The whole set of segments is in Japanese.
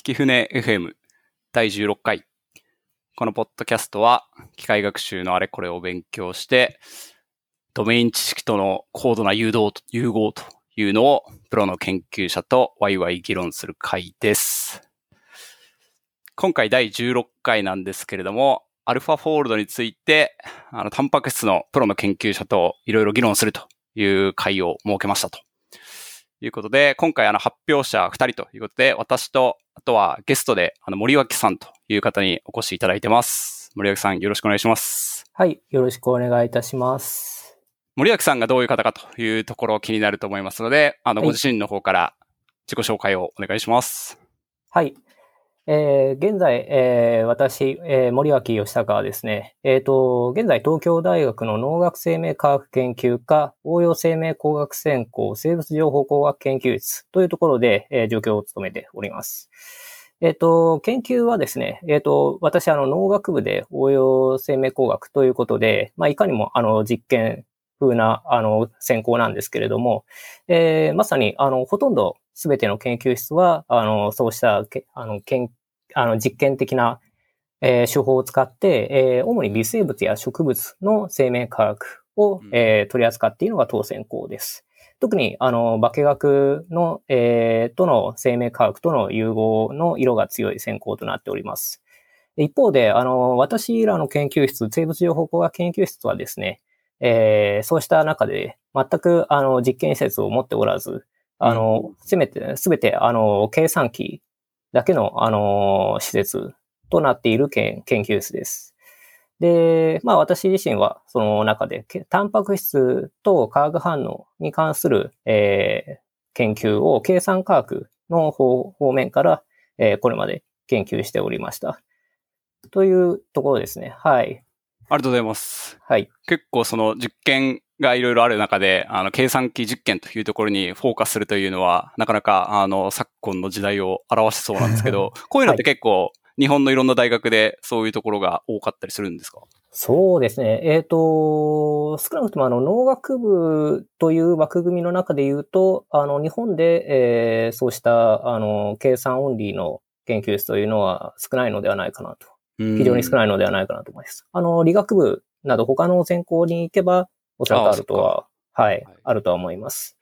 引き船 FM 第16回。このポッドキャストは、機械学習のあれこれを勉強して、ドメイン知識との高度な誘導と融合というのを、プロの研究者とワイワイ議論する回です。今回第16回なんですけれども、アルファフォールドについて、あの、タンパク質のプロの研究者といろいろ議論するという回を設けましたと。いうことで、今回あの発表者2人ということで、私と、あとはゲストで、あの森脇さんという方にお越しいただいてます。森脇さんよろしくお願いします。はい。よろしくお願いいたします。森脇さんがどういう方かというところ気になると思いますので、あの、はいご自身の方から自己紹介をお願いします。はい。えー現在、えー私、えー森脇義孝はですね、えっ、と、現在東京大学の農学生命科学研究科応用生命工学専攻生物情報工学研究室というところで、えー助教を務めております。えっ、と、研究はですね、えっ、と、私、あの、農学部で応用生命工学ということで、まあ、いかにも、あの、実験風な、あの、専攻なんですけれども、えーまさに、あの、ほとんどすべての研究室は、あの、そうしたけ、あの、研あの実験的な、えー手法を使って、えー主に微生物や植物の生命科学を、うんえー取り扱っているのが当専攻です。特に、あの、化学の、えーとの生命科学との融合の色が強い専攻となっております。一方で、あの、私らの研究室、生物情報工学研究室はですね、えーそうした中で全く、あの、実験施設を持っておらず、あの、せめて、すべて、あの、計算機だけの、あの、施設となっている研研究室です。で、まあ私自身はその中で、けタンパク質と化学反応に関する、えー研究を計算科学の方方面から、えーこれまで研究しておりました。というところですね。はい。ありがとうございます。はい。結構その実験がいろいろある中で、あの、計算機実験というところにフォーカスするというのは、なかなか、あの、昨今の時代を表しそうなんですけど、こういうのって結構、日本のいろんな大学でそういうところが多かったりするんですか？そうですね。えっ、と、少なくともあの農学部という枠組みの中で言うと、あの日本で、えーそうしたあの計算オンリーの研究室というのは少ないのではないかなと。非常に少い。ないのではないかなと思います。あの理学部など他の専攻に行けばおそらくあるとは、はいはい、あるとは思います。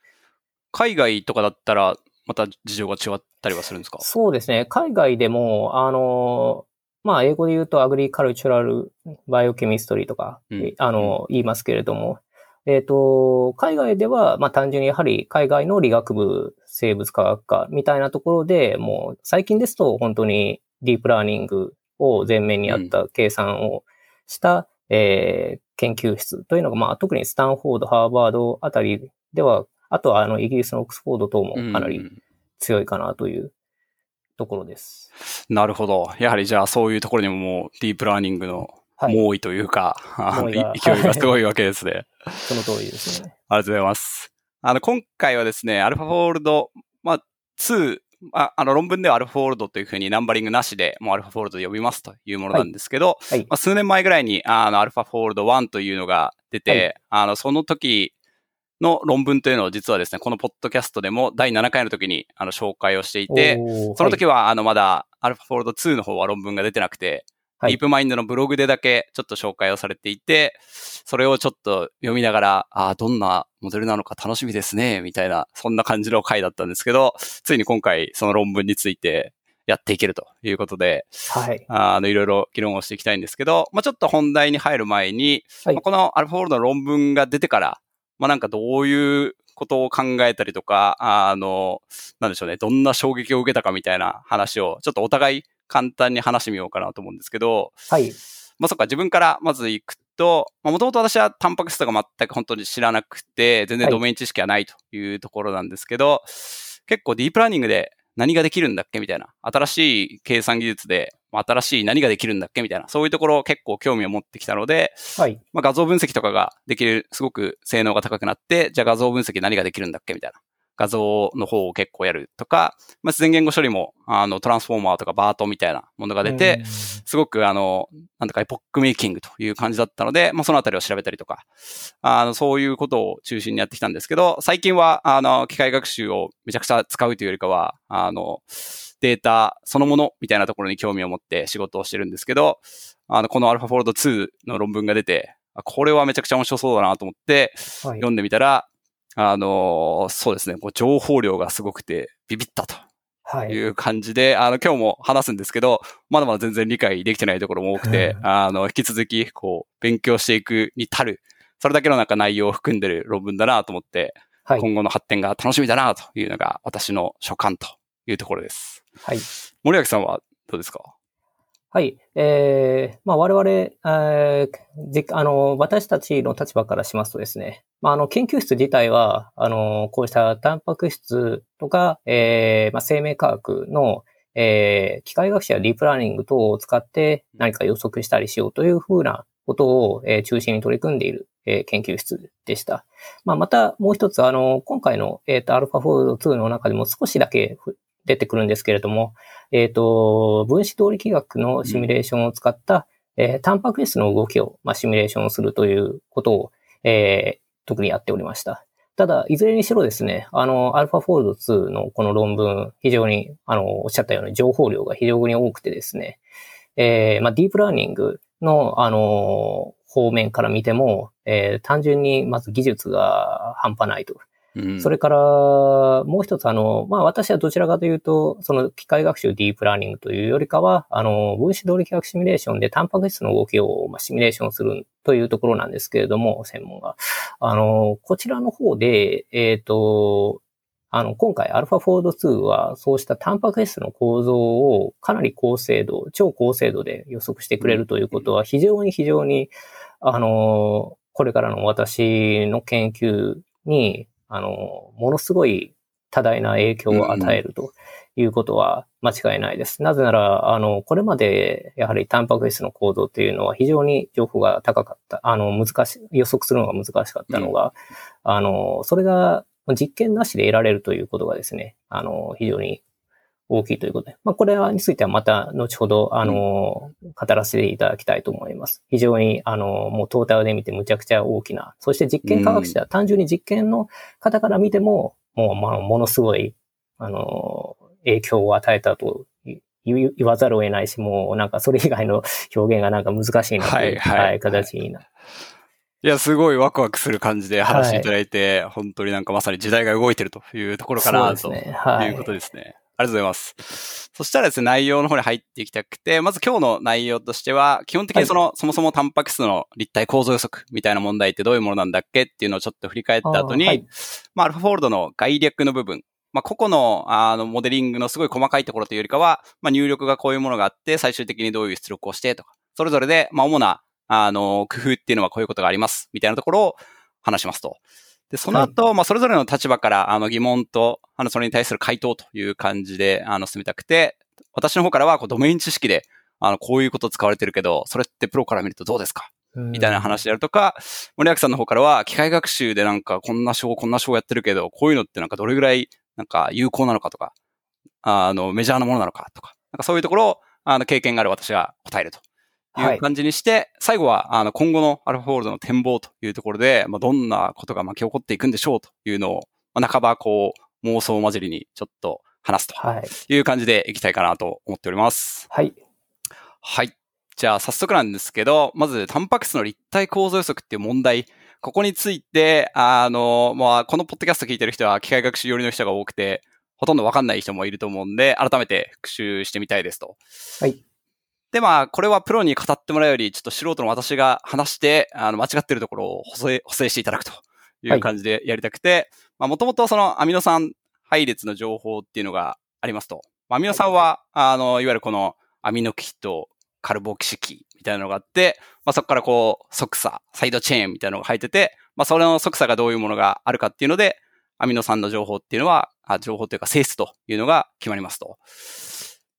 海外とかだったら、また事情が違ったりはするんですか？そうですね。海外でも、あの、まあ、英語で言うと agricultural biochemistry とか、うんあの、言いますけれども、えっ、と、海外では、まあ、単純にやはり海外の理学部生物科学科みたいなところで、もう最近ですと本当にディープラーニングを前面にやった計算をした、えー研究室というのが、まあ、特にスタンフォード、ハーバードあたりでは、あとはあの、イギリスのオックスフォード等もかなりうん強いかなというところです。なるほど。やはりじゃあそういうところにももうディープラーニングのはい。猛威というか、あの猛威がい勢いがすごいわけですね。その通りですね。ありがとうございます。あの、今回はですね、アルファフォールド、まあ、2、ああの、論文ではアルファフォールドというふうにナンバリングなしで、もうアルファフォールドで呼びますというものなんですけど、はい。まあ、数年前ぐらいに、あの、アルファフォールド1というのが出て、はい。あの、その時の論文というのを実はですね、このポッドキャストでも第7回の時に、あの、紹介をしていて、その時は、あの、まだ、アルファフォールド2の方は論文が出てなくて、はいディープマインドのブログでだけちょっと紹介をされていて、それをちょっと読みながら、ああ、どんなモデルなのか楽しみですね、みたいな、そんな感じの回だったんですけど、ついに今回その論文についてやっていけるということで、はい。あの、いろいろ議論をしていきたいんですけど、まあちょっと本題に入る前に、はいまあこのアルフォールドの論文が出てから、まあなんかどういうことを考えたりとか、あの、なんでしょうね、どんな衝撃を受けたかみたいな話を、ちょっとお互い簡単に話してみようかなと思うんですけど、はい。まあそっか、自分からまず行くと、もともと私はタンパク質とか全く本当に知らなくて、全然はいドメイン知識はないというところなんですけど、結構ディープラーニングで何ができるんだっけみたいな。新しい計算技術で、まあ新しい何ができるんだっけみたいな。そういうところ結構興味を持ってきたので、はい。まあ、画像分析とかができる、すごく性能が高くなって、じゃあ画像分析何ができるんだっけみたいな。画像の方を結構やるとか、まあ、自然言語処理も、あの、トランスフォーマーとかバートみたいなものが出て、すごくあの、なんとかエポックメイキングという感じだったので、まあ、そのあたりを調べたりとか、あの、そういうことを中心にやってきたんですけど、最近は、あの、機械学習をめちゃくちゃ使うというよりかは、あの、データそのものみたいなところに興味を持って仕事をしてるんですけど、あの、この AlphaFold 2の論文が出て、これはめちゃくちゃ面白そうだなと思って、読んでみたら、あのー、そうですね、こう情報量がすごくてビビったと。いう感じで、はい、あの、今日も話すんですけど、まだまだ全然理解できてないところも多くて、あの、引き続き、こう、勉強していくに足る、それだけのなんか内容を含んでる論文だなと思って、はい、今後の発展が楽しみだなというのが私の所感というところです。はい。森脇さんはどうですか？はい。えー、まあ我々、えー、あの、私たちの立場からしますとですね、まああの、研究室自体は、あの、こうしたタンパク質とか、えー、まあ生命科学の、えー、機械学習やディープラーニング等を使って何か予測したりしようというふうなことを、えー、中心に取り組んでいる、えー、研究室でした。まあ、またもう一つ、あの、今回の、えっ、ー、と、アルファフォード2の中でも少しだけ出てくるんですけれども、えっ、ー、と、分子動力学のシミュレーションを使った、うん、えー、タンパク質の動きを、まあ、シミュレーションするということを、えー、特にやっておりました。ただ、いずれにしろですね、あの、アルファフォールド2のこの論文、非常に、あの、おっしゃったように情報量が非常に多くてですね、えー、まあ、ディープラーニングの、あの、方面から見ても、えー、単純にまず技術が半端ないと。それから、もう一つ、あの、まあ、私はどちらかというと、その機械学習ディープラーニングというよりかは、あの、分子動力学シミュレーションでタンパク質の動きを、まあ、シミュレーションするというところなんですけれども、専門が。あの、こちらの方で、えっ、ー、と、あの、今回 AlphaFold 2はそうしたタンパク質の構造をかなり高精度、超高精度で予測してくれるということは非常に非常に、あの、これからの私の研究にあの、ものすごい多大な影響を与えるということは間違いないです。なぜなら、あの、これまでやはりタンパク質の構造というのは非常に情報が高かった、あの、難しい、予測するのが難しかったのが、うん、あの、それが実験なしで得られるということがですね、あの、非常に大きいということで、まあ、これについてはまた後ほど、あの、語らせていただきたいと思います。非常に、あの、もうトータルで見てむちゃくちゃ大きな、そして実験科学者、単純に実験の方から見ても、もう、まあ、ものすごい、あの、影響を与えたと言わざるを得ないし、もうなんかそれ以外の 表現がなんか難しいなという、はい、はい、形にな。いや、すごいワクワクする感じで話していただいて、はい、本当になんかまさに時代が動いてるというところかな、ということですね。ありがとうございます。そしたらですね、内容の方に入っていきたくて、まず今日の内容としては、基本的にその、はい、そもそもタンパク質の立体構造予測みたいな問題ってどういうものなんだっけっていうのをちょっと振り返った後に、はい、まあ、アルファフォールドの概略の部分、まあ、個々の、あの、モデリングのすごい細かいところというよりかは、まあ、入力がこういうものがあって、最終的にどういう出力をしてとか、それぞれで、まあ、主な、あの、工夫っていうのはこういうことがあります、みたいなところを話しますと。で、その後、はい、まあ、それぞれの立場から、あの、疑問と、あの、それに対する回答という感じで、あの、進めたくて、私の方からは、こう、ドメイン知識で、あの、こういうこと使われてるけど、それってプロから見るとどうですか？みたいな話であるとか、森脇さんの方からは、機械学習でなんか、こんな章、こんな章やってるけど、こういうのってなんかどれぐらい、なんか有効なのかとか、あの、メジャーなものなのかとか、なんかそういうところを、あの、経験がある私が答えるという感じにして、はい、最後は、あの、今後のアルファホールドの展望というところで、まあ、どんなことが巻き起こっていくんでしょうというのを、まあ、半ばこう、妄想混じりにちょっと話すという感じでいきたいかなと思っております。はい。はい。じゃあ早速なんですけど、まず、タンパク質の立体構造予測っていう問題、ここについて、あの、まあ、このポッドキャスト聞いてる人は機械学習寄りの人が多くて、ほとんどわかんない人もいると思うんで、改めて復習してみたいですと。はい。で、まあ、これはプロに語ってもらうより、ちょっと素人の私が話して、あの、間違ってるところを補正、補正していただくという感じでやりたくて、はい、まあ、もともとそのアミノ酸配列の情報っていうのがありますと。アミノ酸は、あの、いわゆるこのアミノキシとカルボキシキみたいなのがあって、まあ、そこからこう、即差、サイドチェーンみたいなのが入ってて、まあ、それの即差がどういうものがあるかっていうので、アミノ酸の情報っていうのは、あ情報というか性質というのが決まりますと。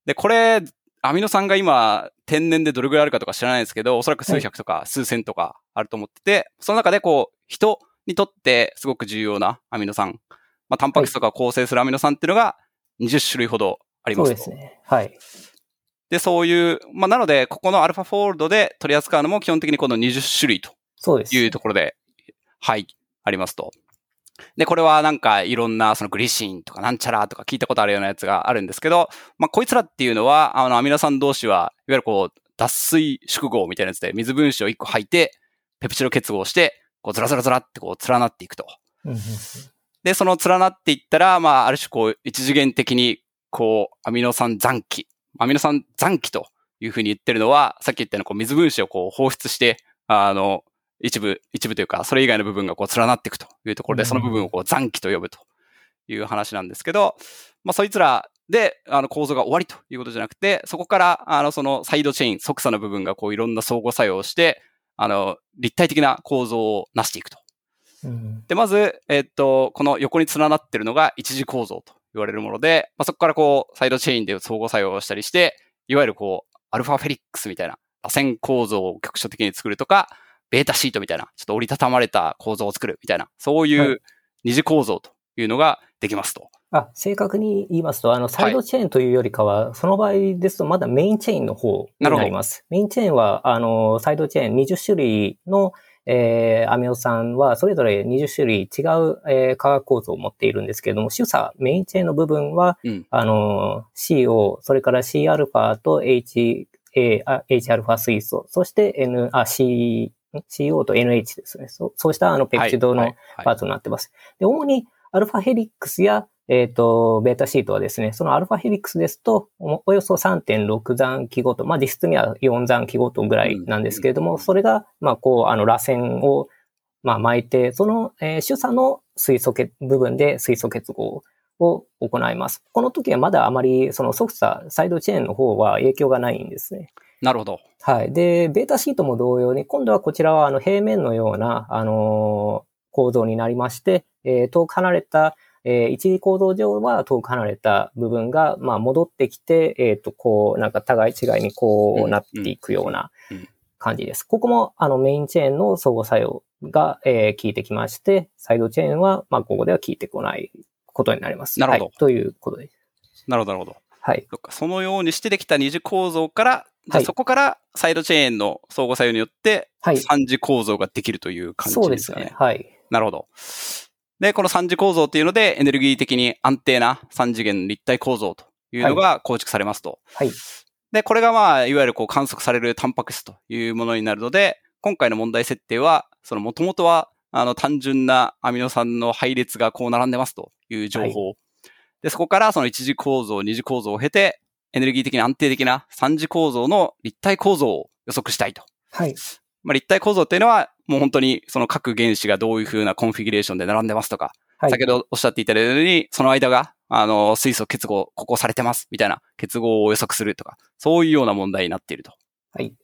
で、これ、アミノ酸が今、天然でどれぐらいあるかとか知らないですけど、おそらく数百とか数千とかあると思ってて、はい、その中でこう、人にとってすごく重要なアミノ酸、まあ、タンパク質とか構成するアミノ酸っていうのが20種類ほどあります。そうですね。はい。で、そういう、まあ、なので、ここのアルファフォールドで取り扱うのも基本的にこの20種類というところで、はい、ありますと。で、これはなんかいろんなそのグリシンとかなんちゃらとか聞いたことあるようなやつがあるんですけど、まあこいつらっていうのは、あのアミノ酸同士は、いわゆるこう脱水縮合みたいなやつで水分子を1個吐いて、ペプチド結合して、こうずらずらずらってこう連なっていくと。で、その連なっていったら、まあある種こう一次元的にこうアミノ酸残機、アミノ酸残機というふうに言ってるのは、さっき言ったようなこう水分子をこう放出して、あの、一部、一部というか、それ以外の部分がこう連なっていくというところで、その部分をこう残機と呼ぶという話なんですけど、まあそいつらで、あの構造が終わりということじゃなくて、そこから、あの、そのサイドチェーン、即差の部分がこういろんな相互作用をして、あの、立体的な構造を成していくと。うん、で、まず、えっと、この横に連なってるのが一次構造と言われるもので、まあ、そこからこう、サイドチェーンで相互作用をしたりして、いわゆるこう、アルファフェリックスみたいな、螺旋構造を局所的に作るとか、ベータシートみたいな、ちょっと折りたたまれた構造を作るみたいな、そういう二次構造というのができますと。あ、正確に言いますと、あの、サイドチェーンというよりかは、はい、その場合ですと、まだメインチェーンの方になります。メインチェーンは、あの、サイドチェーン20種類の、えー、アミノ酸は、それぞれ20種類違う、えー、化学構造を持っているんですけれども、主査、メインチェーンの部分は、うん、あの、CO、それから Cα と H、A、Hα 水素、そして N、あ、C、CO と NH ですね。そうそうしたあのペプチドのパーツになってます。で、主にアルファヘリックスやえっ、ー、と、ベータシートはですね、そのアルファヘリックスですと、およそ3.6残機ごと、まあ実質には4残機ごとぐらいなんですけれども、それが、まあこう、あの、螺旋を、まあ巻いて、その、えー、主査の水素結、部分で水素結合を行います。この時はまだあまり、そのソフトサイドチェーンの方は影響がないんですね。なるほど。はい。で、ベータシートも同様に、今度はこちらはあの平面のような、あのー、構造になりまして、えー、遠く離れたえー、一次構造上は遠く離れた部分が、まあ、戻ってきて、えっ、ー、と、こう、なんか互い違いにこうなっていくような感じです。ここも、あの、メインチェーンの相互作用が、えー、効いてきまして、サイドチェーンは、まあ、ここでは効いてこないことになります。なるほど。はい、ということです。なるほど、なるほど。はい。そのようにしてできた二次構造から、はい、そこからサイドチェーンの相互作用によって、三次構造ができるという感じですかね。そうですね。はい。なるほど。で、この三次構造っていうので、エネルギー的に安定な三次元立体構造というのが構築されますと。はい。で、これがまあ、いわゆるこう観測されるタンパク質というものになるので、今回の問題設定は、その元々は、あの、単純なアミノ酸の配列がこう並んでますという情報。はい、で、そこからその一次構造、二次構造を経て、エネルギー的に安定的な三次構造の立体構造を予測したいと。はい。まあ、立体構造っていうのは、もう本当にその各原子がどういうふうなコンフィギュレーションで並んでますとか、はい、先ほどおっしゃっていただいたように、その間が、あの、水素結合、ここされてます、みたいな結合を予測するとか、そういうような問題になっていると。はい。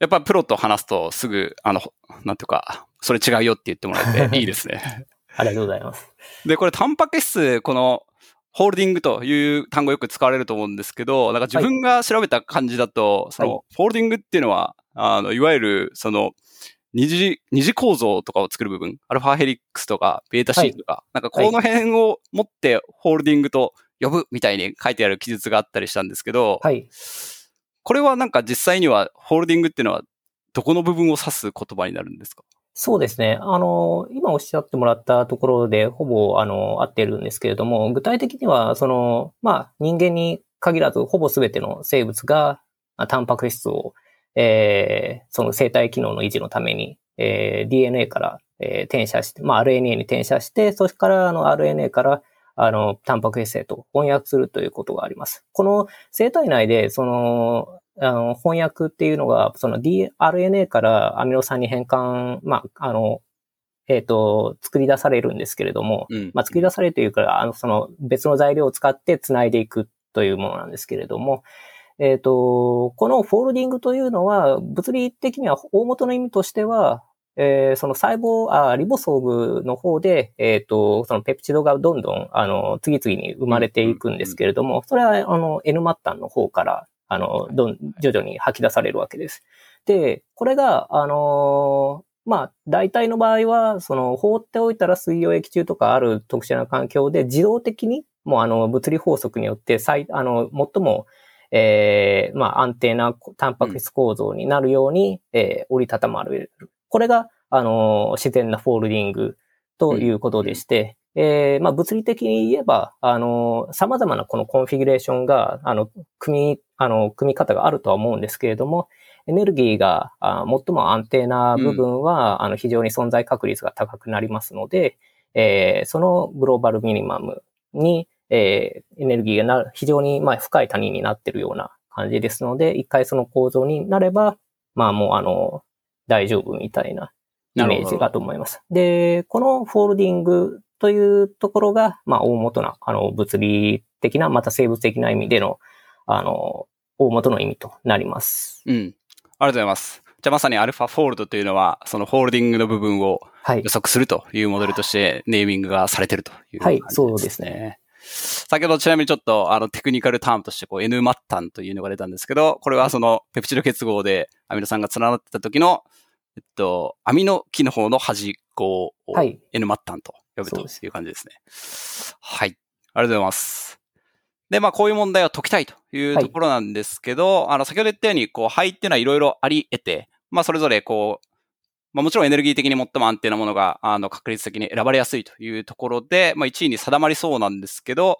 やっぱプロと話すとすぐ、あの、なんていうか、それ違うよって言ってもらえていいですね。ありがとうございます。で、これ、タンパク質、この、ホールディングという単語よく使われると思うんですけど、なんか自分が調べた感じだと、はい、その、ホールディングっていうのは、あの、いわゆる、その、二次、二次構造とかを作る部分、アルファヘリックスとか、ベータシーとか、はい、なんかこの辺を持ってホールディングと呼ぶみたいに書いてある記述があったりしたんですけど、はい。これはなんか実際にはホールディングっていうのはどこの部分を指す言葉になるんですか？そうですね。あの、今おっしゃってもらったところでほぼ、あの、合ってるんですけれども、具体的には、その、まあ、人間に限らず、ほぼ全ての生物が、タンパク質をえー、その生体機能の維持のために、えー、DNA から、えー、転写して、まあ、RNA に転写して、それからあの RNA からあの、タンパク質へと翻訳するということがあります。この生体内で、その、あの翻訳っていうのが、その DNA からアミノ酸に変換、まあ、あの、えっ、ー、と、作り出されるんですけれども、うん、まあ、作り出されるというか、あの、その別の材料を使って繋いでいくというものなんですけれども、えっ、ー、と、このフォールディングというのは、物理的には大元の意味としては、えー、その細胞、あリボソームの方で、えっ、ー、と、そのペプチドがどんどん、あの、次々に生まれていくんですけれども、それは、あの、N 末端の方から、あの、どん、徐々に吐き出されるわけです。で、これが、あのまあ、大体の場合は、その、放っておいたら水溶液中とかある特殊な環境で自動的に、もうあの、物理法則によって、最、あの、最も、えー、まあ、安定なタンパク質構造になるように、うん、えー、折りたたまれる。これが、あのー、自然なフォールディングということでして、えー、まあ、物理的に言えば、あの、様々なこのコンフィギュレーションが、あの、組み、あの、組み方があるとは思うんですけれども、エネルギーがあ最も安定な部分は、うん、あの、非常に存在確率が高くなりますので、えー、そのグローバルミニマムに、えー、エネルギーがな非常に、まあ、深い谷になっているような感じですので、一回その構造になれば、まあもうあの、大丈夫みたいなイメージだと思います。で、このフォールディングというところが、まあ、大元な、あの、物理的な、また生物的な意味での、あの、大元の意味となります。うん。ありがとうございます。じゃあまさにアルファフォールドというのは、そのホールディングの部分を予測するというモデルとしてネーミングがされてるという、ね、はい、そうですね。先ほどちなみにちょっとあのテクニカルタームとしてこう N マッタンというのが出たんですけど、これはそのペプチド結合でアミノ酸が連なってた時の、えっと、アミノ基の方の端っこを N マッタンと呼ぶという感じですね。はい。ありがとうございます。で、まあ、こういう問題を解きたいというところなんですけど、はい、あの、先ほど言ったように、こう、肺っていうのはいろいろあり得て、まあ、それぞれ、こう、まあ、もちろんエネルギー的に最も安定なものが、あの、確率的に選ばれやすいというところで、まあ、1位に定まりそうなんですけど、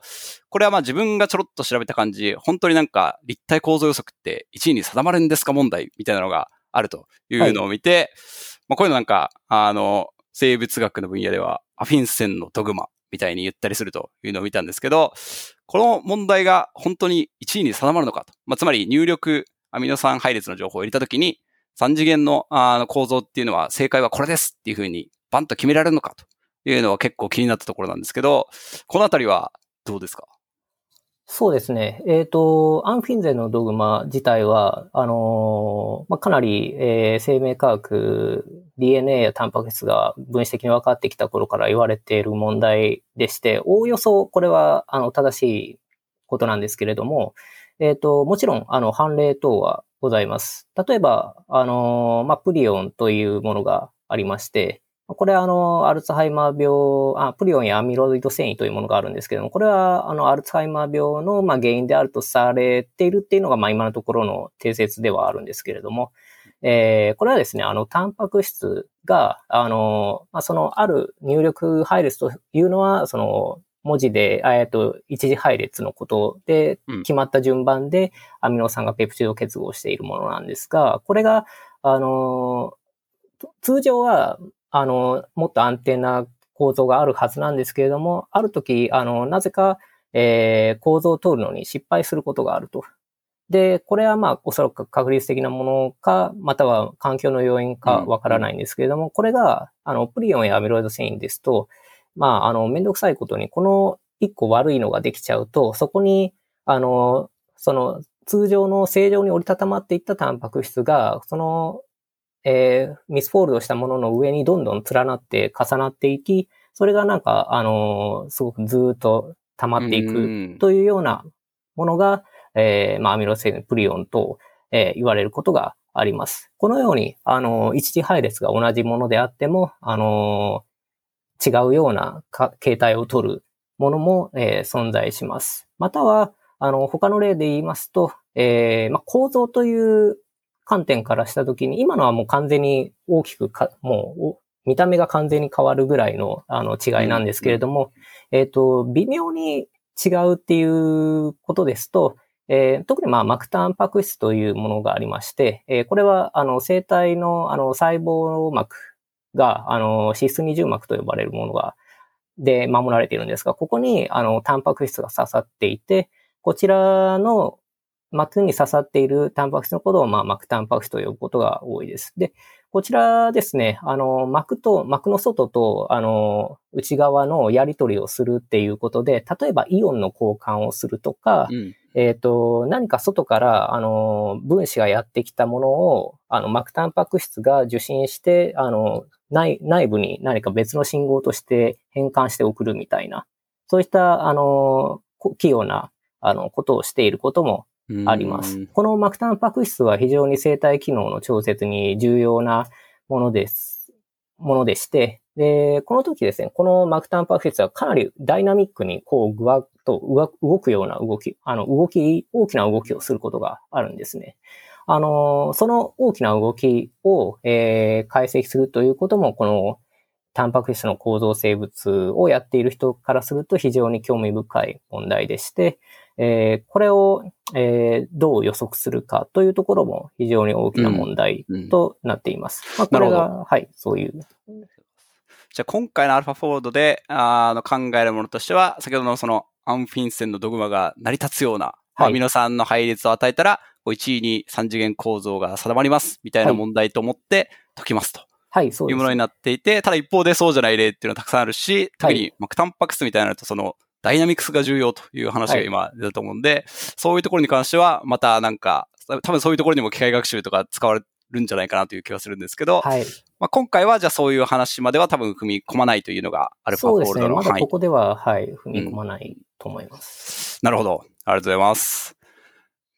これはまあ自分がちょろっと調べた感じ、本当になんか立体構造予測って1位に定まるんですか問題みたいなのがあるというのを見て、はい、まあ、こういうのなんか、あの、生物学の分野では、アフィンセンのドグマみたいに言ったりするというのを見たんですけど、この問題が本当に1位に定まるのかと。まあ、つまり入力アミノ酸配列の情報を入れたときに、3次元のあの構造っていうのは正解はこれですっていうふうにバンと決められるのかというのは結構気になったところなんですけど、このあたりはどうですか？そうですね。えっ、ー、と、アンフィンゼのドグマ自体は、あのー、まあ、かなり、えー、生命科学、DNA やタンパク質が分子的に分かってきた頃から言われている問題でして、おおよそこれは、あの、正しいことなんですけれども、えっ、と、もちろん、あの、判例等はございます。例えば、あの、まあ、プリオンというものがありまして、これはあの、アルツハイマー病、あ、プリオンやアミロイド繊維というものがあるんですけども、これはあの、アルツハイマー病の、まあ、原因であるとされているっていうのが、まあ、今のところの定説ではあるんですけれども、えー、これはですね、あの、タンパク質が、あの、まあ、その、ある入力配列というのは、その、文字で、えっと、一次配列のことで、決まった順番でアミノ酸がペプチド結合しているものなんですが、これが、あの、通常は、あの、もっと安定な構造があるはずなんですけれども、ある時、あの、なぜか、えー、構造を取るのに失敗することがあると。で、これはまあ、おそらく確率的なものか、または環境の要因かわからないんですけれども、これが、あの、プリオンやアミロイド繊維ですと、まあ、あの、めんどくさいことに、この一個悪いのができちゃうと、そこに、あの、その、通常の正常に折りたたまっていったタンパク質が、その、えー、ミスフォールドしたものの上にどんどん連なって重なっていき、それがなんか、あのすごくずっと溜まっていくというようなものが、えー、まあ、アミロセンプリオンと、えー、言われることがあります。このように、あの、一次配列が同じものであっても、あの、違うような形態を取るものも、えー、存在します。または、あの、他の例で言いますと、えー、まあ、構造という観点からしたときに、今のはもう完全に大きくか、もう、見た目が完全に変わるぐらいの、あの、違いなんですけれども、うん、えっ、ー、と、微妙に違うっていうことですと、えー、特にまあ、膜タンパク質というものがありまして、えー、これは、あの、生体の、あの、細胞膜が、あの、脂質二重膜と呼ばれるものが、で守られているんですが、ここに、あの、タンパク質が刺さっていて、こちらの膜に刺さっているタンパク質のことを、まあ、膜タンパク質と呼ぶことが多いです。で、こちらですね、あの、膜と、膜の外と、あの、内側のやり取りをするっていうことで、例えばイオンの交換をするとか、うん、えっ、と、何か外から、あの、分子がやってきたものを、あの、膜タンパク質が受信して、あの、内内部に何か別の信号として変換して送るみたいな、そういった、あの、器用な、あの、ことをしていることもあります。この膜タンパク質は非常に生体機能の調節に重要なものです、ものでして、で、この時ですね、この膜タンパク質はかなりダイナミックにこうぐわっと動くような動き、あの動き、大きな動きをすることがあるんですね。あの、その大きな動きを、えー、解析するということも、このタンパク質の構造生物をやっている人からすると非常に興味深い問題でして、えー、これを、えー、どう予測するかというところも非常に大きな問題となっています。うんうん、まあ、これが、はい、そういう。じゃあ今回のアルファフォードであの考えるものとしては、先ほどのそのアンフィンセンのドグマが成り立つような、はい、アミノ酸の配列を与えたら、1位に3次元構造が定まります、みたいな問題と思って解きますと。はい、そういうものになっていて、ただ一方でそうじゃない例っていうのはたくさんあるし、特に、まあ、タンパク質みたいになると、その、ダイナミクスが重要という話が今出たと思うんで、はい、そういうところに関しては、またなんか、多分そういうところにも機械学習とか使われるんじゃないかなという気がするんですけど、はい。まあ、今回はじゃあそういう話までは多分踏み込まないというのがアルファフォールドの、そうですね。まだここでは、はい、踏み込まないと思います、うん。なるほど。ありがとうございます。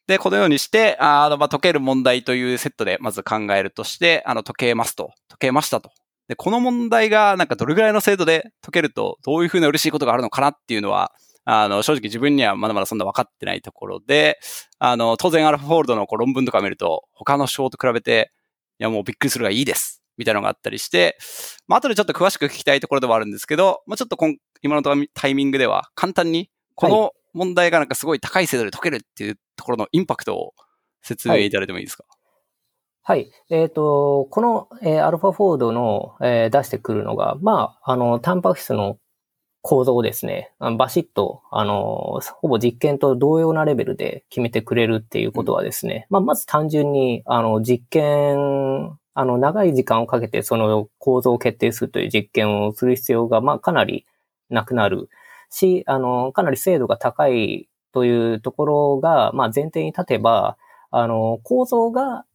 で、このようにして、あの、まあ、解ける問題というセットでまず考えるとして、あの、解けますと。解けましたと。で、この問題がなんかどれぐらいの精度で解けると、どういうふうな嬉しいことがあるのかなっていうのは、あの、正直自分にはまだまだそんな分かってないところで、あの、当然アルファフォールドのこう論文とか見ると、他の章と比べて、いやもうびっくりするがいいです。みたいなのがあったりして、まあ、後でちょっと詳しく聞きたいところではあるんですけど、まあ、ちょっと今のタイミングでは簡単に、この問題がなんかすごい高い精度で解けるっていうところのインパクトを説明いただいてもいいですか、はい、はい。えっ、ー、と、この、えー、アルファフォードの、えー、出してくるのが、まあ、あの、タンパク質の構造をですね、バシッと、あの、ほぼ実験と同様なレベルで決めてくれるっていうことはですね、うん、まあ、まず単純に、あの、実験、あの、長い時間をかけてその構造を決定するという実験をする必要が、まあ、かなりなくなる。し、あの、かなり精度が高いというところが、まあ、前提に立てば、あの、構造が、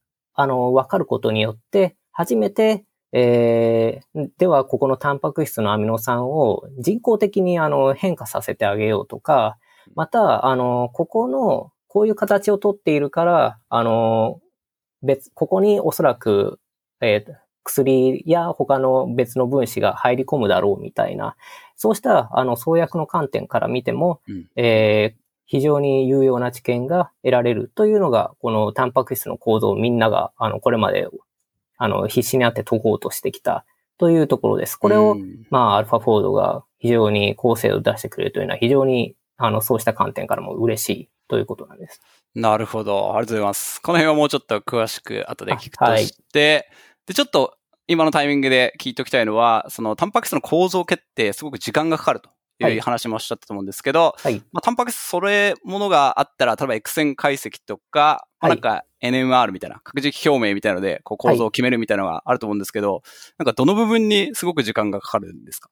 あの、わかることによって、初めて、えー、では、ここのタンパク質のアミノ酸を人工的にあの変化させてあげようとか、また、あの、ここの、こういう形をとっているから、あの、別、ここにおそらく、えー、薬や他の別の分子が入り込むだろうみたいな、そうしたあの創薬の観点から見ても、うん、えー、非常に有用な知見が得られるというのが、このタンパク質の構造をみんなが、あの、これまであの、必死になって解こうとしてきたというところです。これを、まあ、アルファフォードが非常に高精度を出してくれるというのは非常に、あの、そうした観点からも嬉しいということなんです。なるほど。ありがとうございます。この辺はもうちょっと詳しく後で聞くとして、はい、で、ちょっと今のタイミングで聞いておきたいのは、そのタンパク質の構造決定、すごく時間がかかるとい。う話もおっしゃったと思うんですけど、はい、まあ、タンパク質それものがあったら、例えば X 線解析とか、はい、なんか NMR みたいな、核軸表明みたいなので、こう構造を決めるみたいなのがあると思うんですけど、はい、なんかどの部分にすごく時間がかかるんですか？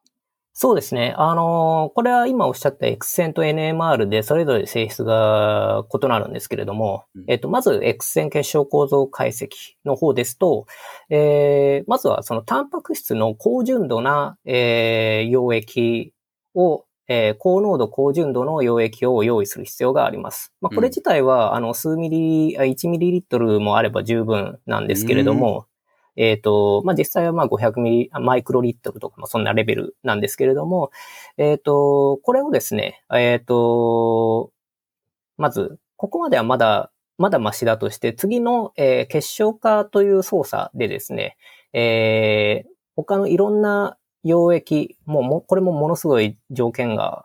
そうですね。あのー、これは今おっしゃった X 線と NMR でそれぞれ性質が異なるんですけれども、うん、えっと、まず X 線結晶構造解析の方ですと、えー、まずはそのタンパク質の高純度な、えー、溶液をえー、高濃度、高純度の溶液を用意する必要があります。まあ、これ自体は、うん、あの、数ミリ、1ミリリットルもあれば十分なんですけれども、うん、えっ、ー、と、まあ、実際はまあ500ミリ、マイクロリットルとか、まあ、そんなレベルなんですけれども、えっ、ー、と、これをですね、えっ、と、まず、ここまではまだ、まだマシだとして、次の、えー、結晶化という操作でですね、えー、他のいろんな溶液、もうも、これもものすごい条件が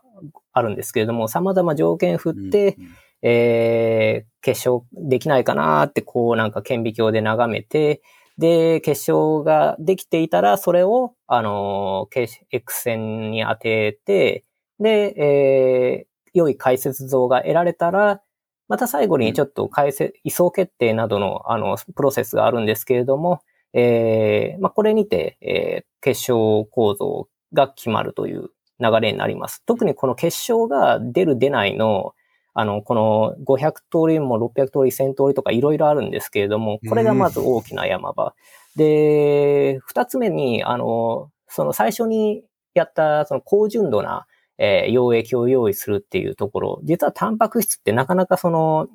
あるんですけれども、様々条件振って、うんうん、えー、結晶できないかなって、こうなんか顕微鏡で眺めて、で、結晶ができていたら、それを、あの、X 線に当てて、で、えー、良い解説像が得られたら、また最後にちょっと解説、位相決定などの、あの、プロセスがあるんですけれども、えー、まあ、これにて、えー、結晶構造が決まるという流れになります。特にこの結晶が出る出ないの、あの、この500通りも600通り、1000通りとかいろいろあるんですけれども、これがまず大きな山場。で、二つ目に、あの、その最初にやったその高純度な、えー、溶液を用意するっていうところ、実はタンパク質ってなかなかその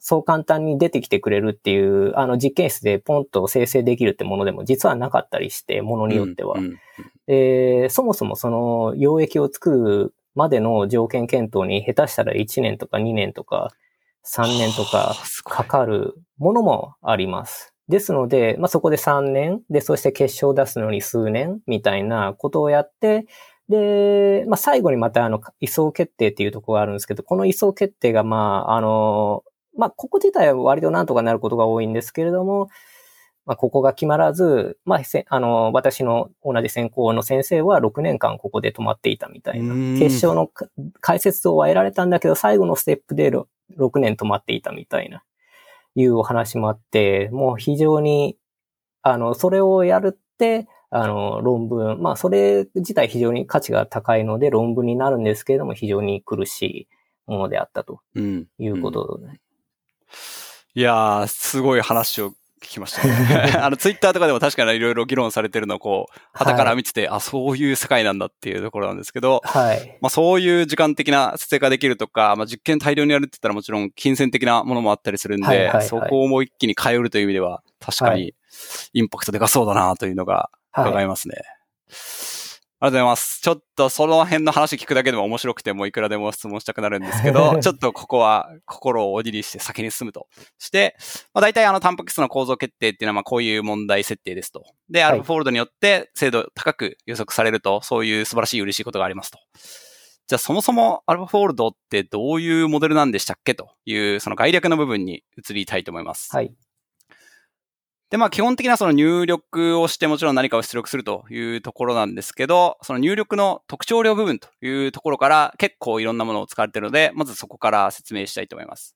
そう簡単に出てきてくれるっていう、あの実験室でポンと生成できるってものでも実はなかったりして、ものによっては。うんうん、えー、そもそもその溶液を作るまでの条件検討に下手したら1年とか2年とか3年とかかかるものもあります。ですので、まあ、そこで3年、で、そして決勝を出すのに数年、みたいなことをやって、で、まあ、最後にまたあの、位相決定っていうところがあるんですけど、この位相決定が、まあ、あの、まあ、ここ自体は割となんとかなることが多いんですけれども、まあ、ここが決まらず、まあ、あの、私の同じ専攻の先生は6年間ここで止まっていたみたいな。決勝の解説をは得られたんだけど、最後のステップで 6, 6年止まっていたみたいな、いうお話もあって、もう非常に、あの、それをやるって、あの、論文、まあ、それ自体非常に価値が高いので論文になるんですけれども、非常に苦しいものであったということで、うんうん、いやー、すごい話を聞きましたね。あの、ツイッターとかでも確かにいろいろ議論されてるのをこう、旗から見てて、はい、あ、そういう世界なんだっていうところなんですけど、はい。まあそういう時間的な設定ができるとか、まあ実験大量にやるって言ったらもちろん金銭的なものもあったりするんで、はいはいはい、そこをもう一気に変えるという意味では、確かにインパクトでかそうだなというのが伺いますね。はいありがとうございます。ちょっとその辺の話聞くだけでも面白くてもいくらでも質問したくなるんですけど、ちょっとここは心をおじりして先に進むとして、まあ、大体あのタンパク質の構造決定っていうのはまあこういう問題設定ですと。で、アルファフォールドによって精度高く予測されると、そういう素晴らしい嬉しいことがありますと。じゃあそもそもアルファフォールドってどういうモデルなんでしたっけというその概略の部分に移りたいと思います。はい。で、まあ基本的なその入力をしてもちろん何かを出力するというところなんですけど、その入力の特徴量部分というところから結構いろんなものを使われているので、まずそこから説明したいと思います。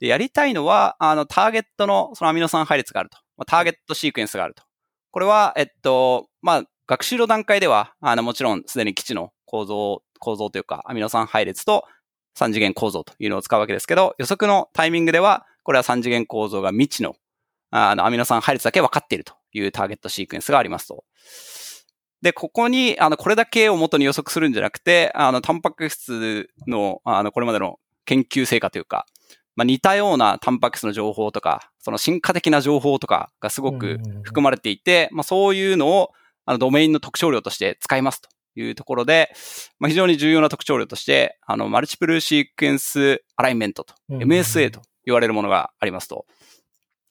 で、やりたいのは、あの、ターゲットのそのアミノ酸配列があると。まあ、ターゲットシークエンスがあると。これは、えっと、まあ、学習の段階では、あの、もちろんすでに基地の構造、構造というか、アミノ酸配列と3次元構造というのを使うわけですけど、予測のタイミングでは、これは3次元構造が未知のあの、アミノ酸配列だけ分かっているというターゲットシークエンスがありますと。で、ここに、あの、これだけを元に予測するんじゃなくて、あの、タンパク質の、あの、これまでの研究成果というか、まあ、似たようなタンパク質の情報とか、その進化的な情報とかがすごく含まれていて、まあ、そういうのを、あの、ドメインの特徴量として使いますというところで、まあ、非常に重要な特徴量として、あの、マルチプルシークエンスアライメントと、MSA と言われるものがありますと。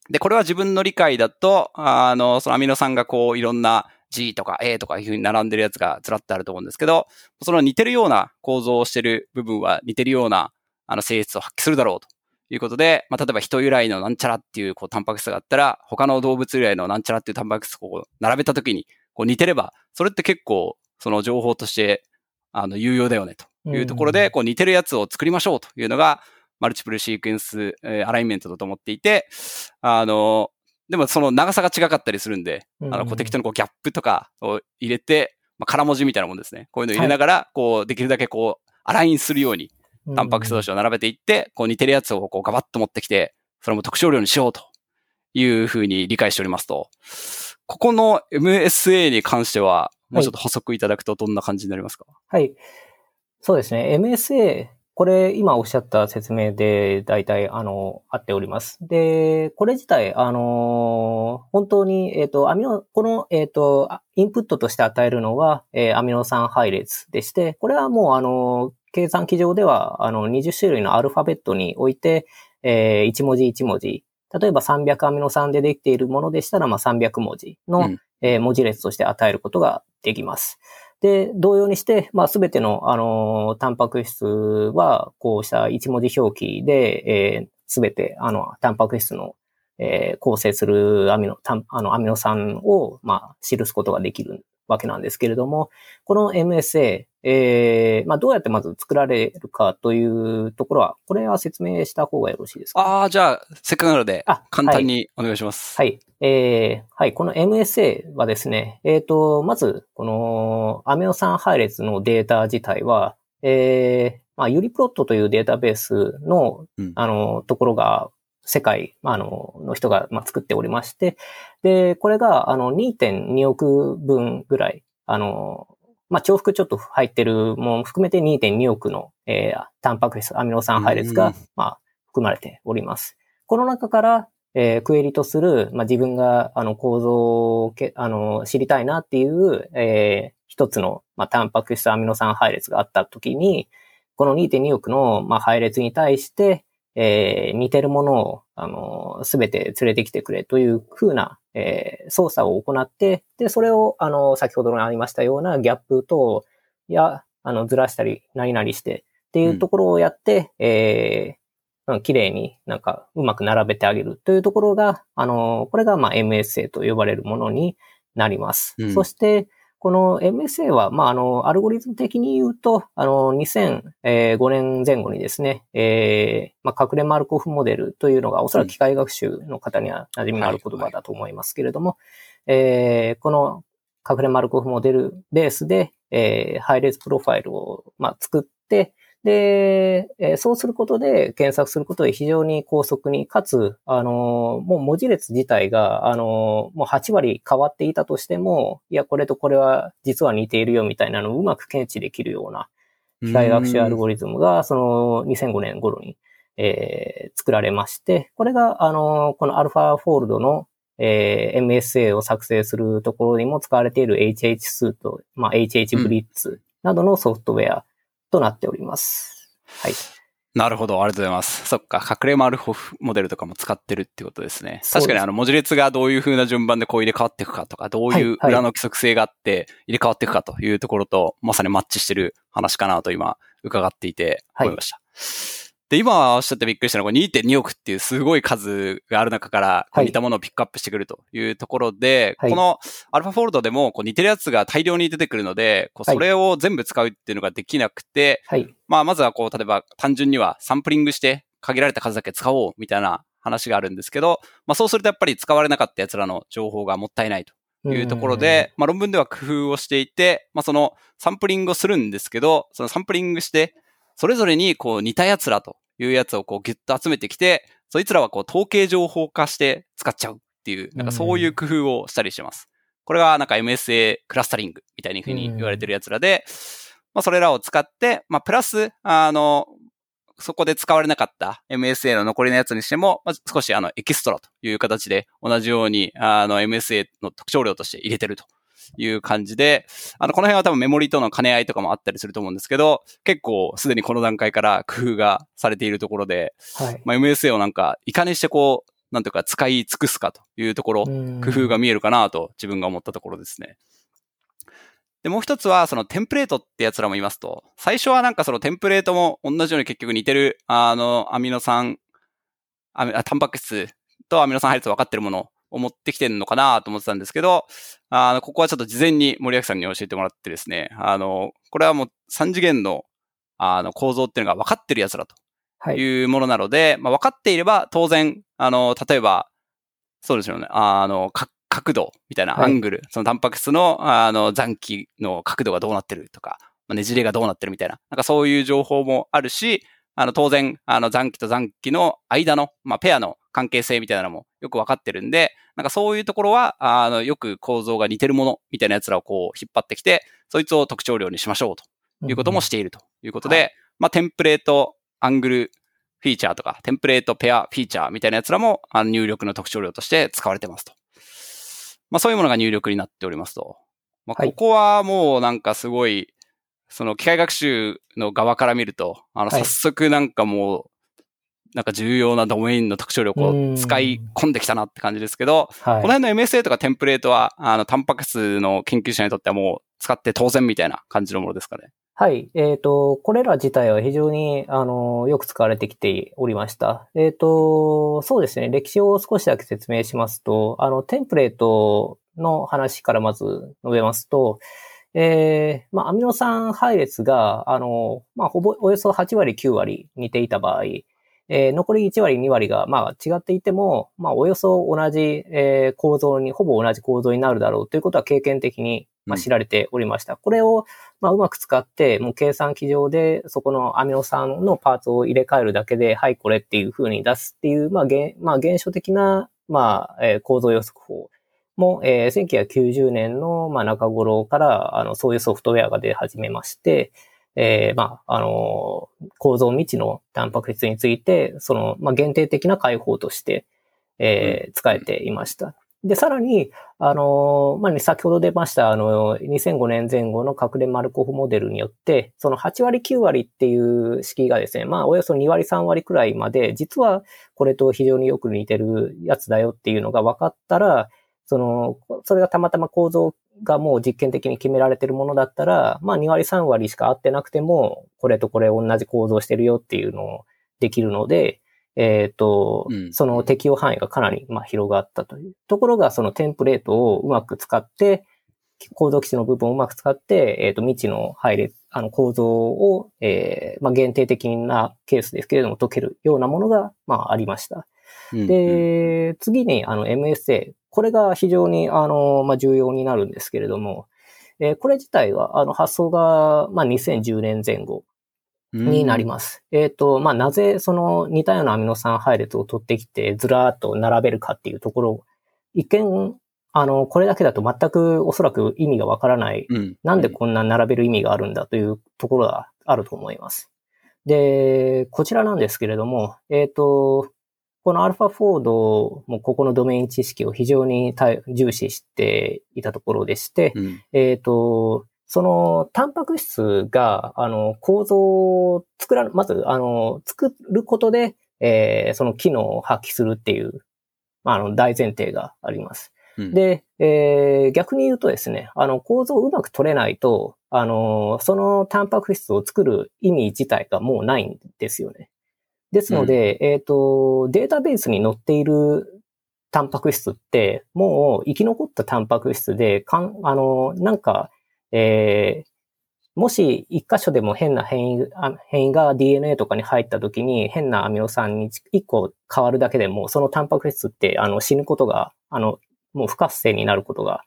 で、これは自分の理解だと、あの、そのアミノ酸がこう、いろんな G とか A とかいうふうに並んでるやつがずらっとあると思うんですけど、その似てるような構造をしてる部分は似てるような、あの、性質を発揮するだろうということで、まあ、例えば人由来のなんちゃらっていう、こう、タンパク質があったら、他の動物由来のなんちゃらっていうタンパク質をこう、並べたときに、こう、似てれば、それって結構、その情報として、あの、有用だよね、というところで、こう、似てるやつを作りましょうというのが、マルチプルシークエンス、えー、アライメントだと思っていて、あの、でもその長さが違かったりするんで、あの、こう適当にこうギャップとかを入れて、まあ、空文字みたいなもんですね。こういうのを入れながら、こう、できるだけこう、アラインするように、タンパク質同士を並べていって、こう似てるやつをこうガバッと持ってきて、それも特徴量にしようというふうに理解しておりますと、ここの MSA に関しては、もうちょっと補足いただくとどんな感じになりますか？はい。そうですね。MSA これ、今おっしゃった説明で、大体、あの、合っております。で、これ自体、あの、本当に、えっ、ー、と、アミノ、この、えっ、ー、と、インプットとして与えるのは、えー、アミノ酸配列でして、これはもう、あの、計算機上では、あの、20種類のアルファベットにおいて、えー、1文字1文字、例えば300アミノ酸でできているものでしたら、まあ、300文字の、うん、えー、文字列として与えることができます。で、同様にして、まあ、すべての、あの、タンパク質は、こうした一文字表記で、えす、べ、て、あの、タンパク質の、えー、構成するアミノ、あの、アミノ酸を、まあ、記すことができる。わけなんですけれども、この MSA、えー、まあ、どうやってまず作られるかというところは、これは説明した方がよろしいですか？ああ、じゃあ、せっかくなので、簡単にお願いします。はい。はい、えー、はい、この MSA はですね、えっ、ー、と、まず、このアミノ酸配列のデータ自体は、えー、まあ、ユリプロットというデータベースの、うん、あの、ところが世界、あの、の人が、まあ、作っておりまして、で、これが、あの、2.2億分ぐらい、あの、まあ、重複ちょっと入ってるもの含めて2.2億の、えー、タンパク質、アミノ酸配列が、まあ、含まれております。この中から、えー、クエリとする、まあ、自分が、あの、構造をけ、あの、知りたいなっていう、えー、一つの、まあ、タンパク質アミノ酸配列があったときに、この2.2億の、まあ、配列に対して、えー、似てるものを、あの、すべて連れてきてくれというふうな、えー、操作を行って、で、それを、あの、先ほどのありましたようなギャップ等や、あの、ずらしたり、何々してっていうところをやって、うん、えー、綺麗になんかうまく並べてあげるというところが、あの、これがまあ MSA と呼ばれるものになります。うん、そして、この MSA は、まあ、あの、アルゴリズム的に言うと、あの、2005年前後にですね、えー、まあ、隠れマルコフモデルというのが、おそらく機械学習の方には馴染みのある言葉だと思いますけれども、はいはい、えー、この隠れマルコフモデルベースで、えー、配列プロファイルを、まあ、作って、で、えー、そうすることで検索することで非常に高速に、かつ、あのー、もう文字列自体が、あのー、もう8割変わっていたとしても、いや、これとこれは実は似ているよみたいなのをうまく検知できるような機械学習アルゴリズムが、その2005年頃に、えー、作られまして、これが、あのこのアルファフォールドのえー、MSA を作成するところにも使われている HH スート、まあ、HH ブリッツなどのソフトウェアとなっております。はい。なるほど、ありがとうございます。そっか、隠れマルホフモデルとかも使ってるってことですね。確かにあの文字列がどういう風な順番でこう入れ替わっていくかとか、どういう裏の規則性があって入れ替わっていくかというところと、まさにマッチしてる話かなと今伺っていて思いました。はいで、今おっしゃってびっくりしたのが2.2億っていうすごい数がある中から似たものをピックアップしてくるというところで、はい、このアルファフォールドでもこう似てるやつが大量に出てくるので、こうそれを全部使うっていうのができなくて、はい、まあまずはこう例えば単純にはサンプリングして限られた数だけ使おうみたいな話があるんですけど、まあそうするとやっぱり使われなかったやつらの情報がもったいないというところで、まあ論文では工夫をしていて、まあそのサンプリングをするんですけど、そのサンプリングして、それぞれにこう似たやつらというやつをこうギュッと集めてきて、そいつらはこう統計情報化して使っちゃうっていう、なんかそういう工夫をしたりしてます。これがなんか MSA クラスタリングみたいにふうに言われてるやつらで、まあそれらを使って、まあプラス、あの、そこで使われなかった MSA の残りのやつにしても、まず少しあのエキストラという形で同じようにあの MSA の特徴量として入れてるという感じで、あの、この辺は多分メモリとの兼ね合いとかもあったりすると思うんですけど、結構すでにこの段階から工夫がされているところで、はい、まあ、MSA をなんか、いかにしてこう、なんというか使い尽くすかというところ、工夫が見えるかなと自分が思ったところですね。で、もう一つは、そのテンプレートってやつらも言いますと、最初はなんかそのテンプレートも同じように結局似てる、あの、アミノ酸、あ、タンパク質とアミノ酸配列分かってるものを持ってきてるのかなと思ってたんですけど、あの、ここはちょっと事前に森脇さんに教えてもらってですね、あの、これはもう3次元の、あの、構造っていうのが分かってるやつだとい。うものなので、はい、まあ、分かっていれば当然、あの、例えば、そうですよね、あの、角度みたいなアングル、はい、そのタンパク質の、あの、残機の角度がどうなってるとか、まあ、ねじれがどうなってるみたいな、なんかそういう情報もあるし、あの、当然、あの、残機と残機の間の、まあ、ペアの関係性みたいなのもよくわかってるんで、なんかそういうところは、あの、よく構造が似てるものみたいなやつらをこう引っ張ってきて、そいつを特徴量にしましょうということもしているということで、うんはい、まあ、テンプレート、アングル、フィーチャーとか、テンプレート、ペア、フィーチャーみたいなやつらも、あの入力の特徴量として使われてますと。まあ、そういうものが入力になっておりますと。まあ、ここはもうなんかすごい、その機械学習の側から見ると、あの、早速なんかもう、なんか重要なドメインの特徴力を使い込んできたなって感じですけど、はい、この辺の MSA とかテンプレートは、あの、タンパク質の研究者にとってはもう使って当然みたいな感じのものですかね。はい。えっ、ー、と、これら自体は非常に、あの、よく使われてきておりました。えっ、ー、と、そうですね。歴史を少しだけ説明しますと、あの、テンプレートの話からまず述べますと、えー、まあ、アミノ酸配列が、あの、まあ、ほぼ、およそ8割、9割似ていた場合、えー、残り1割、2割が、まあ、違っていても、まあ、およそ同じ、えー、構造に、ほぼ同じ構造になるだろうということは経験的に、まあ、知られておりました。うん、これを、まあ、うまく使って、もう計算機上で、そこのアミノ酸のパーツを入れ替えるだけで、はい、これっていう風に出すっていう、まあ、現、まあ、現象的な、まあ、えー、構造予測法も、えー、1990年の、まあ、中頃から、あの、そういうソフトウェアが出始めまして、えー、まあ、あの、構造未知のタンパク質について、その、まあ、限定的な解放として、えー、使えていました。で、さらに、あの、まあ、ね、先ほど出ました、あの、2005年前後の隠れマルコフモデルによって、その8割9割っていう式がですね、まあ、およそ2割3割くらいまで、実はこれと非常によく似てるやつだよっていうのが分かったら、その、それがたまたま構造がもう実験的に決められてるものだったら、まあ2割3割しか合ってなくても、これとこれ同じ構造してるよっていうのをできるので、えっ、ー、と、うん、その適用範囲がかなり、まあ、広がったというところが、そのテンプレートをうまく使って、構造基地の部分をうまく使って、えっ、ー、と、未知の配列、あの構造を、えー、まあ、限定的なケースですけれども解けるようなものが、まあ、ありました。で、うん、次に、あの、MSA。これが非常に、あの、まあ、重要になるんですけれども、えー、これ自体は、あの、発想が、まあ、2010年前後になります。えっ、ー、と、まあ、なぜその似たようなアミノ酸配列を取ってきてずらーっと並べるかっていうところ、一見、あの、これだけだと全くおそらく意味がわからない、うん、なんでこんな並べる意味があるんだというところがあると思います。で、こちらなんですけれども、えっ、ー、と、このアルファフォードもここのドメイン知識を非常に重視していたところでして、うん、えっ、と、その、タンパク質が、あの、構造を作ら、まず、あの、作ることで、えー、その機能を発揮するっていう、まあ、あの、大前提があります。うん、で、えー、逆に言うとですね、あの、構造をうまく取れないと、あの、そのタンパク質を作る意味自体がもうないんですよね。ですので、うん、えっ、ー、と、データベースに載っているタンパク質って、もう生き残ったタンパク質で、かん、あの、なんか、えー、もし一箇所でも変な変異変異が DNA とかに入った時に変なアミノ酸に一個変わるだけでも、そのタンパク質ってあの死ぬことが、あの、もう不活性になることが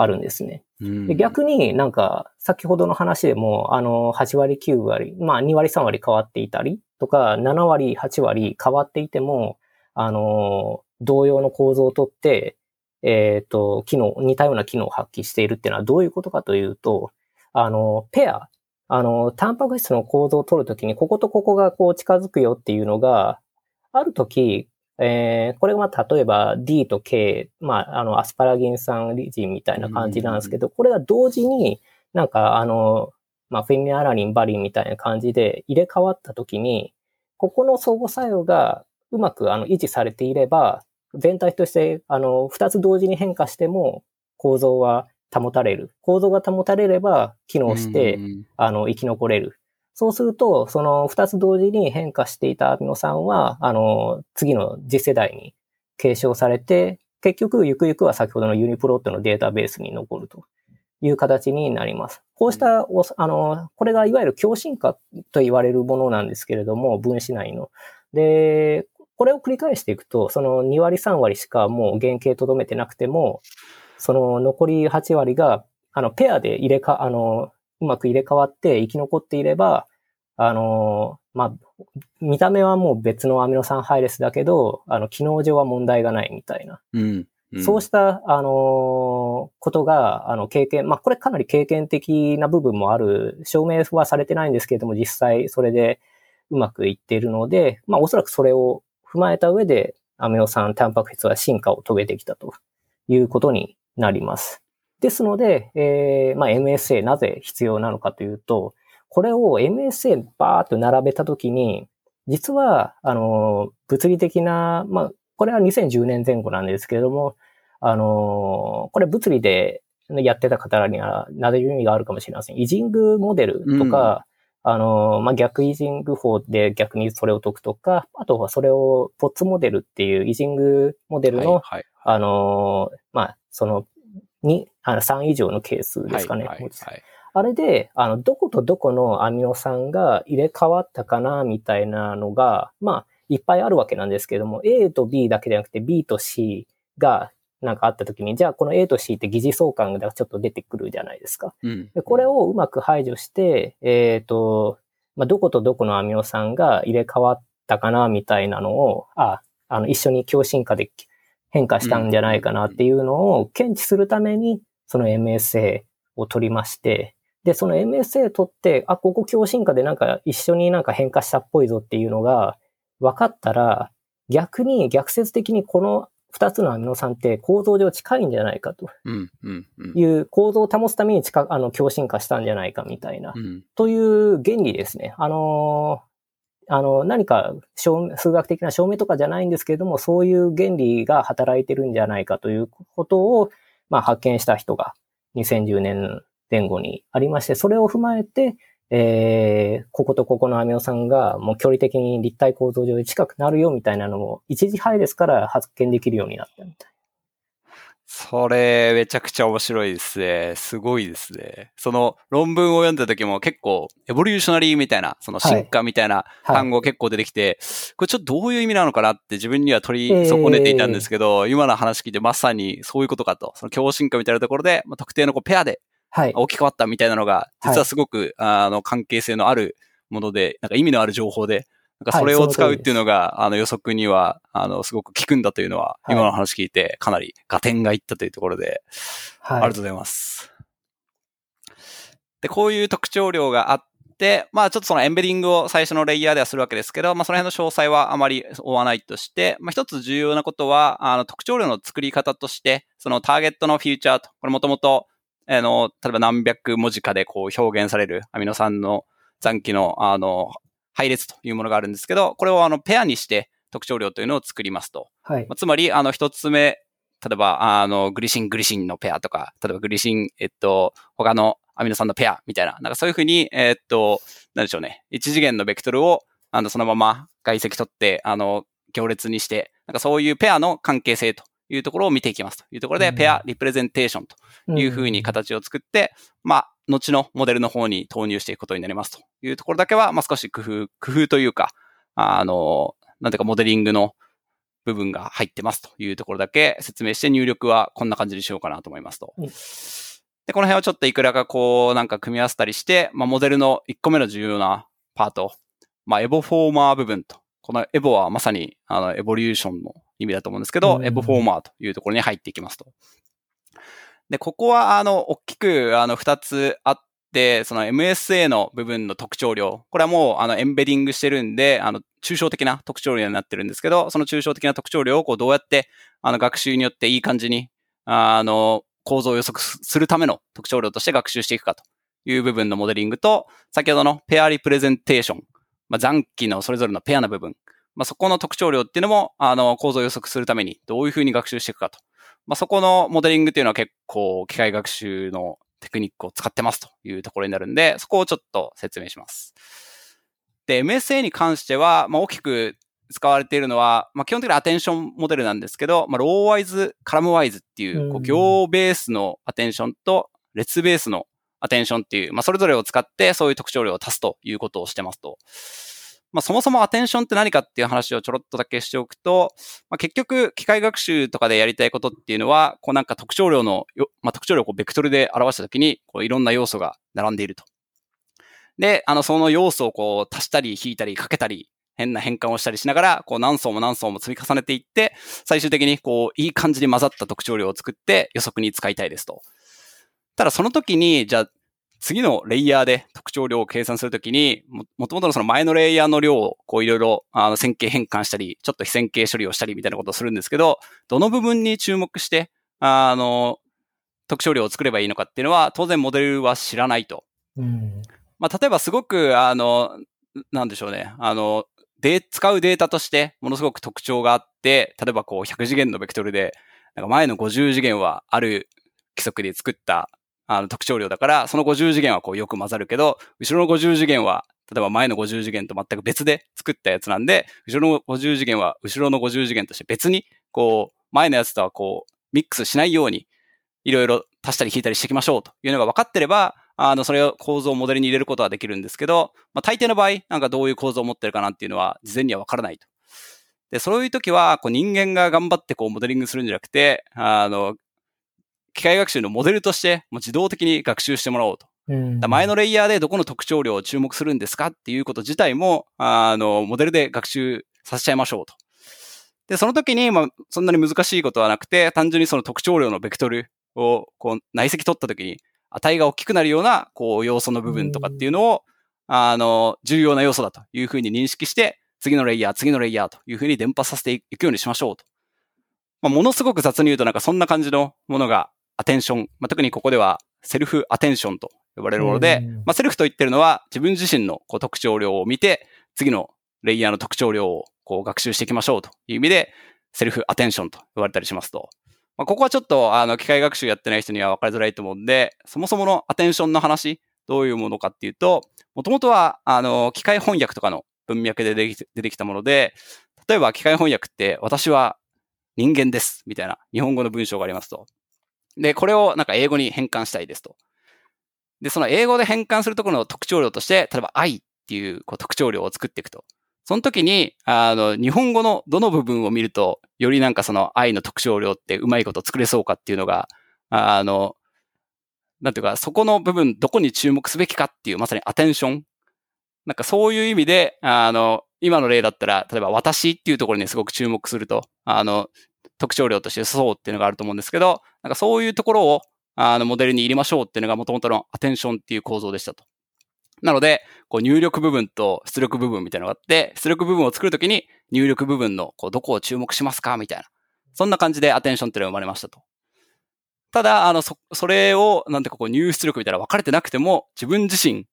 あるんですね。で逆になんか、先ほどの話でも、あの、8割、9割、まあ2割、3割変わっていたりとか、7割、8割変わっていても、あの、同様の構造をとって、えっ、ー、と、機能、似たような機能を発揮しているっていうのはどういうことかというと、あの、ペア、あの、タンパク質の構造を取るときに、こことここがこう近づくよっていうのが、あるとき、えー、これがまあ例えば D と K、まあ、あの、アスパラギン酸リジンみたいな感じなんですけど、これが同時になんかあの、まあ、フェミアラリン、バリンみたいな感じで入れ替わったときに、ここの相互作用がうまくあの維持されていれば、全体として、あの、二つ同時に変化しても構造は保たれる。構造が保たれれば機能して、あの、生き残れる。そうすると、その二つ同時に変化していたアミノ酸は、あの、次の次世代に継承されて、結局、ゆくゆくは先ほどのユニプロットのデータベースに残るという形になります。こうした、あの、これがいわゆる強進化と言われるものなんですけれども、分子内の。で、これを繰り返していくと、その2割3割しかもう原型とどめてなくても、その残り8割が、あの、ペアで入れか、あの、うまく入れ替わって生き残っていれば、あの、まあ、見た目はもう別のアミノ酸配列だけど、あの、機能上は問題がないみたいな。うんうん、そうした、あの、ことが、あの、経験、まあ、これかなり経験的な部分もある、証明はされてないんですけれども、実際それでうまくいっているので、まあ、おそらくそれを踏まえた上で、アミノ酸、タンパク質は進化を遂げてきたということになります。ですので、えー、まあ、MSA なぜ必要なのかというと、これを MSA バーっと並べたときに、実は、あの、物理的な、まあ、これは2010年前後なんですけれども、あの、これ物理でやってた方には、なぜ意味があるかもしれません。イジングモデルとか、あの、まあ、逆イジング法で逆にそれを解くとか、あとはそれをポッツモデルっていうイジングモデルの、はいはい、あの、まあ、その、に、あの、3以上のケースですかね。はいはいはい、あれで、あの、どことどこのアミノ酸が入れ替わったかな、みたいなのが、まあ、いっぱいあるわけなんですけども、A と B だけじゃなくて B と C がなんかあった時に、じゃあこの A と C って疑似相関がちょっと出てくるじゃないですか。うん、でこれをうまく排除して、えっ、ー、と、まあ、どことどこのアミノ酸が入れ替わったかなみたいなのを、あ、あの、一緒に強進化で変化したんじゃないかなっていうのを検知するために、その MSA を取りまして、で、その MSA 取って、あ、ここ強進化でなんか一緒になんか変化したっぽいぞっていうのが分かったら、逆に逆説的にこの二つのアミノ酸って構造上近いんじゃないかと。いう構造を保つために近あの強進化したんじゃないかみたいな、うん。という原理ですね。あのーあの、何か数学的な証明とかじゃないんですけれども、そういう原理が働いてるんじゃないかということを、まあ、発見した人が2010年前後にありまして、それを踏まえて、えー、こことここのアミノ酸がもう距離的に立体構造上で近くなるよみたいなのも一時配列から発見できるようになったみたい。それ、めちゃくちゃ面白いですね。すごいですね。その論文を読んだ時も結構、エボリューショナリーみたいな、その進化みたいなはい。単語結構出てきて、これちょっとどういう意味なのかなって自分には取り損ねていたんですけど、今の話聞いてまさにそういうことかと。その強進化みたいなところで、まあ、特定のこうペアではい。大きく変わったみたいなのが、実はすごく、あの関係性のあるもので、なんか意味のある情報で、なんかそれを使うっていうのが、あの予測には、あの、すごく効くんだというのは、はい今の話聞いて、かなり合点がいったというところで、ありはい。がとうございます。で、こういう特徴量があって、まあちょっとそのエンベディングを最初のレイヤーではするわけですけど、まあその辺の詳細はあまり追わないとして、まあ一つ重要なことは、あの特徴量の作り方として、そのターゲットのフィーチャーと、これもともと、あの、例えば何百文字かでこう表現されるアミノ酸の残機の、あの、配列というものがあるんですけど、これをあのペアにして特徴量というのを作りますと。はいま。あつまり、あの、一つ目、例えば、あの、グリシン、グリシンのペアとか、例えばグリシン、えっと、他のアミノ酸のペアみたいな、なんかそういうふうに、えっと、なんでしょうね、一次元のベクトルを、あの、そのまま外積取って、あの、行列にして、なんかそういうペアの関係性というところを見ていきますと。いうところで、うん。ペアリプレゼンテーションというふうに形を作って、まあ、後のモデルの方に投入していくことになりますと。いうところだけは、まあ、少し工夫、工夫というか、あの、なんていうかモデリングの部分が入ってますと。いうところだけ説明して入力はこんな感じにしようかなと思いますと。うん。で、この辺をちょっといくらかこうなんか組み合わせたりして、まあ、モデルの1個目の重要なパート、まあ、エボフォーマー部分と。このエボはまさにあのエボリューションの意味だと思うんですけど、うん。エボフォーマーというところに入っていきますと。で、ここはあの大きくあの2つあって、その MSA の部分の特徴量、これはもうあのエンベディングしてるんで、あの抽象的な特徴量になってるんですけど、その抽象的な特徴量をこうどうやってあの学習によっていい感じにあの構造を予測するための特徴量として学習していくかという部分のモデリングと、先ほどのペアリプレゼンテーション、まあ、残機のそれぞれのペアの部分、まあ、そこの特徴量っていうのもあの構造を予測するためにどういうふうに学習していくかと。まあ、そこのモデリングっていうのは結構機械学習のテクニックを使ってますというところになるんで、そこをちょっと説明します。で、MSA に関しては、まあ、大きく使われているのは、まあ、基本的にアテンションモデルなんですけど、まあ、ローワイズ、カラムワイズっていう、こううん行ベースのアテンションと列ベースのアテンションっていう、まあ、それぞれを使ってそういう特徴量を足すということをしてますと。まあ、そもそもアテンションって何かっていう話をちょろっとだけしておくと、まあ、結局、機械学習とかでやりたいことっていうのは、こうなんか特徴量の、まあ、特徴量をベクトルで表したときに、こういろんな要素が並んでいると。で、あの、その要素をこう足したり引いたりかけたり、変な変換をしたりしながら、こう何層も何層も積み重ねていって、最終的にこういい感じに混ざった特徴量を作って予測に使いたいですと。ただその時に、じゃあ次のレイヤーで特徴量を計算するときに、も、もともとのその前のレイヤーの量をこういろいろ、あの、線形変換したり、ちょっと非線形処理をしたりみたいなことをするんですけど、どの部分に注目して、あの、特徴量を作ればいいのかっていうのは、当然モデルは知らないと。うん。まあ、例えばすごく、あの、なんでしょうね。あの、で、使うデータとしてものすごく特徴があって、例えばこう100次元のベクトルで、なんか前の50次元はある規則で作ったあの特徴量だから、その50次元はこうよく混ざるけど、後ろの50次元は、例えば前の50次元と全く別で作ったやつなんで、後ろの50次元は後ろの50次元として別に、こう、前のやつとはこう、ミックスしないように、いろいろ足したり引いたりしていきましょうというのが分かってれば、あの、それを構造をモデルに入れることはできるんですけど、まあ、大抵の場合、なんかどういう構造を持ってるかなっていうのは、事前には分からないと。で、そういう時は、こう人間が頑張ってこうモデリングするんじゃなくて、あの、機械学習のモデルとして、もう自動的に学習してもらおうと。うんだ前のレイヤーでどこの特徴量を注目するんですかっていうこと自体も、あの、モデルで学習させちゃいましょうと。で、その時に、まあ、そんなに難しいことはなくて、単純にその特徴量のベクトルを、こう、内積取った時に、値が大きくなるような、こう、要素の部分とかっていうのを、あの、重要な要素だというふうに認識して、次のレイヤー、次のレイヤーというふうに伝播させていくようにしましょうと。まあ、ものすごく雑に言うとなんかそんな感じのものがアテンション。まあ、特にここではセルフアテンションと呼ばれるもので、まあ、セルフと言ってるのは自分自身のこう特徴量を見て、次のレイヤーの特徴量をこう学習していきましょうという意味で、セルフアテンションと呼ばれたりしますと。まあ、ここはちょっと、あの、機械学習やってない人には分かりづらいと思うんで、そもそものアテンションの話、どういうものかっていうと、もともとは、あの、機械翻訳とかの文脈で出てきたもので、例えば機械翻訳って、私は人間です、みたいな日本語の文章がありますと。で、これをなんか英語に変換したいですと。で、その英語で変換するところの特徴量として、例えば愛っていうこう特徴量を作っていくと。その時に、あの、日本語のどの部分を見ると、よりなんかその愛の特徴量ってうまいこと作れそうかっていうのが、あの、なんていうか、そこの部分、どこに注目すべきかっていう、まさにアテンション。なんかそういう意味で、あの、今の例だったら、例えば私っていうところにすごく注目すると、あの、特徴量としてそうっていうのがあると思うんですけど、なんかそういうところを、あの、モデルに入れましょうっていうのが元々のアテンションっていう構造でしたと。なので、こう入力部分と出力部分みたいなのがあって、出力部分を作るときに入力部分のこうどこを注目しますかみたいな。そんな感じでアテンションっていうのが生まれましたと。ただ、あの、そ、それを、なんてこう入出力みたいな分かれてなくても、自分自身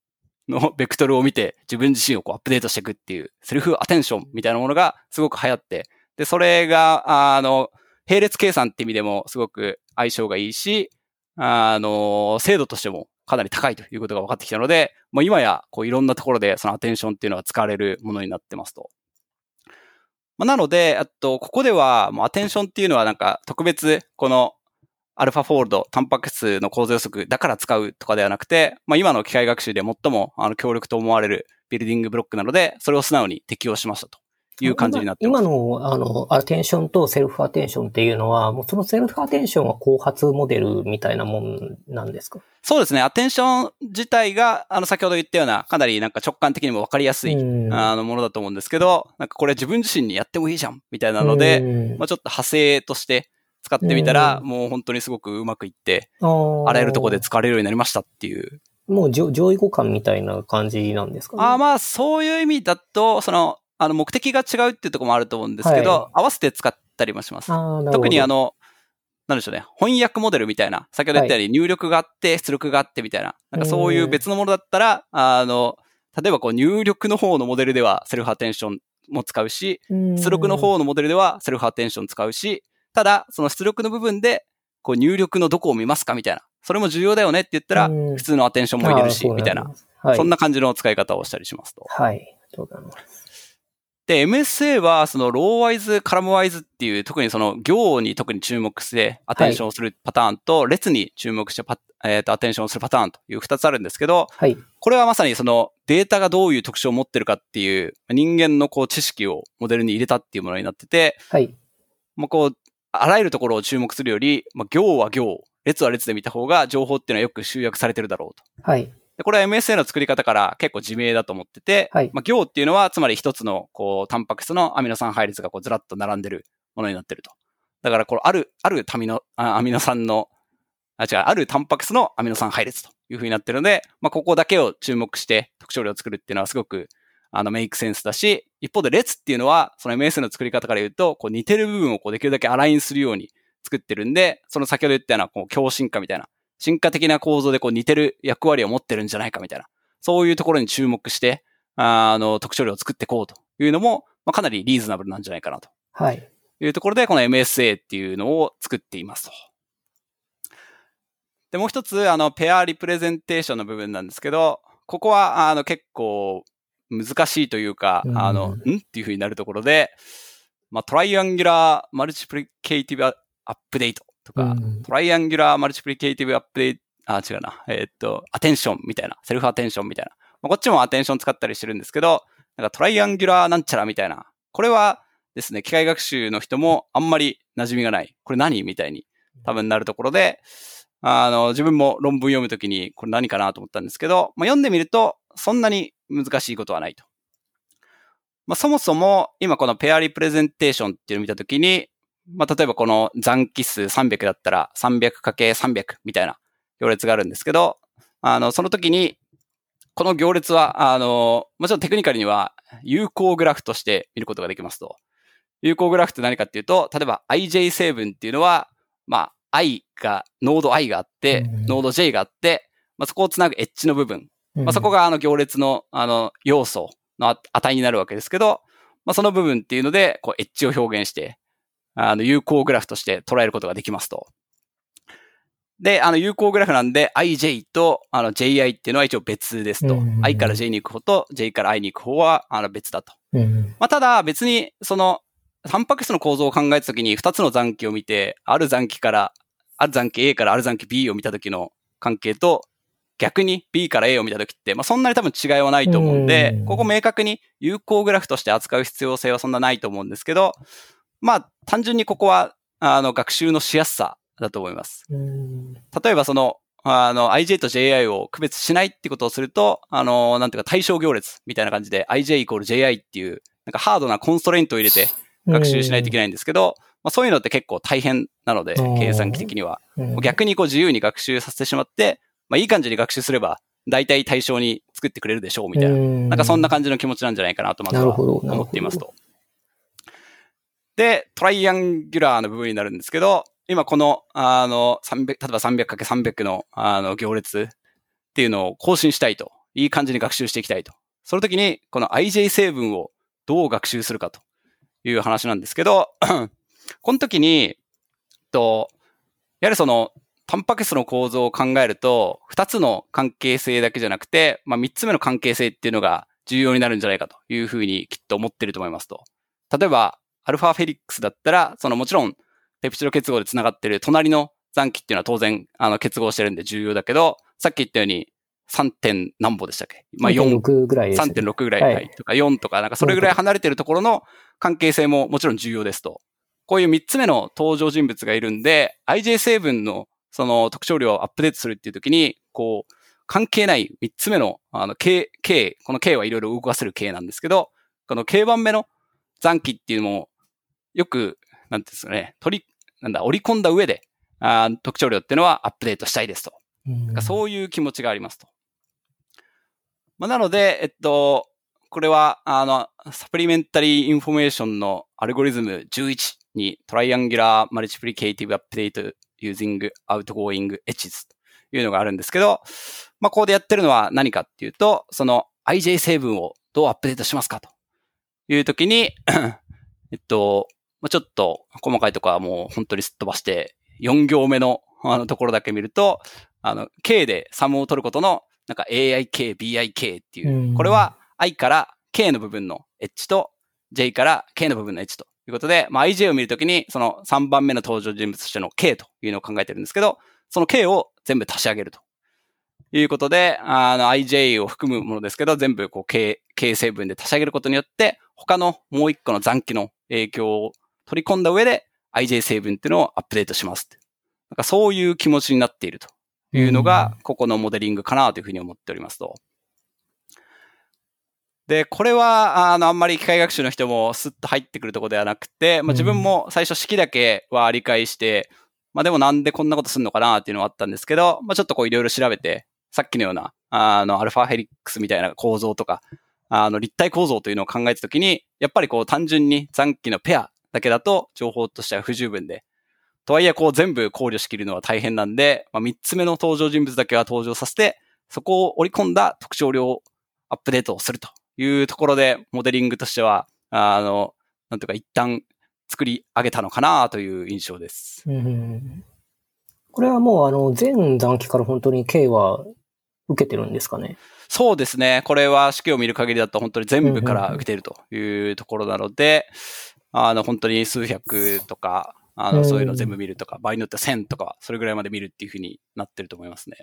のベクトルを見て、自分自身をこうアップデートしていくっていう、セルフアテンションみたいなものがすごく流行って、で、それが、あの、並列計算って意味でもすごく相性がいいし、あの、精度としてもかなり高いということが分かってきたので、もう今やこういろんなところでそのアテンションっていうのは使われるものになってますと。まあ、なので、あと、ここではもうアテンションっていうのはなんか特別このアルファフォールド、タンパク質の構造予測だから使うとかではなくて、まあ、今の機械学習で最もあの強力と思われるビルディングブロックなので、それを素直に適用しましたと。いう感じになってます。今の、あの、アテンションとセルフアテンションっていうのは、もうそのセルフアテンションは後発モデルみたいなもんなんですか？そうですね。アテンション自体が、あの、先ほど言ったような、かなりなんか直感的にもわかりやすい、あの、ものだと思うんですけど、なんかこれ自分自身にやってもいいじゃん、みたいなので、まあちょっと派生として使ってみたら、もう本当にすごくうまくいって、あらゆるところで使われるようになりましたっていう。もう上位互換みたいな感じなんですかね？あまあ、そういう意味だと、その、あの、目的が違うっていうところもあると思うんですけど、はい、合わせて使ったりもします。特にあの、なんでしょうね、翻訳モデルみたいな、先ほど言ったように入力があって、出力があってみたいな、なんかそういう別のものだったら、あの、例えばこう入力の方のモデルではセルフアテンションも使うし、出力の方のモデルではセルフアテンション使うし、ただ、その出力の部分で、こう入力のどこを見ますかみたいな。それも重要だよねって言ったら、普通のアテンションも入れるし、みたいな。そんな感じの使い方をしたりしますと。はい。そうだな。で、MSA は、その、ローワイズ、カラムワイズっていう、特にその、行に特に注目して、アテンションをするパターンと、はい、列に注目してパ、えっ、ー、と、アテンションをするパターンという二つあるんですけど、はい、これはまさにその、データがどういう特徴を持ってるかっていう、人間のこう、知識をモデルに入れたっていうものになってて、はい。まあ、こう、あらゆるところを注目するより、まあ、行は行、列は列で見た方が情報っていうのはよく集約されてるだろうと。はい。でこれは MSA の作り方から結構自明だと思ってて、はい、まあ、行っていうのは、つまり一つの、こう、タンパク質のアミノ酸配列がこうずらっと並んでるものになってると。だから、これ、ある、あるタミノ、アミノ酸の、あ、違う、あるタンパク質のアミノ酸配列というふうになってるので、まあ、ここだけを注目して特徴量を作るっていうのはすごく、あの、メイクセンスだし、一方で列っていうのは、その MS の作り方から言うと、こう似てる部分をこうできるだけアラインするように作ってるんで、その先ほど言ったような、こう、強進化みたいな、進化的な構造でこう似てる役割を持ってるんじゃないかみたいな。そういうところに注目して、あの、特徴量を作っていこうというのも、まあ、かなりリーズナブルなんじゃないかなと。はい。いうところで、この MSA っていうのを作っていますと。で、もう一つ、あの、ペアリプレゼンテーションの部分なんですけど、ここは、あの、結構難しいというか、うん、あの、ん？っていうふうになるところで、まあ、トライアンギュラーマルチプリケイティブアップデートとか、うん、トライアンギュラーマルチプリケイティブアップデートあ、違うな。えー、っと、アテンションみたいな。セルフアテンションみたいな。まあ、こっちもアテンション使ったりしてるんですけど、なんかトライアンギュラーなんちゃらみたいな。これはですね、機械学習の人もあんまり馴染みがない。これ何みたいに多分なるところで、あの、自分も論文読むときにこれ何かなと思ったんですけど、まあ、読んでみるとそんなに難しいことはないと。まあ、そもそも今このペアリプレゼンテーションっていうのを見たときに、まあ、例えばこの残機数300だったら 300×300 みたいな行列があるんですけど、あの、その時に、この行列は、あの、もちろんテクニカルには有効グラフとして見ることができますと。有効グラフって何かっていうと、例えば ij 成分っていうのは、まあ、i が、ノード i があって、うんノード j があって、まあ、そこをつなぐエッジの部分。まあ、そこが、があの行列のあの要素のあ値になるわけですけど、まあ、その部分っていうので、こうエッジを表現して、あの有効グラフとして捉えることができますと。で、あの有効グラフなんで ij とあの ji っていうのは一応別ですと。うん i から j に行く方と j から i に行く方はあの別だと。うんまあ、ただ別にそのタンパク質の構造を考えたときに2つの残機を見て、ある残機から、ある残機 A からある残機 B を見たときの関係と、逆に B から A を見たときって、まあ、そんなに多分違いはないと思うんでうん、ここ明確に有効グラフとして扱う必要性はそんなないと思うんですけど、まあ、単純にここは、あの、学習のしやすさだと思います。うん例えばその、あの、IJ と JI を区別しないってことをすると、あの、なんていうか対象行列みたいな感じで IJ イコール JI っていう、なんかハードなコンストレイントを入れて学習しないといけないんですけど、まあ、そういうのって結構大変なので、うん計算機的には。逆にこう自由に学習させてしまって、まあいい感じに学習すれば、大体対象に作ってくれるでしょうみたいな。ななんかそんな感じの気持ちなんじゃないかなとまずは思っていますと。で、トライアンギュラーの部分になるんですけど、今この、あの、300、例えば 300×300 の、あの、行列っていうのを更新したいと。いい感じに学習していきたいと。その時に、この IJ 成分をどう学習するかという話なんですけど、この時に、と、やはりその、タンパク質の構造を考えると、二つの関係性だけじゃなくて、まあ三つ目の関係性っていうのが重要になるんじゃないかというふうにきっと思ってると思いますと。例えば、アルファフェリックスだったら、そのもちろん、ペプチド結合で繋がってる隣の残機っていうのは当然、あの、結合してるんで重要だけど、さっき言ったように、3. 点何歩でしたっけ？まあ4 3.6ぐらいね。3.6ぐらいはいとか4とか、なんかそれぐらい離れてるところの関係性ももちろん重要ですと。こういう3つ目の登場人物がいるんで、IJ 成分のその特徴量をアップデートするっていう時に、こう、関係ない3つ目の、あの、K、K、この K はいろいろ動かせる K なんですけど、この K 番目の残基っていうのも、よく、なんですかね、取り、なんだ、織り込んだ上で、あー特徴量っていうのはアップデートしたいですと。うんそういう気持ちがありますと。まあ、なので、えっと、これは、あの、 supplementary information のアルゴリズム11にトライアンギュラーマルチプリケイティブアップデート using outgoing edges というのがあるんですけど、まあ、ここでやってるのは何かっていうと、その IJ 成分をどうアップデートしますかというときに、えっと、まあ、ちょっと細かいところはもう本当にすっ飛ばして、4行目のあのところだけ見ると、あの、K でサムを取ることの、なんか AIK、BIK っていうう、んこれは I から K の部分の H と J から K の部分の H ということで、まあ、IJ を見るときに、その3番目の登場人物としての K というのを考えてるんですけど、その K を全部足し上げると。いうことで、あの、IJ を含むものですけど、全部こう K、K 成分で足し上げることによって、他のもう一個の残機の影響を取り込んだ上で、IJ 成分っていうのをアップデートします。なんかそういう気持ちになっているというのが、ここのモデリングかなというふうに思っておりますと。で、これは、あの、あんまり機械学習の人もスッと入ってくるところではなくて、まあ、自分も最初式だけは理解して、まあでもなんでこんなことするのかなっていうのはあったんですけど、まあちょっとこういろいろ調べて、さっきのような、あの、アルファヘリックスみたいな構造とか、あの、立体構造というのを考えたときに、やっぱりこう単純に残機のペアだけだと情報としては不十分で、とはいえこう全部考慮しきるのは大変なんで、まあ、3つ目の登場人物だけは登場させて、そこを織り込んだ特徴量をアップデートをするというところで、モデリングとしては、あの、なんていうか一旦作り上げたのかなという印象です。うんこれはもう、あの、全残機から本当に K は受けてるんですかね？そうですね。これは式を見る限りだと本当に全部から受けているというところなので、あの、本当に数百とか、あの、うんそういうの全部見るとか、場合によっては1000とか、それぐらいまで見るっていうふうになってると思いますね。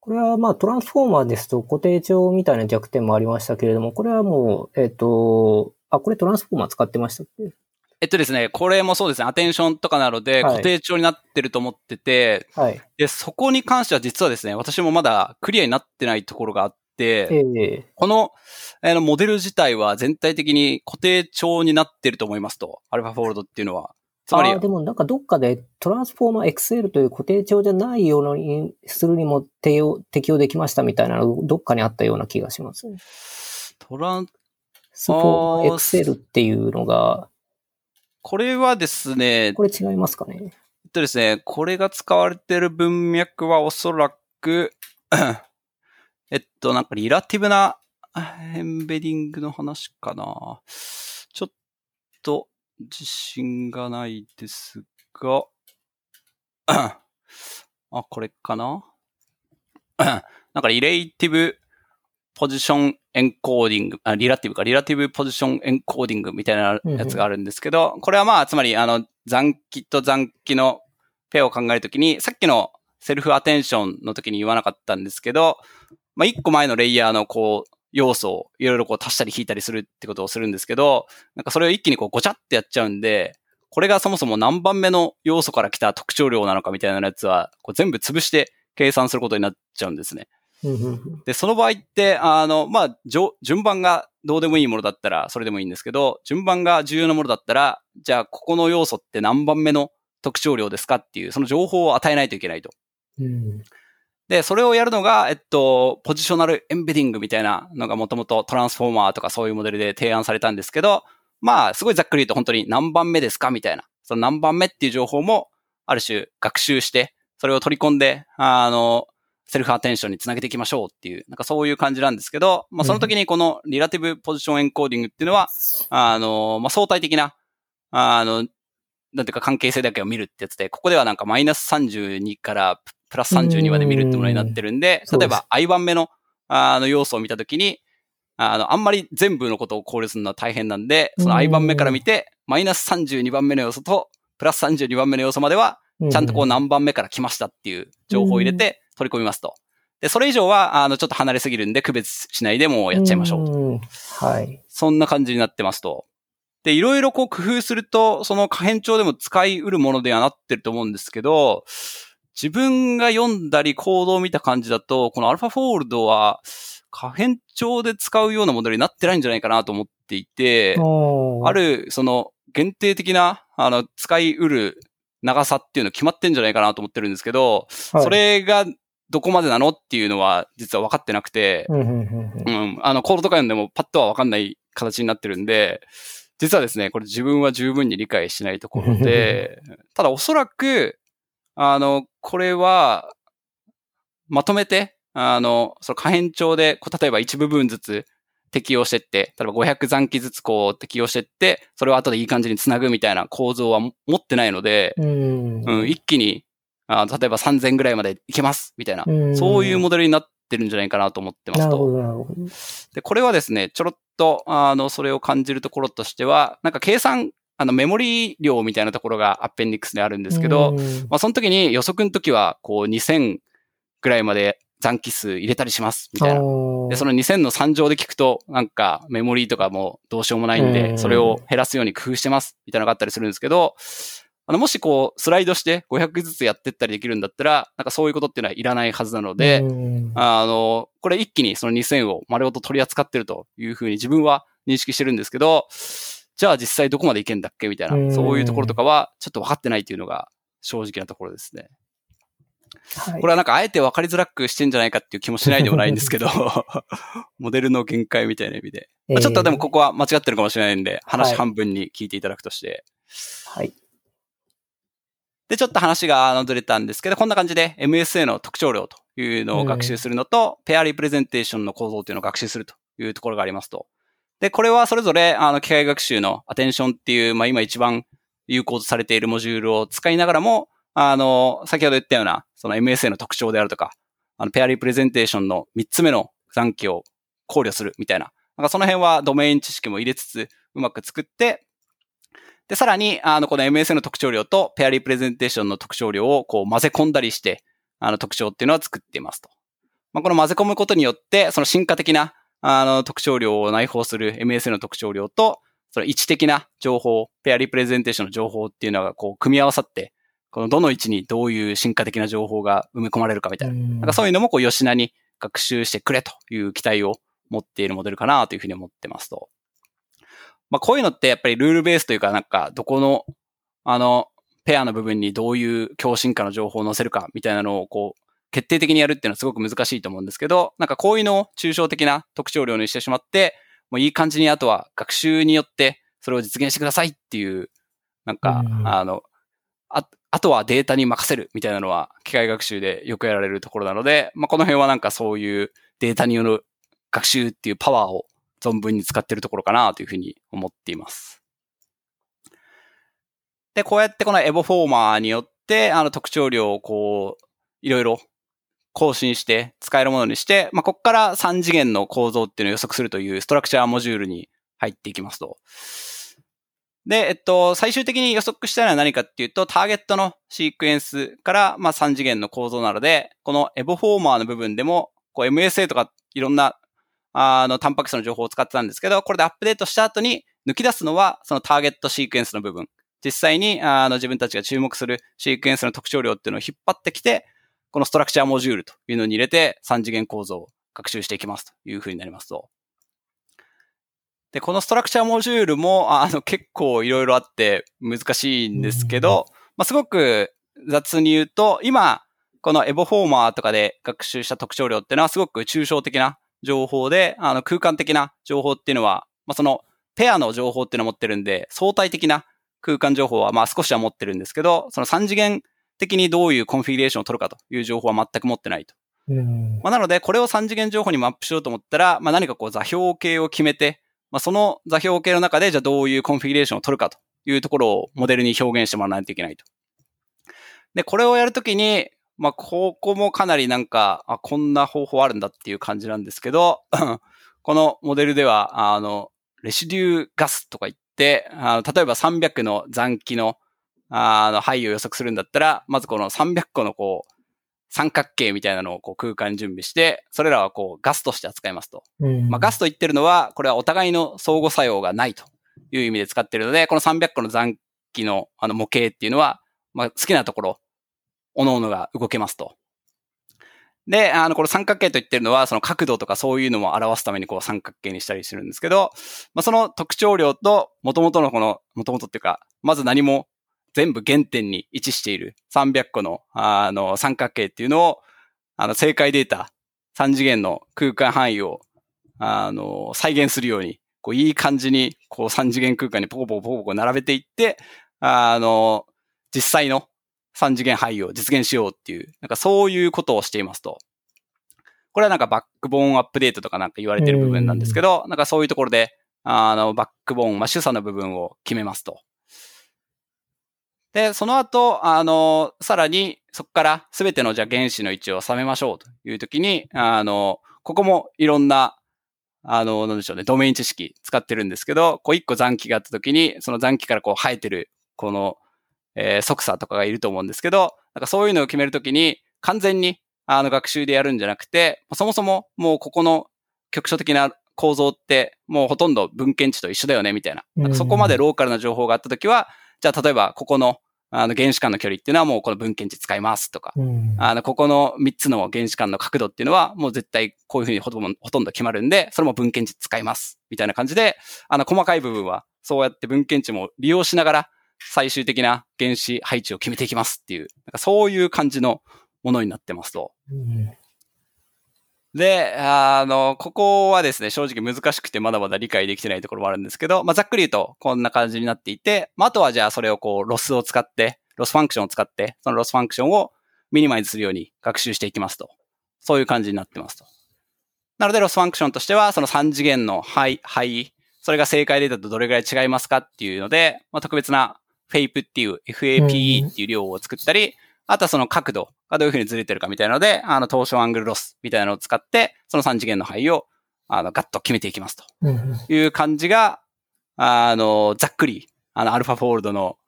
これはまあトランスフォーマーですと固定帳みたいな弱点もありましたけれども、これはもう、えっ、と、あ、これトランスフォーマー使ってましたっけ？えっとですね、これもそうですね、アテンションとかなのではい固定帳になってると思ってて、はい。で、そこに関しては実はですね、私もまだクリアになってないところがあって、ええ。この、あの、モデル自体は全体的に固定帳になってると思いますと、アルファフォールドっていうのは。つまりでもなんかどっかでトランスフォーマー XL という固定帳じゃないようにするにも適用適用できましたみたいなのどっかにあったような気がします。トラン、スポエクセルっていうのが、これはですね、これ違いますかね？えっとですね、これが使われている文脈はおそらく、えっと、なんかリラティブなエンベディングの話かな。ちょっと自信がないですが、あ、これかな？なんか relative position encoding、あ、 relative か、 relative position encoding みたいなやつがあるんですけど、これはまあ、つまり、あの、残基と残基のペアを考えるときに、さっきの self-attention の時に言わなかったんですけど、まあ、一個前のレイヤーのこう、要素をいろいろこう足したり引いたりするってことをするんですけど、なんかそれを一気にこうごちゃってやっちゃうんで、これがそもそも何番目の要素から来た特徴量なのかみたいなやつは、こう全部潰して計算することになっちゃうんですね。で、その場合って、あの、まあ、順番がどうでもいいものだったらそれでもいいんですけど、順番が重要なものだったら、じゃあここの要素って何番目の特徴量ですかっていう、その情報を与えないといけないと。うん、で、それをやるのが、えっと、ポジショナルエンベディングみたいなのがもともとトランスフォーマーとかそういうモデルで提案されたんですけど、まあ、すごいざっくり言うと本当に何番目ですかみたいな。その何番目っていう情報も、ある種学習して、それを取り込んで、あの、セルフアテンションにつなげていきましょうっていう、なんかそういう感じなんですけど、まあその時にこのリラティブポジションエンコーディングっていうのは、あの、まあ相対的な、あの、なんていうか関係性だけを見るってやつで、ここではなんかマイナス32からプラス32まで見るってものになってるんで、例えば i 番目のあの要素を見たときに、あの、あんまり全部のことを考慮するのは大変なんで、その i 番目から見て、マイナス32番目の要素と、プラス32番目の要素までは、ちゃんとこう何番目から来ましたっていう情報を入れて取り込みますと。で、それ以上は、あの、ちょっと離れすぎるんで区別しないでもうやっちゃいましょうと。はい。そんな感じになってますと。で、いろいろこう工夫すると、その可変帳でも使いうるものではなってると思うんですけど、自分が読んだり行動を見た感じだと、このアルファフォールドは可変調で使うようなモデルになってないんじゃないかなと思っていて、ある、その限定的な、あの、使いうる長さっていうの決まってんじゃないかなと思ってるんですけど、はい、それがどこまでなのっていうのは実は分かってなくて、うん、あの、コードとか読んでもパッとは分かんない形になってるんで、実はですね、これ自分は十分に理解しないところで、ただおそらく、あの、これは、まとめて、あの、その可変帳で、例えば一部分ずつ適用してって、例えば500残機ずつこう適用してって、それを後でいい感じにつなぐみたいな構造は持ってないので、うん、うん、一気にあ、例えば3000ぐらいまでいけます、みたいな、そういうモデルになってるんじゃないかなと思ってますと。で、これはですね、ちょろっと、あの、それを感じるところとしては、なんか計算あの、メモリ量みたいなところがアッペンディックスであるんですけど、まあ、その時に予測の時は、こう、2000ぐらいまで残機数入れたりします、みたいな。で、その2000の3乗で聞くと、なんか、メモリーとかもどうしようもないんで、それを減らすように工夫してます、みたいなのがあったりするんですけど、あの、もしこう、スライドして500ずつやってったりできるんだったら、なんかそういうことっていうのはいらないはずなので、あの、これ一気にその2000を丸ごと取り扱ってるというふうに自分は認識してるんですけど、じゃあ実際どこまでいけんだっけ？みたいな、そういうところとかはちょっと分かってないっていうのが正直なところですね。はい、これはなんかあえて分かりづらくしてんじゃないかっていう気もしないでもないんですけど、モデルの限界みたいな意味で。まあ、ちょっとでもここは間違ってるかもしれないんで、話半分に聞いていただくとして。はい。で、ちょっと話がずれたんですけど、こんな感じで MSA の特徴量というのを学習するのと、ペアリプレゼンテーションの構造というのを学習するというところがありますと。で、これはそれぞれ、あの、機械学習のアテンションっていう、まあ今一番有効とされているモジュールを使いながらも、あの、先ほど言ったような、その MSA の特徴であるとか、あの、ペアリープレゼンテーションの3つ目の残機を考慮するみたいな。なんかその辺はドメイン知識も入れつつ、うまく作って、で、さらに、あの、この MSA の特徴量とペアリープレゼンテーションの特徴量をこう混ぜ込んだりして、あの、特徴っていうのは作っていますと。まあ、この混ぜ込むことによって、その進化的なあの、特徴量を内包する MSA の特徴量と、その位置的な情報、ペアリプレゼンテーションの情報っていうのがこう組み合わさって、このどの位置にどういう進化的な情報が埋め込まれるかみたいな。なんかそういうのもこう吉名に学習してくれという期待を持っているモデルかなというふうに思ってますと。まあこういうのってやっぱりルールベースというかなんかどこのあのペアの部分にどういう強進化の情報を載せるかみたいなのをこう決定的にやるっていうのはすごく難しいと思うんですけど、なんかこういうのを抽象的な特徴量にしてしまって、もういい感じにあとは学習によってそれを実現してくださいっていう、なんか、うんあの、あ、あとはデータに任せるみたいなのは機械学習でよくやられるところなので、まあ、この辺はなんかそういうデータによる学習っていうパワーを存分に使ってるところかなというふうに思っています。で、こうやってこのエボフォーマーによって、あの特徴量をこう、いろいろ更新して使えるものにして、まあ、ここから3次元の構造っていうのを予測するというストラクチャーモジュールに入っていきますと。で、えっと、最終的に予測したいのは何かっていうと、ターゲットのシークエンスから、まあ、3次元の構造なので、このエボフォーマーの部分でも、こう MSA とかいろんな、あの、タンパク質の情報を使ってたんですけど、これでアップデートした後に抜き出すのは、そのターゲットシークエンスの部分。実際に、あの、自分たちが注目するシークエンスの特徴量っていうのを引っ張ってきて、このストラクチャーモジュールというのに入れて3次元構造を学習していきますというふうになりますと。で、このストラクチャーモジュールも、あ の、結構いろいろあって難しいんですけど、まあ、すごく雑に言うと、今、このエボフォーマーとかで学習した特徴量っていうのはすごく抽象的な情報で、あの、空間的な情報っていうのは、まあ、その、ペアの情報っていうのを持ってるんで、相対的な空間情報はまあ少しは持ってるんですけど、その3次元的にどういうコンフィギュレーションを取るかという情報は全く持ってないと。うんまあ、なので、これを3次元情報にマップしようと思ったら、まあ、何かこう座標系を決めて、まあ、その座標系の中で、じゃあどういうコンフィギュレーションを取るかというところをモデルに表現してもらわないといけないと。で、これをやるときに、まあ、ここもかなりなんか、あ、こんな方法あるんだっていう感じなんですけど、このモデルでは、あの、レシデューガスとか言って、あの例えば300の残機の、あの、範囲を予測するんだったら、まずこの300個のこう、三角形みたいなのをこう空間に準備して、それらはこうガスとして扱いますと。うんまあ、ガスと言ってるのは、これはお互いの相互作用がないという意味で使ってるので、この300個の残機のあの模型っていうのは、まあ、好きなところ、各々が動けますと。で、あの、この三角形と言ってるのは、その角度とかそういうのも表すためにこう三角形にしたりしてるんですけど、まあ、その特徴量と元々のこの、元々っていうか、まず何も全部原点に位置している300個の、あの、三角形っていうのを、あの、正解データ、3次元の空間範囲を、あの、再現するように、こう、いい感じに、こう、3次元空間にポコポコポコポコ並べていって、あの、実際の3次元範囲を実現しようっていう、なんかそういうことをしていますと。これはなんかバックボーンアップデートとかなんか言われてる部分なんですけど、なんかそういうところで、あの、バックボーン、まあ、主査の部分を決めますと。で、その後、あの、さらに、そこからすべてのじゃあ原子の位置を収めましょうというときに、あの、ここもいろんな、あの、なんでしょうね、ドメイン知識使ってるんですけど、こう一個残機があったときに、その残機からこう生えてる、この、えー、即差とかがいると思うんですけど、なんかそういうのを決めるときに、完全に、あの、学習でやるんじゃなくて、そもそももうここの局所的な構造って、もうほとんど文献値と一緒だよね、みたいな。なそこまでローカルな情報があったときは、じゃあ例えばここのあの原子間の距離っていうのはもうこの文献値使いますとか、うんあの、ここの3つの原子間の角度っていうのはもう絶対こういうふうにほとんど決まるんで、それも文献値使います。みたいな感じで、あの、細かい部分はそうやって文献値も利用しながら最終的な原子配置を決めていきますっていう、なんかそういう感じのものになってますと。うんで、あの、ここはですね、正直難しくてまだまだ理解できてないところもあるんですけど、まあ、ざっくり言うとこんな感じになっていて、まあ、あとはじゃあそれをこう、ロスを使って、 loss function を使って、その loss function を minimize するように学習していきますと。そういう感じになってますと。なので、 loss function としては、その3次元の範囲、それが正解データとどれぐらい違いますかっていうので、まあ、特別な FAPE っていう、FAPE っていう量を作ったり、あとはその角度がどういうふうにずれてるかみたいなので、あの、トーションアングルロスみたいなのを使って、その3次元の範囲を、あの、ガッと決めていきますという感じが、あの、ざっくり、あの、アルファフォールドの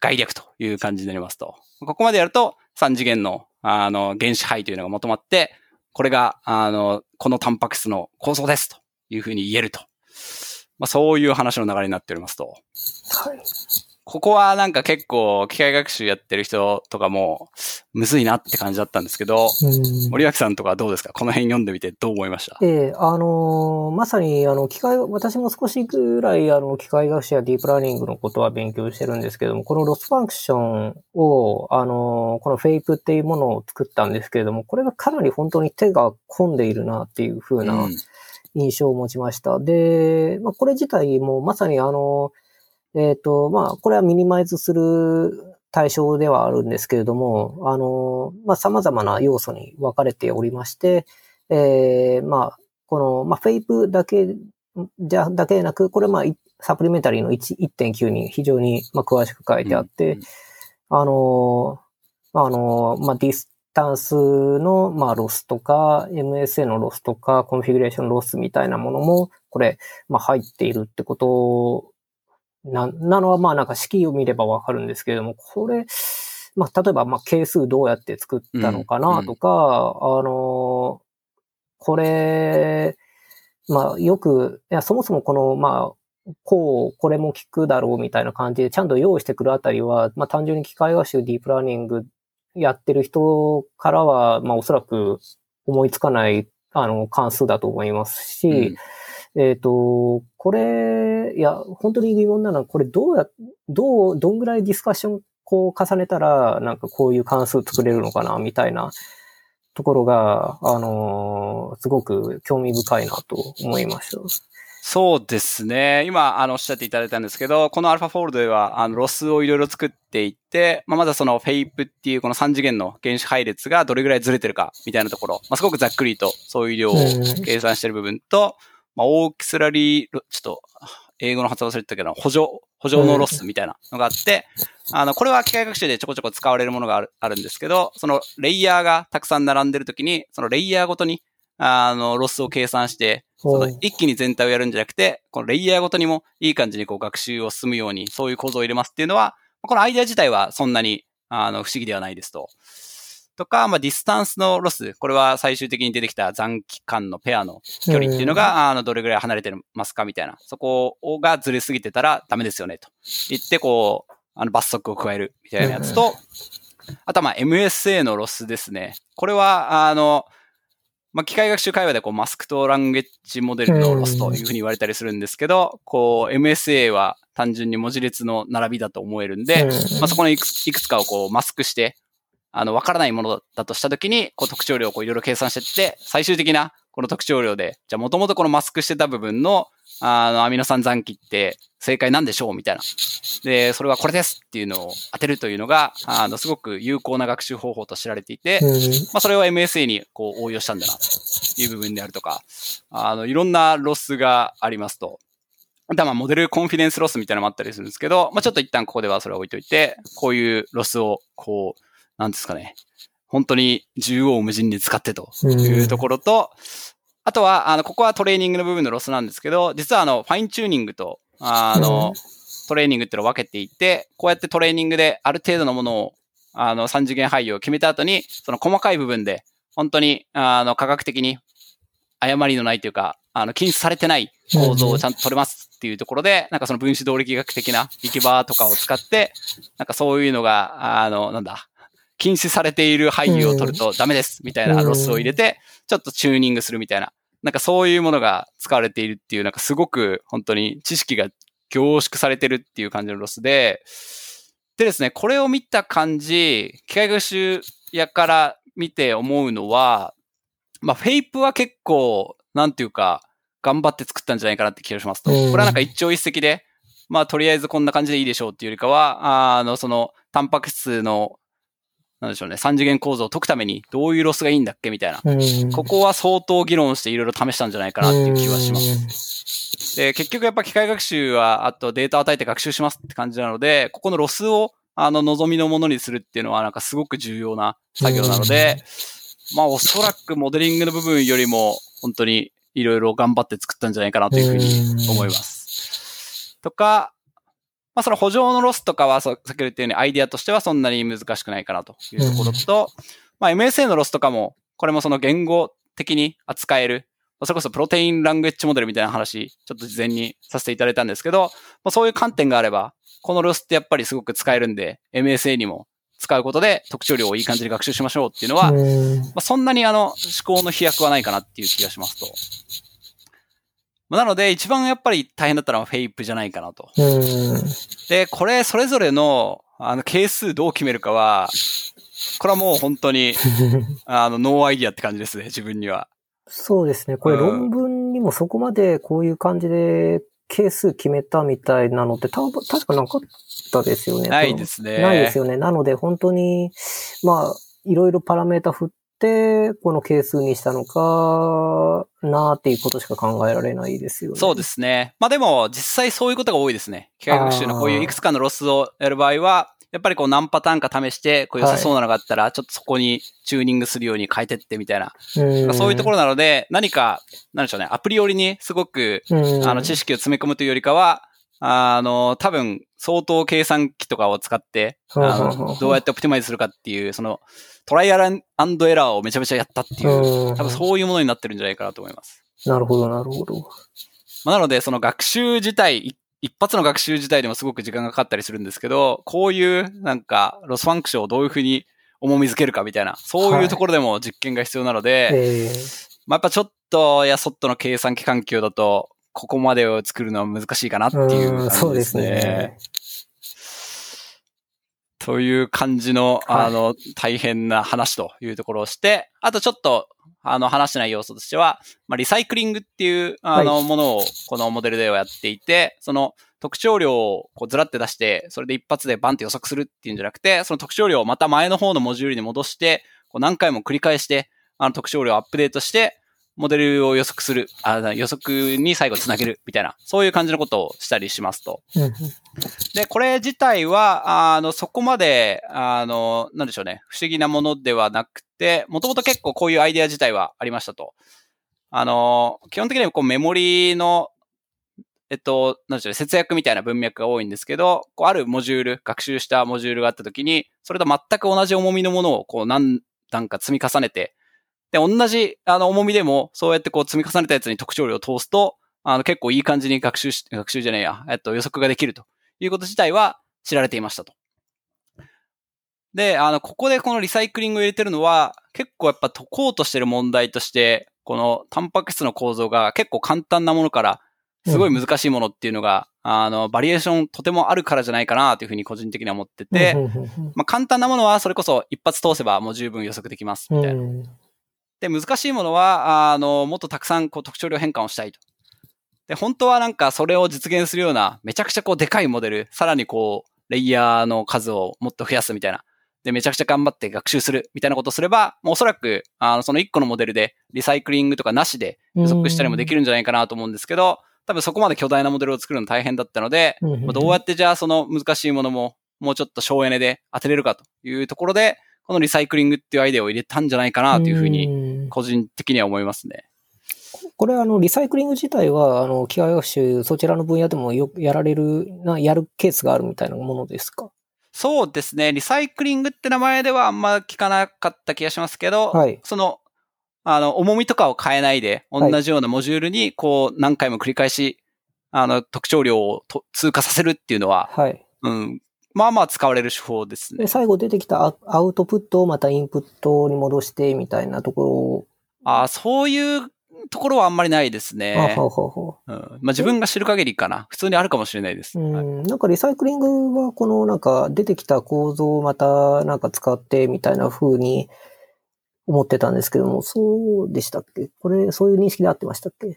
概略という感じになりますと。ここまでやると、3次元の、あの、原子配というのが求まって、これが、あの、このタンパク質の構造ですというふうに言えると。まあ、そういう話の流れになっておりますと。はい。ここはなんか結構機械学習やってる人とかもむずいなって感じだったんですけど、うん。森脇さんとかはどうですか？この辺読んでみてどう思いました？ええあのーまさに、あの、機械、私も少しぐらい、あの、機械学習やディープラーニングのことは勉強してるんですけども、この loss function を、あのーこの FAPE っていうものを作ったんですけれども、これがかなり本当に手が込んでいるなっていう風な、うん。印象を持ちました。で、まあ、これ自体もまさにあの、えっ、と、まあ、これはミニマイズする対象ではあるんですけれども、あの、まあ、様々な要素に分かれておりまして、えー、まあ、この、まあ、フェイプだけじゃ、だけでなく、これまあ、サプリメンタリーの1.9に非常にまあ詳しく書いてあって、うん、あの、あの、まあ、ディスタンスの、まあ、ロスとか、MSA のロスとか、 configuration loss みたいなものも、これ、まあ、入っているってことな、なのは、まあ、なんか式を見ればわかるんですけれども、これ、まあ、例えば、まあ、係数どうやって作ったのかなとか、うんうん、あの、これ、まあ、よく、いや、そもそもこの、まあ、こう、これも効くだろうみたいな感じでちゃんと用意してくるあたりは、まあ単純に機械学習、ディープラーニングやってる人からは、まあおそらく思いつかない、あの、関数だと思いますし、うん、えっ、ー、と、これ、いや、本当に疑問なのは、これどうや、どう、どんぐらいディスカッションこう重ねたら、なんかこういう関数作れるのかな、みたいなところが、あのー、すごく興味深いなと思いました。そうですね。今、あの、おっしゃっていただいたんですけど、この AlphaFold では、あの、ロスをいろいろ作っていって、まあ、まだその FAPE っていうこの3次元の原子配列がどれぐらいずれてるか、みたいなところ、まあ、すごくざっくりとそういう量を計算してる部分と、まあ、 auxiliary、ちょっと、英語の発音忘れてたけど、補助、補助のロスみたいなのがあって、あの、これは機械学習でちょこちょこ使われるものがあるあるんですけど、そのレイヤーがたくさん並んでるときに、そのレイヤーごとにあの、ロスを計算して、その一気に全体をやるんじゃなくて、このレイヤーごとにもいい感じにこう学習を進むように、そういう構造を入れますっていうのは、このアイデア自体はそんなに、あの、不思議ではないですと。とか、まあ、 distance のロス。これは最終的に出てきた残基間のペアの距離っていうのが、あの、どれぐらい離れてますかみたいな。そこがずれすぎてたらダメですよね、と言って、こう、あの、罰則を加えるみたいなやつと、あとはまあ MSA のロスですね。これは、あの、まあ、機械学習界隈でこう masked language model のロスというふうに言われたりするんですけど、こう MSA は単純に文字列の並びだと思えるんで、まあ、そこのいくいくつかをこうマスクして、あの、わからないものだとしたときに、こう特徴量をこういろいろ計算していって、最終的なこの特徴量で、じゃあもともとこのマスクしてた部分の、あの、アミノ酸残機って正解なんでしょうみたいな。で、それはこれですっていうのを当てるというのが、あの、すごく有効な学習方法と知られていて、まあ、それを MSA にこう応用したんだなという部分であるとか、あの、いろんなロスがありますと。あとはまあ model confidence loss みたいなのもあったりするんですけど、まあ、ちょっと一旦ここではそれを置いといて、こういうロスをこう、なんですかね、本当に縦横無尽に使ってというところと、あとは、あの、ここはトレーニングの部分のロスなんですけど、実はあの、ファインチューニングと、あの、トレーニングっていうのを分けていて、こうやってトレーニングである程度のものを、あの、3次元配置を決めた後に、その細かい部分で、本当に、あの、化学的に誤りのないというか、あの、禁止されてない構造をちゃんと取れますっていうところで、なんかその分子動力学的な力場とかを使って、なんかそういうのが、あの、なんだ、禁止されている配位を取るとダメですみたいなロスを入れて、ちょっとチューニングするみたいな、なんかそういうものが使われているっていう、なんかすごく本当に知識が凝縮されてるっていう感じのロスで、でですね、これを見た感じ、機械学習やから見て思うのは、まあ、 FAPE は結構、なんていうか、頑張って作ったんじゃないかなって気がしますと。これはなんか一朝一夕で、まあ、とりあえずこんな感じでいいでしょうっていうよりかは、あの、その、タンパク質のなんでしょうね、三次元構造を解くためにどういうロスがいいんだっけみたいな。ここは相当議論していろいろ試したんじゃないかなっていう気はします。で、結局やっぱ機械学習は、あとデータを与えて学習しますって感じなので、ここのロスをあの望みのものにするっていうのはなんかすごく重要な作業なので、まあおそらくモデリングの部分よりも本当にいろいろ頑張って作ったんじゃないかなというふうに思います。とか、まあ、その補助のロスとかは、さっき言ったようにアイディアとしてはそんなに難しくないかなというところと、うん、まあ、MSA のロスとかも、これもその言語的に扱える、それこそ protein language model みたいな話、ちょっと事前にさせていただいたんですけど、まあ、そういう観点があれば、このロスってやっぱりすごく使えるんで、MSA にも使うことで特徴量をいい感じに学習しましょうっていうのは、まあ、そんなにあの思考の飛躍はないかなっていう気がしますと。なので、一番やっぱり大変だったのは FAPE じゃないかなと。で、これ、それぞれの、あの、係数どう決めるかは、これはもう本当に、あの、 no idea って感じですね、自分には。そうですね。これ論文にもそこまでこういう感じで係数決めたみたいなのって多分、確かなかったですよね。ないですね。ないですよね。なので本当に、まあ、いろいろパラメータ振って、この係数にしたのかなっていうことしか考えられないですよね。そうですね。まあでも、実際そういうことが多いですね。機械学習のこういういくつかのロスをやる場合は、やっぱりこう何パターンか試して、こう良さそうなのがあったら、ちょっとそこにチューニングするように変えてってみたいな。うんそういうところなので、何か、なんでしょうね、アプリ寄りにすごく、うんあの、知識を詰め込むというよりかは、あの、多分、相当計算機とかを使って、どうやって optimize するかっていう、その、トライアルアンドエラーをめちゃめちゃやったっていう、うん多分そういうものになってるんじゃないかなと思います。なるほど、なるほど。まあ、なので、その学習自体、い一発の学習自体でもすごく時間がかかったりするんですけど、こういうなんか loss function をどういうふうに重みづけるかみたいな、そういうところでも実験が必要なので、ええまあ、やっぱちょっとやそっとの計算機環境だと、ここまでを作るのは難しいかなっていううん感じですそうですねね。。という感じの、はいあの、大変な話というところをして、あとちょっと、あの、話してない要素としては、まあ、リサイクリングっていう、あの、はいものを、このモデルではやっていて、その、特徴量をこうずらって出して、それで一発でバンって予測するっていうんじゃなくて、その特徴量をまた前の方のモジュールに戻して、こう何回も繰り返して、あの特徴量をアップデートして、モデルを予測する、あ予測に最後つなげるみたいな、そういう感じのことをしたりしますと。で、これ自体は、あの、そこまで、あの、なんでしょうね、不思議なものではなくて、もともと結構こういうアイデア自体はありましたと。あの、基本的にはこうメモリの、えっと、なんでしょうね、節約みたいな文脈が多いんですけど、こうあるモジュール、学習したモジュールがあったときに、それと全く同じ重みのものをこう何段か積み重ねて、で、同じあの重みでも、そうやってこう積み重ねたやつに特徴量を通すと、あの結構いい感じに学習し、学習じゃねえや、えっと予測ができるということ自体は知られていましたと。で、あの、ここでこのリサイクリングを入れてるのは、結構やっぱ解こうとしてる問題として、このタンパク質の構造が結構簡単なものから、すごい難しいものっていうのが、あの、バリエーションとてもあるからじゃないかなというふうに個人的には思ってて、まあ簡単なものはそれこそ一発通せばもう十分予測できます、みたいな。うんで、難しいものは、あの、もっとたくさんこう特徴量変換をしたいと。で、本当はなんかそれを実現するような、めちゃくちゃこうでかいモデル、さらにこう、レイヤーの数をもっと増やすみたいな。で、めちゃくちゃ頑張って学習するみたいなことをすれば、もうおそらく、あの、その1個のモデルでリサイクリングとかなしで予測したりもできるんじゃないかなと思うんですけど、多分そこまで巨大なモデルを作るの大変だったので、どうやってじゃあその難しいものももうちょっと省エネで当てれるかというところで、このリサイクリングっていうアイデアを入れたんじゃないかなというふうに、ん個人的には思いますね。これはあの、リサイクリング自体は、あの、機械学習、そちらの分野でもよくやられる、な、やるケースがあるみたいなものですか？そうですね。リサイクリングって名前ではあんま聞かなかった気がしますけど、はいその、あの、重みとかを変えないで、はい同じようなモジュールに、こう、何回も繰り返し、あの、特徴量をと通過させるっていうのは、はい。うん、まあまあ使われる手法ですねで、。最後出てきたアアウトプットをまたインプットに戻してみたいなとこあそういうところはあんまりないですろ、ね。あはははうん、まあ自分が知る限りかな。普通にあるかもしれないです。はいうん、なんかリサイクリングはこのなんか出てきた構造をまたなんか使ってみたいな風に思ってたんですけども、そうでしたっけ？これ、そういう認識で合ってましたっけ？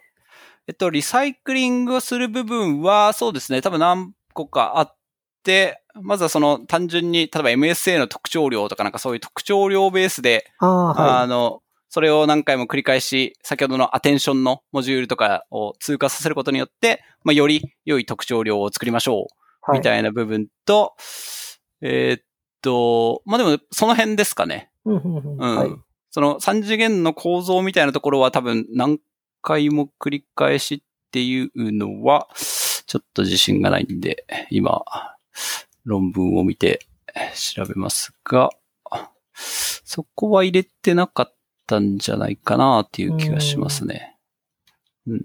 えっと、リサイクリングをする部分は、そうですね、多分何個かあって、まずはその単純に、例えば MSA の特徴量とかなんかそういう特徴量ベースで、ああ、はい。あの、それを何回も繰り返し、先ほどのアテンションのモジュールとかを通過させることによって、まあ、より良い特徴量を作りましょう、はいみたいな部分と、えーっと、まあ、でもその辺ですかね。うん。その三次元の構造みたいなところは多分何回も繰り返しっていうのは、ちょっと自信がないんで、今、論文を見て調べますが、そこは入れてなかったんじゃないかなっていう気がしますね。うん。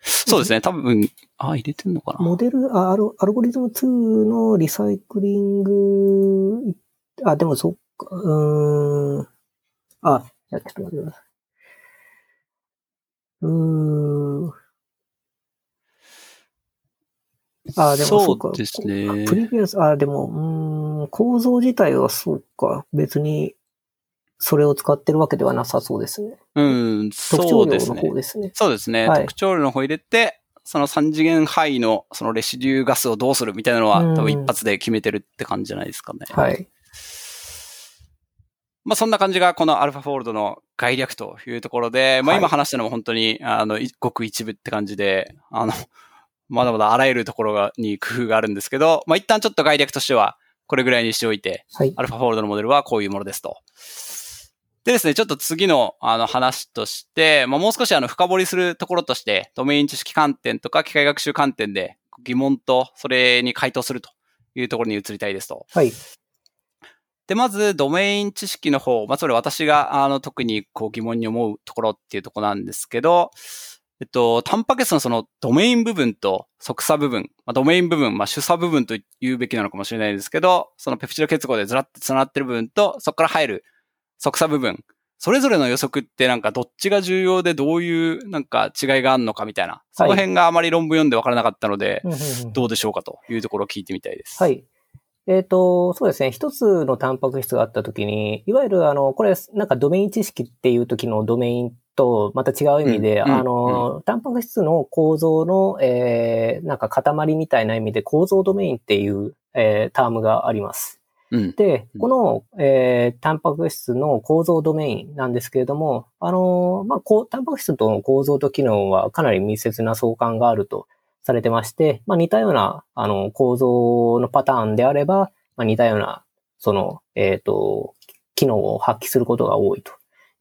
そうですね。多分、あ、入れてんのかな？モデル、あアルアルゴリズム2のリサイクリング、あ、でもそっか、うーん。あ、いやちょっと待ってください。うーん。あ、でもそそうか。うですね。プリビアス、あ、でも、うーん、構造自体はそうか。別に、それを使ってるわけではなさそうですね。うん、特徴量のそうですね。方ですね。そうですね。はい特徴量の方入れて、その3次元範囲のそのレシデューガスをどうするみたいなのはうん多分一発で決めてるって感じじゃないですかね。はい。まあそんな感じがこのアルファフォールドの概略というところで、まあはい今話したのも本当にあのいごく一部って感じで、あの、まだまだあらゆるところがに工夫があるんですけど、まあ一旦ちょっと概略としてはこれぐらいにしておいて、はい。アルファフォールドのモデルはこういうものですと。でですね、ちょっと次のあの話として、まあ、もう少しあの深掘りするところとして、ドメイン知識観点とか機械学習観点で疑問とそれに回答するというところに移りたいですと。はい。で、まずドメイン知識の方、まあ、それ私があの特にこう疑問に思うところっていうところなんですけど、えっと、タンパク質のそのドメイン部分と側差部分、まあ、ドメイン部分、まあ、主差部分と言うべきなのかもしれないですけど、そのペプチド結合でずらって繋がってる部分と、そこから入る側差部分、それぞれの予測ってなんかどっちが重要でどういうなんか違いがあるのかみたいな、その辺があまり論文読んで分からなかったので、うんうんうんどうでしょうかというところを聞いてみたいです。はい。えっ、と、そうですね。一つのタンパク質があったときに、いわゆる、あの、これ、なんかドメイン知識っていう時のドメインとまた違う意味で、うんうんあの、タンパク質の構造の、えー、なんか塊みたいな意味で構造ドメインっていう、えー、タームがあります。うん。でう、んこの、えー、タンパク質の構造ドメインなんですけれども、あのーまあ、こう、タンパク質との構造と機能はかなり密接な相関があるとされてまして、まあ、似たような、あの、構造のパターンであれば、まあ、似たような、その、えっ、と、機能を発揮することが多いと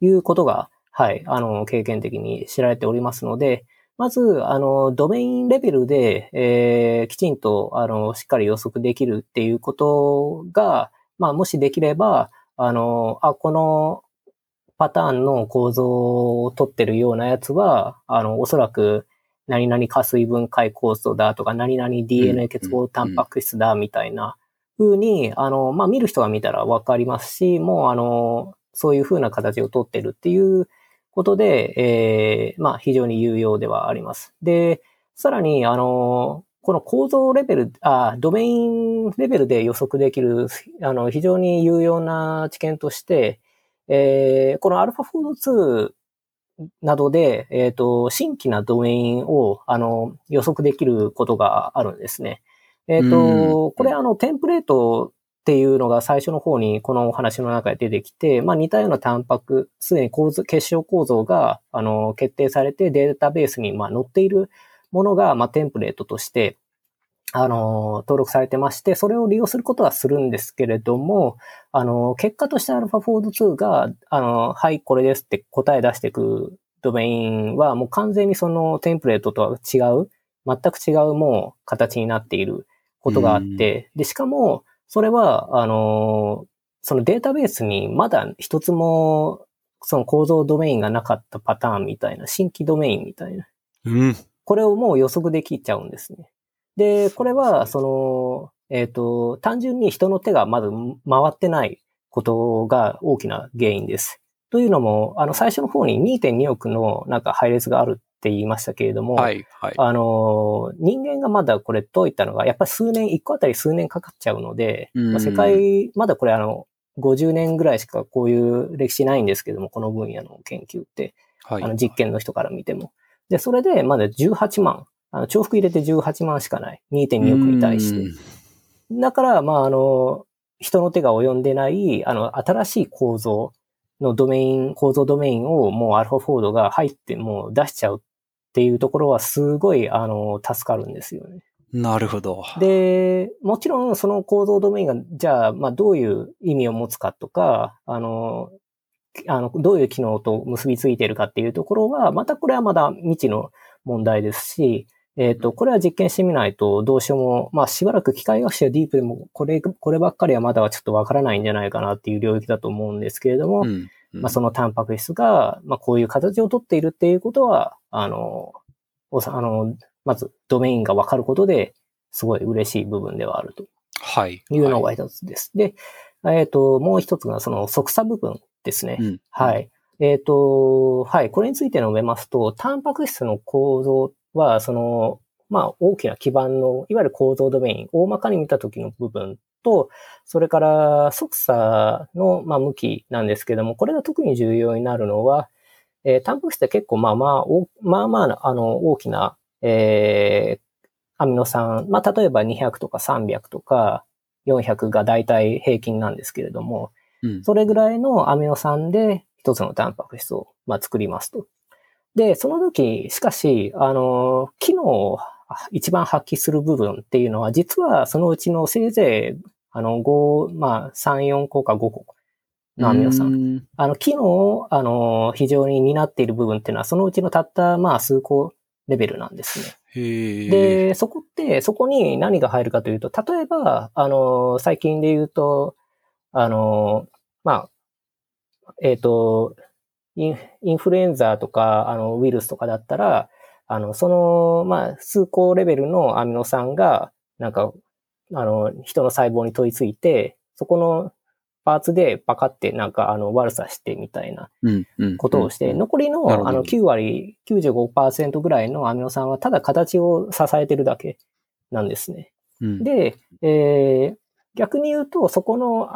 いうことが、はい、あの、経験的に知られておりますので、まず、あの、ドメインレベルで、えーきちんと、あの、しっかり予測できるっていうことが、まあ、もしできれば、あの、あ、このパターンの構造を取ってるようなやつは、あの、おそらく、何々加水分解酵素だとか、何々 DNA 結合タンパク質だみたいな風に、あの、まあ、見る人が見たらわかりますし、もう、あの、そういう風な形を取ってるっていうことで、えーまあ、非常に有用ではあります。で、さらに、あの、この構造レベル、あ、ドメインレベルで予測できる、あの、非常に有用な知見として、えーこの AlphaFold2 などで、えっ、と、新規なドメインを、あの、予測できることがあるんですね。えっ、うんと、これあの、テンプレートっていうのが最初の方にこのお話の中で出てきて、まあ似たようなタンパク、すでに構造、結晶構造が、あの、決定されてデータベースに、まあ載っているものが、まあテンプレートとして、あの、登録されてまして、それを利用することはするんですけれども、あの、結果として AlphaFold2 が、あの、はい、これですって答え出していくドメインは、もう完全にそのテンプレートとは違う、全く違うもう形になっていることがあって、で、しかも、それは、あの、そのデータベースにまだ一つも、その構造ドメインがなかったパターンみたいな、新規ドメインみたいな。うん。これをもう予測できちゃうんですね。で、これは、その、えっ、と、単純に人の手がまず回ってないことが大きな原因です。というのも、あの、最初の方に2.2億のなんか配列があるって言いましたけれども、はい、はい。あの、人間がまだこれ解いたのが、やっぱり数年、1個あたり数年かかっちゃうので、うんまあ世界、まだこれあの、50年ぐらいしかこういう歴史ないんですけども、この分野の研究って。はい。あの実験の人から見ても。で、それでまだ18万、あの重複入れて18万しかない。2.2億に対して。だから、まあ、あの、人の手が及んでない、あの、新しい構造のドメイン、構造ドメインをもうアルファフォードが入ってもう出しちゃうっていうところはすごい、あの、助かるんですよね。うん。なるほど。で、もちろんその構造ドメインが、じゃあ、まあどういう意味を持つかとか、あの、あの、どういう機能と結びついているかっていうところは、またこれはまだ未知の問題ですし、えっ、と、これは実験してみないとどうしようも、まあしばらく機械学習やディープでも、これ、こればっかりはまだはちょっとわからないんじゃないかなっていう領域だと思うんですけれども、うん。まあそのタンパク質が、まあこういう形をとっているっていうことは、あの、あの、まずドメインがわかることで、すごい嬉しい部分ではあるとはい。いうのが一つです。で、えっ、と、もう一つがその側差部分ですね。うん。はい。えっ、と、はい。これについて述べますと、タンパク質の構造は、その、まあ、大きな基盤の、いわゆる構造ドメイン、大まかに見た時の部分と、それから側差の、まあ、向きなんですけども、これが特に重要になるのは、えー、タンパク質って結構まあまあ、まあまあ、あの、大きな、えー、アミノ酸、まあ、例えば200とか300とか400が大体平均なんですけれども、うん、それぐらいのアミノ酸で一つのタンパク質を、まあ、作りますと。で、その時、しかし、あの、機能を一番発揮する部分っていうのは、実はそのうちのせいぜい、あの、5、まあ、3、4個か5個のアミノ酸。あの、機能を、あの、非常に担っている部分っていうのは、そのうちのたった、まあ、数個レベルなんですね。で、そこって、そこに何が入るかというと、例えば、あの、最近で言うと、あの、まあ、えっ、ー、と、インフルエンザとか、あの、ウイルスとかだったら、あの、その、まあ、数個レベルのアミノ酸が、なんか、あの、人の細胞に問いついて、そこのパーツでパカってなんかあの悪さしてみたいなことをして、残りのあの9割、95%ぐらいのアミノ酸はただ形を支えてるだけなんですね。うん、で、えー、逆に言うと、そこの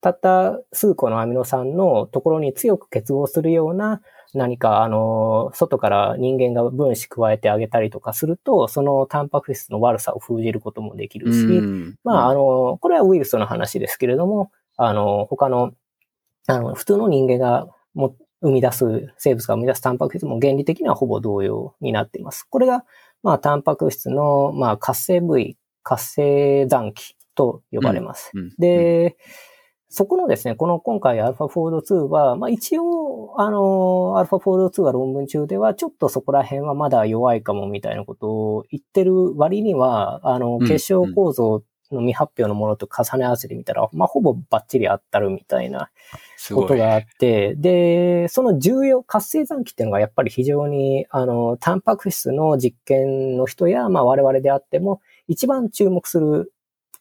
たった数個のアミノ酸のところに強く結合するような何か、あの、外から人間が分子加えてあげたりとかすると、そのタンパク質の悪さを封じることもできるし、まあ、あの、これはウイルスの話ですけれども、あの、他の、あの、普通の人間がも生み出す、生物が生み出すタンパク質も原理的にはほぼ同様になっています。これが、まあ、タンパク質の、まあ、活性部位、活性残機と呼ばれます。うん。うん、で、そこのですね、この今回 AlphaFold2 は、まあ一応、あの、AlphaFold2 が論文中では、ちょっとそこら辺はまだ弱いかもみたいなことを言ってる割には、あの、結晶構造の未発表のものと重ね合わせてみたら、まあほぼバッチリ当たるみたいなことがあって、で、その重要、活性残機っていうのがやっぱり非常に、あの、タンパク質の実験の人や、まあ我々であっても、一番注目する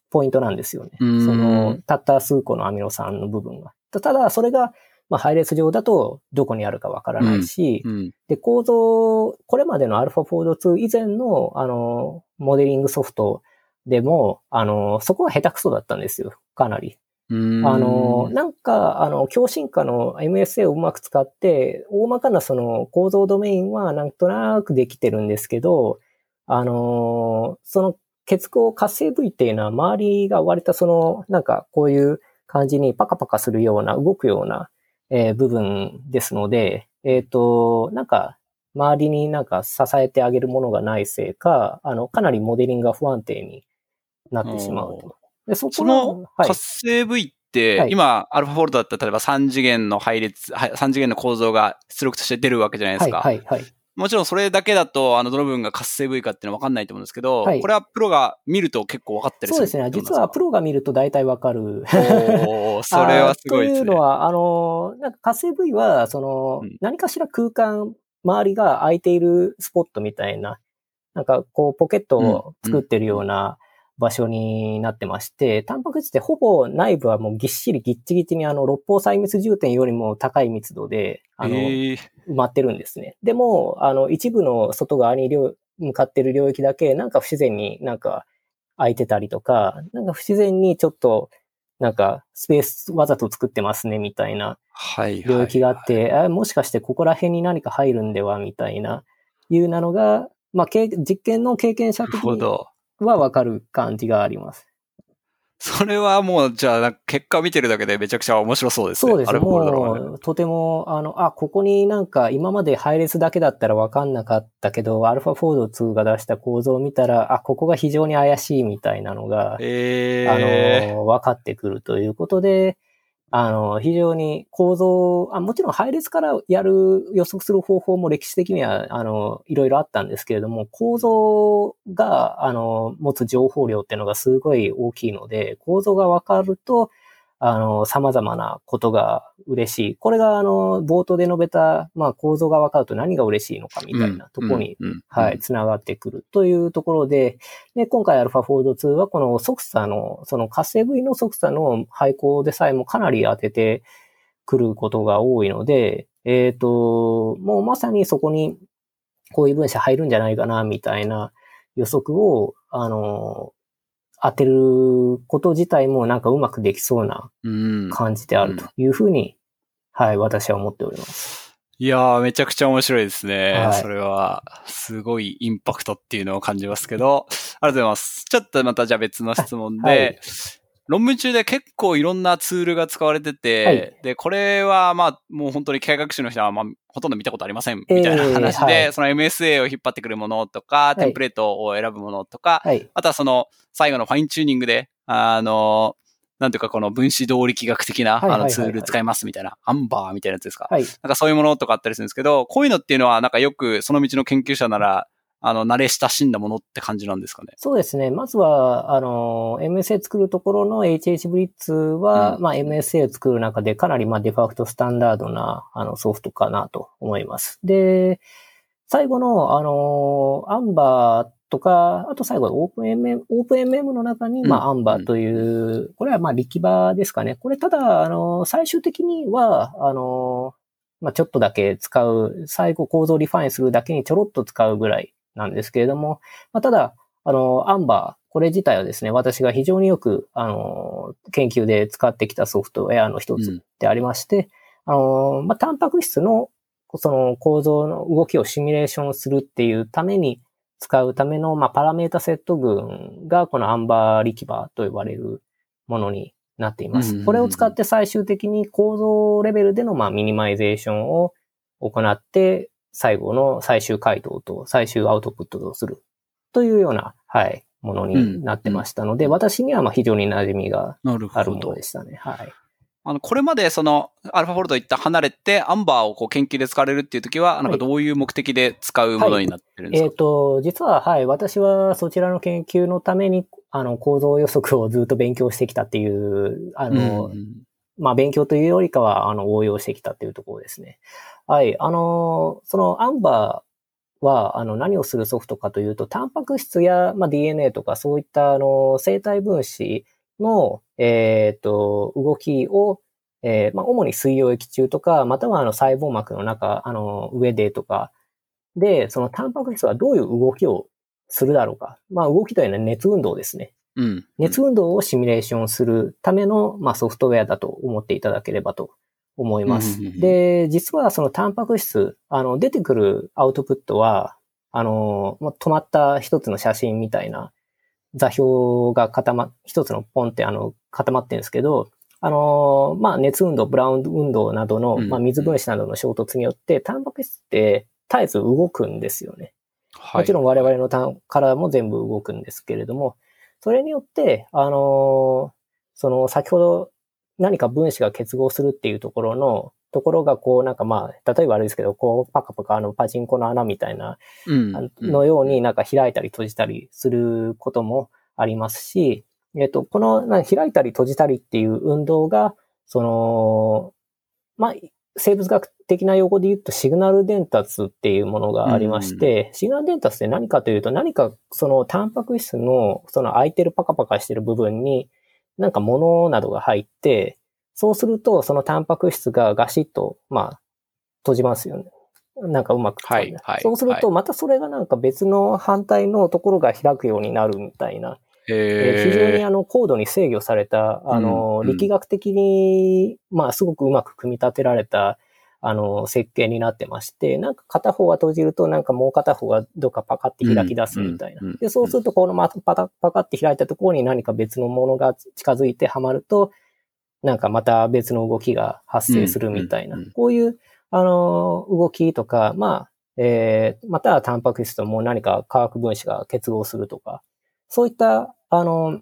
ポイントなんですよね。その、たった数個のアミノ酸の部分が。ただ、それが、まあ、配列上だとどこにあるかわからないし、うんうん、で、構造、これまでの AlphaFold2 以前の、あの、モデリングソフトでも、あの、そこは下手くそだったんですよ。かなり。あの、なんか、あの、強進化の MSA をうまく使って、大まかなその構造ドメインはなんとなくできてるんですけど、あの、その結合活性部位っていうのは周りが割とその、なんかこういう感じにパカパカするような、動くような、えー、部分ですので、えっ、ー、と、なんか、周りになんか支えてあげるものがないせいか、あの、かなりモデリングが不安定になってしまうと。でそその活性部位って、はい、今、アルファフォールドだったら例えば3次元の配列、3次元の構造が出力として出るわけじゃないですか。はい、はい、はい。もちろんそれだけだと、あの、どの部分が活性部位かっていうのは分かんないと思うんですけど、はい、これはプロが見ると結構分かったりするそうですね。実はプロが見ると大体分かる。おそれはすごいですね。というのは、あの、なんか活性部位は、その、うん、何かしら空間、周りが空いているスポットみたいな、なんかこう、ポケットを作ってるような、うんうん場所になってまして、タンパク質ってほぼ内部はもうぎっしりぎっちぎちにあの六方細密重点よりも高い密度で、あの、埋まってるんですね。でも、あの、一部の外側に向かってる領域だけ、なんか不自然になんか空いてたりとか、なんか不自然にちょっと、なんかスペースわざと作ってますねみたいな領域があって、はいはいはい、もしかしてここら辺に何か入るんではみたいな、いうなのが、まあ、実験の経験者的にはわかる感じがあります。それはもう、じゃあ、結果見てるだけでめちゃくちゃ面白そうですね。そうですね。もう、とても、あの、あ、ここになんか今まで配列だけだったらわかんなかったけど、アルファフォード2が出した構造を見たら、あ、ここが非常に怪しいみたいなのが、えー、あの、分かってくるということで、あの、非常に構造、あもちろん配列からやる、予測する方法も歴史的には、あの、いろいろあったんですけれども、構造が、あの、持つ情報量っていうのがすごい大きいので、構造がわかると、あの、様々なことが嬉しい。これが、あの、冒頭で述べた、まあ、構造が分かると何が嬉しいのかみたいなところに、はい、つながってくるというところで、で、今回 AlphaFold2 はこの即差の、その活性部位の即差の配項でさえもかなり当ててくることが多いので、えっ、ー、と、もうまさにそこにこういう分子入るんじゃないかな、みたいな、予測を、あの、当てること自体もなんかうまくできそうなうん。感じであるというふうに、はい、私は思っております。いやー、めちゃくちゃ面白いですね。はいそれは、すごいインパクトっていうのを感じますけど、ありがとうございます。ちょっとまたじゃあ別の質問で、はい論文中で結構いろんなツールが使われてて、はいで、これはまあ、もう本当に機械学習の人はまあ、ほとんど見たことありません、みたいな話で、えーはいその MSA を引っ張ってくるものとか、いテンプレートを選ぶものとか、はい。あとはその、最後のファインチューニングで、あの、なんていうかこの分子動力学的な、あのツール使いますみたいな、アンバーみたいなやつですか？はい。なんかそういうものとかあったりするんですけど、こういうのっていうのはなんかよくその道の研究者なら、あの、慣れ親しんだものって感じなんですかね？そうですね。まずは、あの、MSA 作るところの HH ブリッツは、うんまあ MSA を作る中でかなりまあデファクトスタンダードなあのソフトかなと思います。で、最後の、あの、アンバーとか、あと最後、オープン MM、オープン MM の中に、まあ、アうんンバーという、これはまあ、力場ですかね。これ、ただ、あの、最終的には、あの、まあ、ちょっとだけ使う、最後構造をリファインするだけにちょろっと使うぐらいなんですけれども、まあ、ただ、あの、 AMBER、これ自体はですね、私が非常によく、あの、研究で使ってきたソフトウェアの一つでありまして、あの、まあ、タンパク質の、その構造の動きをシミュレーションするっていうために使うための、まあ、パラメータセット群がこの AMBER 力場と呼ばれるものになっていまうんうんうんす。これを使って最終的に構造レベルでの、まあ、 minimization を行って、最後の最終回答と最終アウトプットをするというような、はい、ものになってましたので、私にはまあ非常に馴染みがあるものでしたね。はい。あの、これまでその、アルファフォールド一旦離れて、アンバーをこう研究で使われるっていう時は、なんかどういう目的で使うものになってるんですか、えっ、と、実は、はい、私はそちらの研究のために、あの、構造予測をずっと勉強してきたっていう、あの、うんうんまあ、勉強というよりかは、あの、応用してきたっていうところですね。はい。あの、そのアンバーは、あの、何をするソフトかというと、タンパク質や、まあ、DNA とか、そういった、あの、生体分子の、えっ、と、動きを、えーまあ、主に水溶液中とか、または、あの、細胞膜の中、あの、上でとか、で、そのタンパク質はどういう動きをするだろうか。まあ、動きというのは熱運動ですね。うん。熱運動をシミュレーションするための、まあ、ソフトウェアだと思っていただければと思います。で、実はそのタンパク質、あの、出てくるアウトプットは、あの、まあ止まった一つの写真みたいな座標が固ま、一つのポンってあの、固まってるんですけど、あの、まあ、熱運動、ブラウン運動などの、うんまあ、水分子などの衝突によって、タンパク質って絶えず動くんですよね。はいもちろん我々の体からも全部動くんですけれども、それによって、あのーその先ほど何か分子が結合するっていうところの、ところがこうなんかまあ、例えばあれですけど、こうパカパカあのパチンコの穴みたいなのようになんか開いたり閉じたりすることもありますし、えっと、このな開いたり閉じたりっていう運動が、その、まあ、生物学的な用語で言うとシグナル伝達っていうものがありまして、シグナル伝達って何かというと何かそのタンパク質のその空いてるパカパカしてる部分になんか物などが入って、そうするとそのタンパク質がガシッと、まあ、閉じますよね。なんかうまくはいはいそうすると、またそれがなんか別の反対のところが開くようになるみたいな、えー非常にへあの高度に制御された、あの、力学的に、まあすごくうまく組み立てられた、あの、設計になってまして、なんか片方が閉じると、なんかもう片方がどっかパカって開き出すみたいな。で、そうすると、このまたパタパカって開いたところに何か別のものが近づいてはまると、なんかまた別の動きが発生するみたいな。こういう、あの、動きとか、まあ、えー、またはタンパク質ともう何か化学分子が結合するとか、そういった、あの、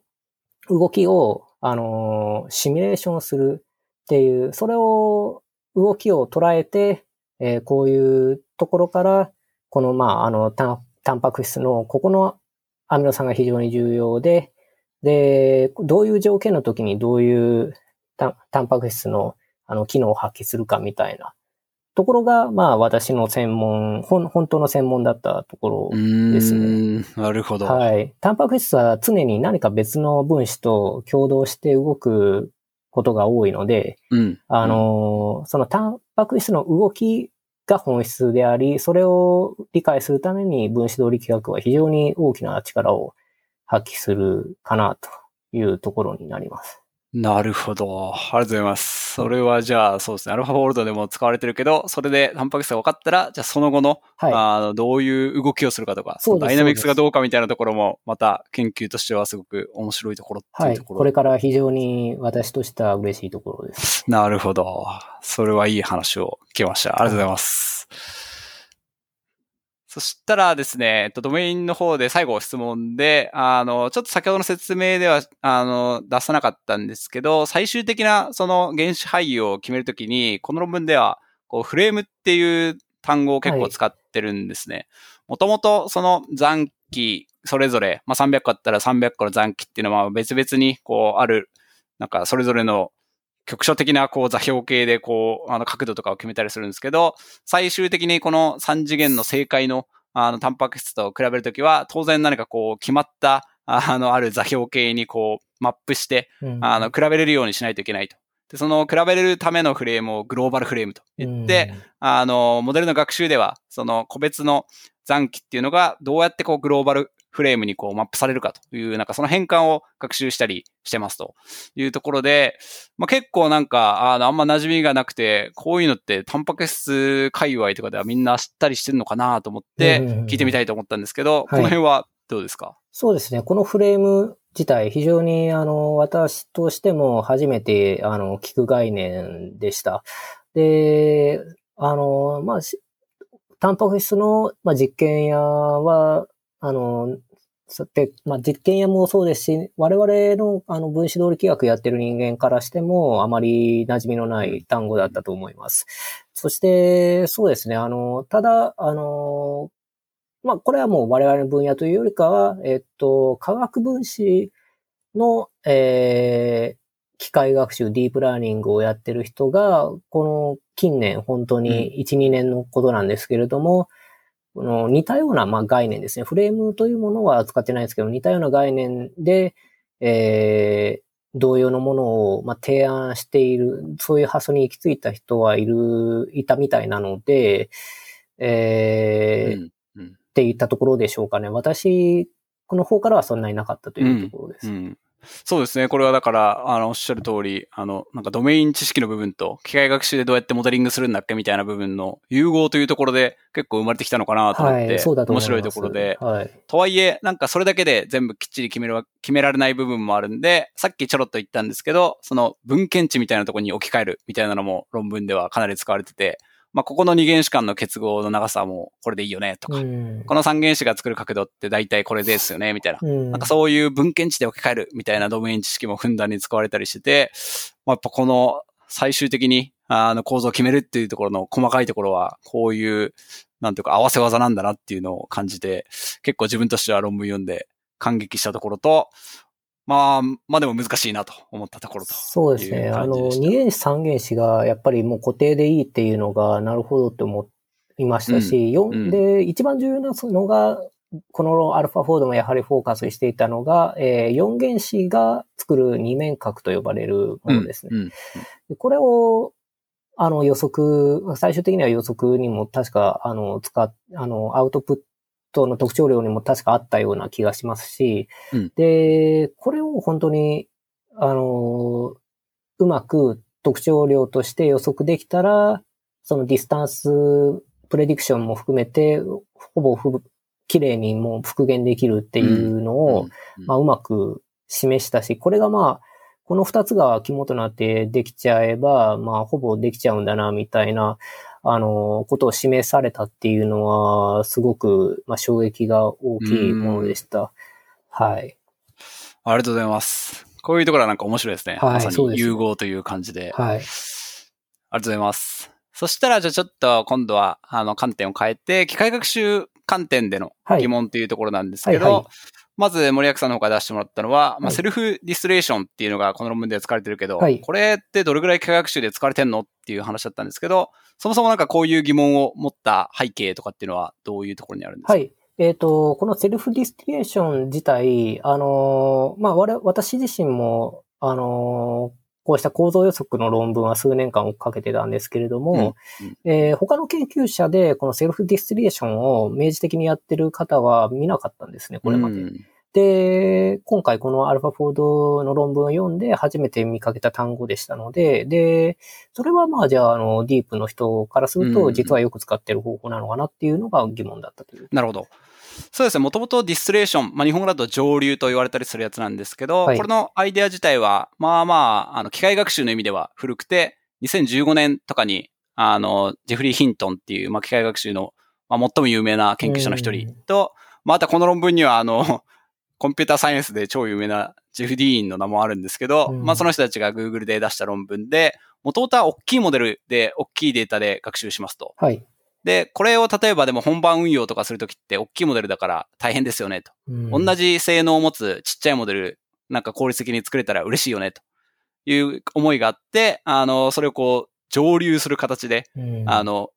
動きを、あの、シミュレーションするっていう、それを、動きを捉えて、えーこういうところから、この、まあ、あの、タンタンパク質の、ここのアミノ酸が非常に重要で、で、どういう条件の時にどういうタンタンパク質の、あの、機能を発揮するかみたいなところが、まあ、私の専門、ほん本当の専門だったところーですね。なるほど。はい。タンパク質は常に何か別の分子と共同して動くことが多いので、うん。あの、そのタンパク質の動きが本質であり、それを理解するために分子動力学は非常に大きな力を発揮するかなというところになります。なるほど。ありがとうございます。それはじゃあ、そうですね。アルファフォールドでも使われてるけど、それでタンパク質が分かったら、じゃあその後の、はい。あの、どういう動きをするかとか、そうですダイナミクスがどうかみたいなところも、また研究としてはすごく面白いところってはいい。うところ。これから非常に私としては嬉しいところです。なるほど。それはいい話を聞けました。ありがとうございます。そしたらですね、えっと、ドメインの方で最後質問で、あの、ちょっと先ほどの説明では、あの、出さなかったんですけど、最終的なその原子配位を決めるときに、この論文では、こう、フレームっていう単語を結構使ってるんですね。もともとその残機、それぞれ、まあ、300個あったら300個の残機っていうのは別々にこうある、なんかそれぞれの局所的なこう座標系でこう、あの角度とかを決めたりするんですけど、最終的にこの3次元の正解のあのタンパク質と比べるときは、当然何かこう決まったあのある座標系にこうマップして、うんあの比べれるようにしないといけないと。で、その比べれるためのフレームをグローバルフレームと言って、、あの、モデルの学習では、その個別の残機っていうのがどうやってこうグローバルフレームにこうマップされるかという、なんかその変換を学習したりしてますというところで、まあ、結構なんか、あの、あんま馴染みがなくて、こういうのってタンパク質界隈とかではみんな知ったりしてるのかなと思って聞いてみたいと思ったんですけど、いこの辺はどうですか？そうですね。このフレーム自体、非常に、あの、私としても初めて、あの、聞く概念でした。で、あの、まあ、しタンパク質の、まあ、実験屋は、あの、そうやって、まあ、実験屋もそうですし、我々の、あの、分子動力学やってる人間からしても、あまり馴染みのない単語だったと思います。そして、そうですね。あの、ただ、あの、まあ、これはもう我々の分野というよりかは、えっと、化学分子の、えー機械学習、ディープラーニングをやってる人が、この近年、本当に1、2年のことなんですけれども、この似たようなまあ概念ですね。フレームというものは扱ってないですけど、似たような概念で、えー同様のものをまあ提案している、そういう発想に行き着いた人はいる、いたみたいなので、えーうんうんっていったところでしょうかね。私、この方からはそんなになかったというところです。うん。そうですね。これはだから、あの、おっしゃる通り、あの、なんかドメイン知識の部分と、機械学習でどうやってモデリングするんだっけみたいな部分の融合というところで結構生まれてきたのかなと思って、はい、そうだと思面。白いところで、はい。とはいえ、なんかそれだけで全部きっちり決めるわ、決められない部分もあるんで、さっきちょろっと言ったんですけど、その分権値みたいなところに置き換えるみたいなのも論文ではかなり使われてて、まあ、ここの二原子間の結合の長さもこれでいいよねとか、うんこの三原子が作る角度って大体これですよねみたいな。うんなんかそういう文献値で置き換えるみたいなドメイン知識もふんだんに使われたりしてて、まあ、やっぱこの最終的にあの構造を決めるっていうところの細かいところは、こういう、なんていうか合わせ技なんだなっていうのを感じて、結構自分としては論文読んで感激したところと、まあ、まあでも難しいなと思ったところと。そうですね。あの、感じでした二原子、三原子がやっぱりもう固定でいいっていうのが、なるほどって思いましたし、四うんで、一番重要なのが、このアルファ4でもやはりフォーカスしていたのが、えー、4原子が作る二面角と呼ばれるものですね。うんうんでこれを、あの予測、最終的には予測にも確か、あの、使っ、あの、アウトプットの特徴量にも確かあったような気がしますし、うん。で、これを本当に、あの、うまく特徴量として予測できたら、そのディスタンスプレディクションも含めて、ほぼふ綺麗にもう復元できるっていうのを、うん。まあ、うまく示したし、これがまあ、この二つが肝となってできちゃえば、まあ、ほぼできちゃうんだな、みたいな、あの、ことを示されたっていうのは、すごく、まあ、衝撃が大きいものでした。はい。ありがとうございます。こういうところはなんか面白いですね。はいまさに融合という感じで。はい。ありがとうございます。そしたら、じゃあちょっと今度は、あの、観点を変えて、機械学習観点でのはい疑問というところなんですけど、はいはいまず森脇さんの方から出してもらったのは、まあ、はいセルフディストレーションっていうのがこの論文では使われてるけど、はいこれってどれぐらい機械学習で使われてんのっていう話だったんですけど、そもそもなんかこういう疑問を持った背景とかっていうのはどういうところにあるんですか？はい。えっ、と、この self-distillation 自体、あのーまあ、我々私自身も、あのーこうした構造予測の論文は数年間かけてたんですけれども、うんえー、他の研究者でこの self-distillation を明示的にやってる方は見なかったんですね、これまで。うんで、今回この AlphaFold の論文を読んで初めて見かけた単語でしたので、で、それはまあじゃあ、あの、ディープの人からすると、実はよく使ってる方法なのかなっていうのが疑問だったという。なるほど。そうですね。もともとディストレーション、まあ、日本語だと上流と言われたりするやつなんですけど、はい、これのアイデア自体は、まあまあ、あの、機械学習の意味では古くて、2015年とかに、あの、ジェフリー・ヒントンっていう、まあ、機械学習の、まあ、最も有名な研究者の一人と、またこの論文には、あの、コンピューターサイエンスで超有名なジェフ・ディーンの名もあるんですけど、うん、まあその人たちが Google で出した論文で、元々は大きいモデルで大きいデータで学習しますと。はい。で、これを例えばでも本番運用とかするときって大きいモデルだから大変ですよねと。うん、同じ性能を持つちっちゃいモデル、なんか効率的に作れたら嬉しいよねという思いがあって、あの、それをこう上流する形で、うん、あの、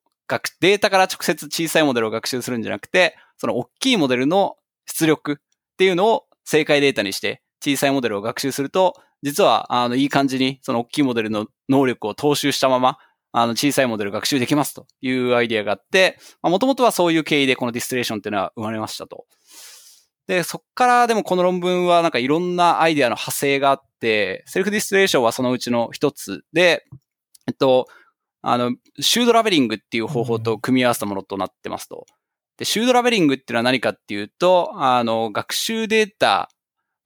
データから直接小さいモデルを学習するんじゃなくて、その大きいモデルの出力っていうのを正解データにして小さいモデルを学習すると、実は、あの、いい感じに、その大きいモデルの能力を踏襲したまま、あの、小さいモデル学習できますというアイディアがあって、もともとはそういう経緯でこの distillation っていうのは生まれましたと。で、そっからでもこの論文はなんかいろんなアイディアの派生があって、 self-distillation はそのうちの一つで、えっと、あの、 pseudo labeling っていう方法と組み合わせたものとなってますと。で、 pseudo labeling っていうのは何かっていうと、あの、学習データ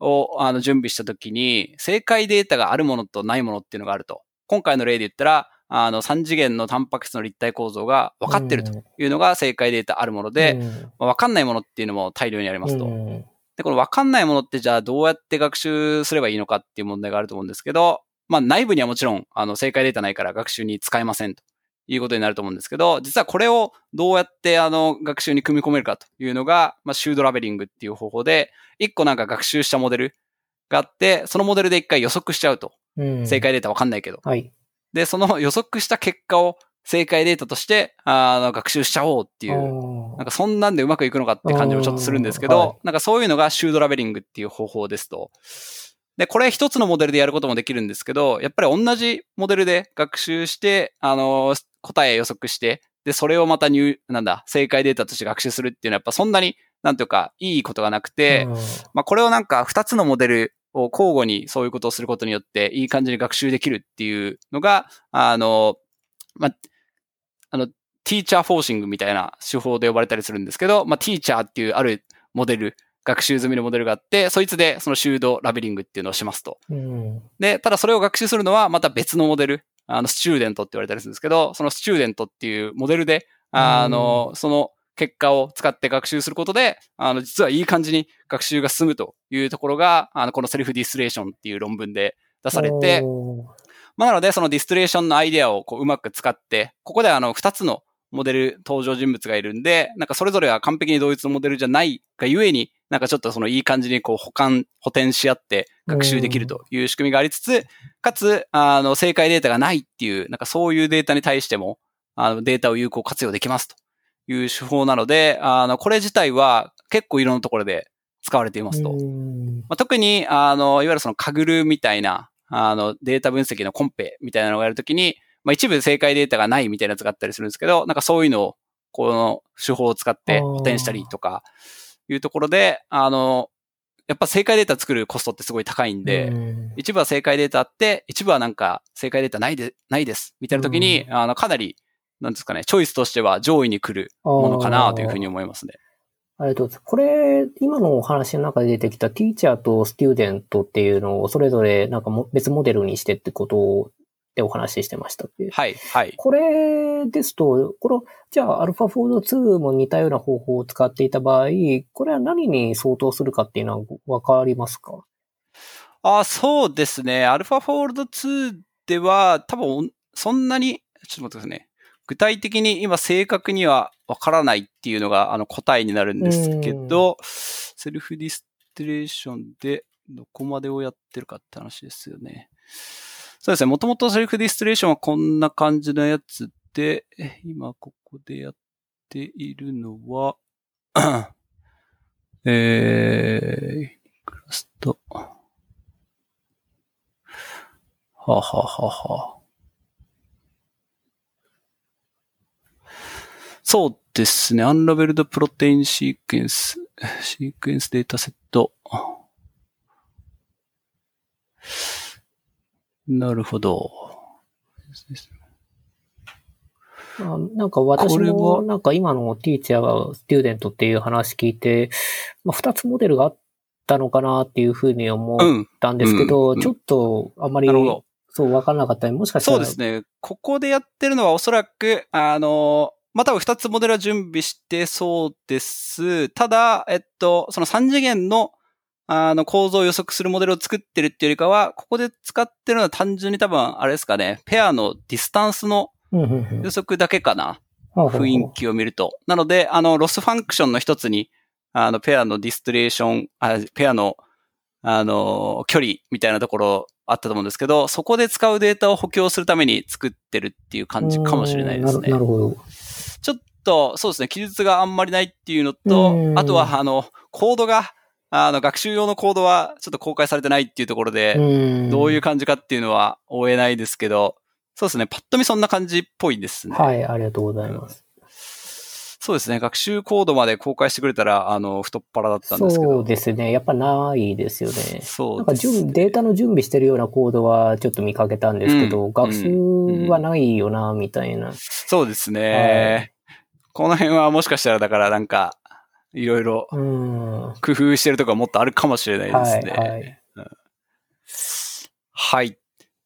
をあの準備したときに、正解データがあるものとないものっていうのがあると。今回の例で言ったら、あの、3次元のタンパク質の立体構造が分かってるというのが正解データあるもので、うん、まあ、分かんないものっていうのも大量にありますと。うん、で、この分かんないものってじゃあどうやって学習すればいいのかっていう問題があると思うんですけど、まあ内部にはもちろん、あの、正解データないから学習に使えませんと。いうことになると思うんですけど、実はこれをどうやってあの学習に組み込めるかというのが、まあ、シュードラベリングっていう方法で、一個なんか学習したモデルがあって、そのモデルで一回予測しちゃうと。うん、正解データわかんないけど。はい。で、その予測した結果を正解データとして、あの、学習しちゃおうっていう、なんかそんなんでうまくいくのかって感じもちょっとするんですけど、はい、なんかそういうのがシュードラベリングっていう方法ですと。で、これ一つのモデルでやることもできるんですけど、やっぱり同じモデルで学習して、あの、答え予測して、で、それをまた入、なんだ、正解データとして学習するっていうのはやっぱそんなに、なんていうか、いいことがなくて、まあこれをなんか二つのモデルを交互にそういうことをすることによって、いい感じに学習できるっていうのが、あの、まあ、あの、 teacher forcing みたいな手法で呼ばれたりするんですけど、まあ、 teacher っていうあるモデル、学習済みのモデルがあって、そいつでその pseudo labeling っていうのをしますと。うん、で、ただそれを学習するのはまた別のモデル。あの、 student って言われたりするんですけど、その student っていうモデルで、あの、その結果を使って学習することで、あの、実はいい感じに学習が進むというところが、あの、この self-distillation っていう論文で出されて、まあ、なので、そのディストレーションのアイデアをこううまく使って、ここであの、二つのモデル登場人物がいるんで、なんかそれぞれは完璧に同一のモデルじゃないがゆえに、なんかちょっとそのいい感じにこう補完、補填し合って学習できるという仕組みがありつつ、かつ、あの、正解データがないっていう、なんかそういうデータに対しても、あの、データを有効活用できますという手法なので、あの、これ自体は結構いろんなところで使われていますと。まあ、特に、あの、いわゆるそのカグルみたいな、あの、データ分析のコンペみたいなのをやるときに、まあ、一部正解データがないみたいなやつがあったりするんですけど、なんかそういうのを、この手法を使って補填したりとか、いうところで、あの、やっぱ正解データ作るコストってすごい高いんで、一部は正解データあって、一部はなんか正解データないで、ないです、みたいな時に、あの、かなり、なんですかね、チョイスとしては上位に来るものかなというふうに思いますね。ありがとうございます。これ、今のお話の中で出てきたティーチャーとステューデントっていうのをそれぞれなんか別モデルにしてってことでお話ししてましたっけはい、はい。これですと、この、じゃあ、アルファフォード2も似たような方法を使っていた場合、これは何に相当するかっていうのはわかりますか？あそうですね。アルファフォールド2では、多分、そんなに、ちょっと待ってくださいね。具体的に今正確にはわからないっていうのがあの答えになるんですけど、 self-distillation でどこまでをやってるかって話ですよね。そうですね。もともと self-distillation はこんな感じのやつで、今ここでやっているのは、えー、クラスト。は、ははは、そうですね。アンラベルドプロテインシークエンス、シークエンスデータセット。なるほど。あなんか私も、はなんか今のティーチャーがスチューデントっていう話聞いて、まあ、二つモデルがあったのかなっていうふうに思っうん。たんですけど、うんちょっとあんまり。そう分からなかったり、もしかしたら。そうですね。ここでやってるのはおそらく、あの、まあ、多分二つモデルは準備してそうです。ただ、えっと、その三次元の、あの、構造を予測するモデルを作ってるっていうよりかは、ここで使ってるのは単純に多分、あれですかね、 pair の distance の予測だけかな。雰囲気を見ると。なので、あの、 loss function の一つに、あの、ペアのディストレーション、あペアの、あの、距離みたいなところあったと思うんですけど、そこで使うデータを補強するために作ってるっていう感じかもしれないですねうんなるほど。ちょっと、そうですね、記述があんまりないっていうのとう、んあとは、あの、コードが、あの、学習用のコードはちょっと公開されてないっていうところで、どういうう感じかっていうのは追えないですけど、そうですね、パッと見そんな感じっぽいですね。はい、ありがとうございます。そうですね。学習コードまで公開してくれたら、あの、太っ腹だったんですけど。そうですね。やっぱないですよね。そうなんかですね準データの準備してるようなコードはちょっと見かけたんですけど、うん学習はないよな、みたいな。そうですね。この辺はもしかしたら、だからなんか、いろいろ工夫してるとこはもっとあるかもしれないですね。はいはいうんはい。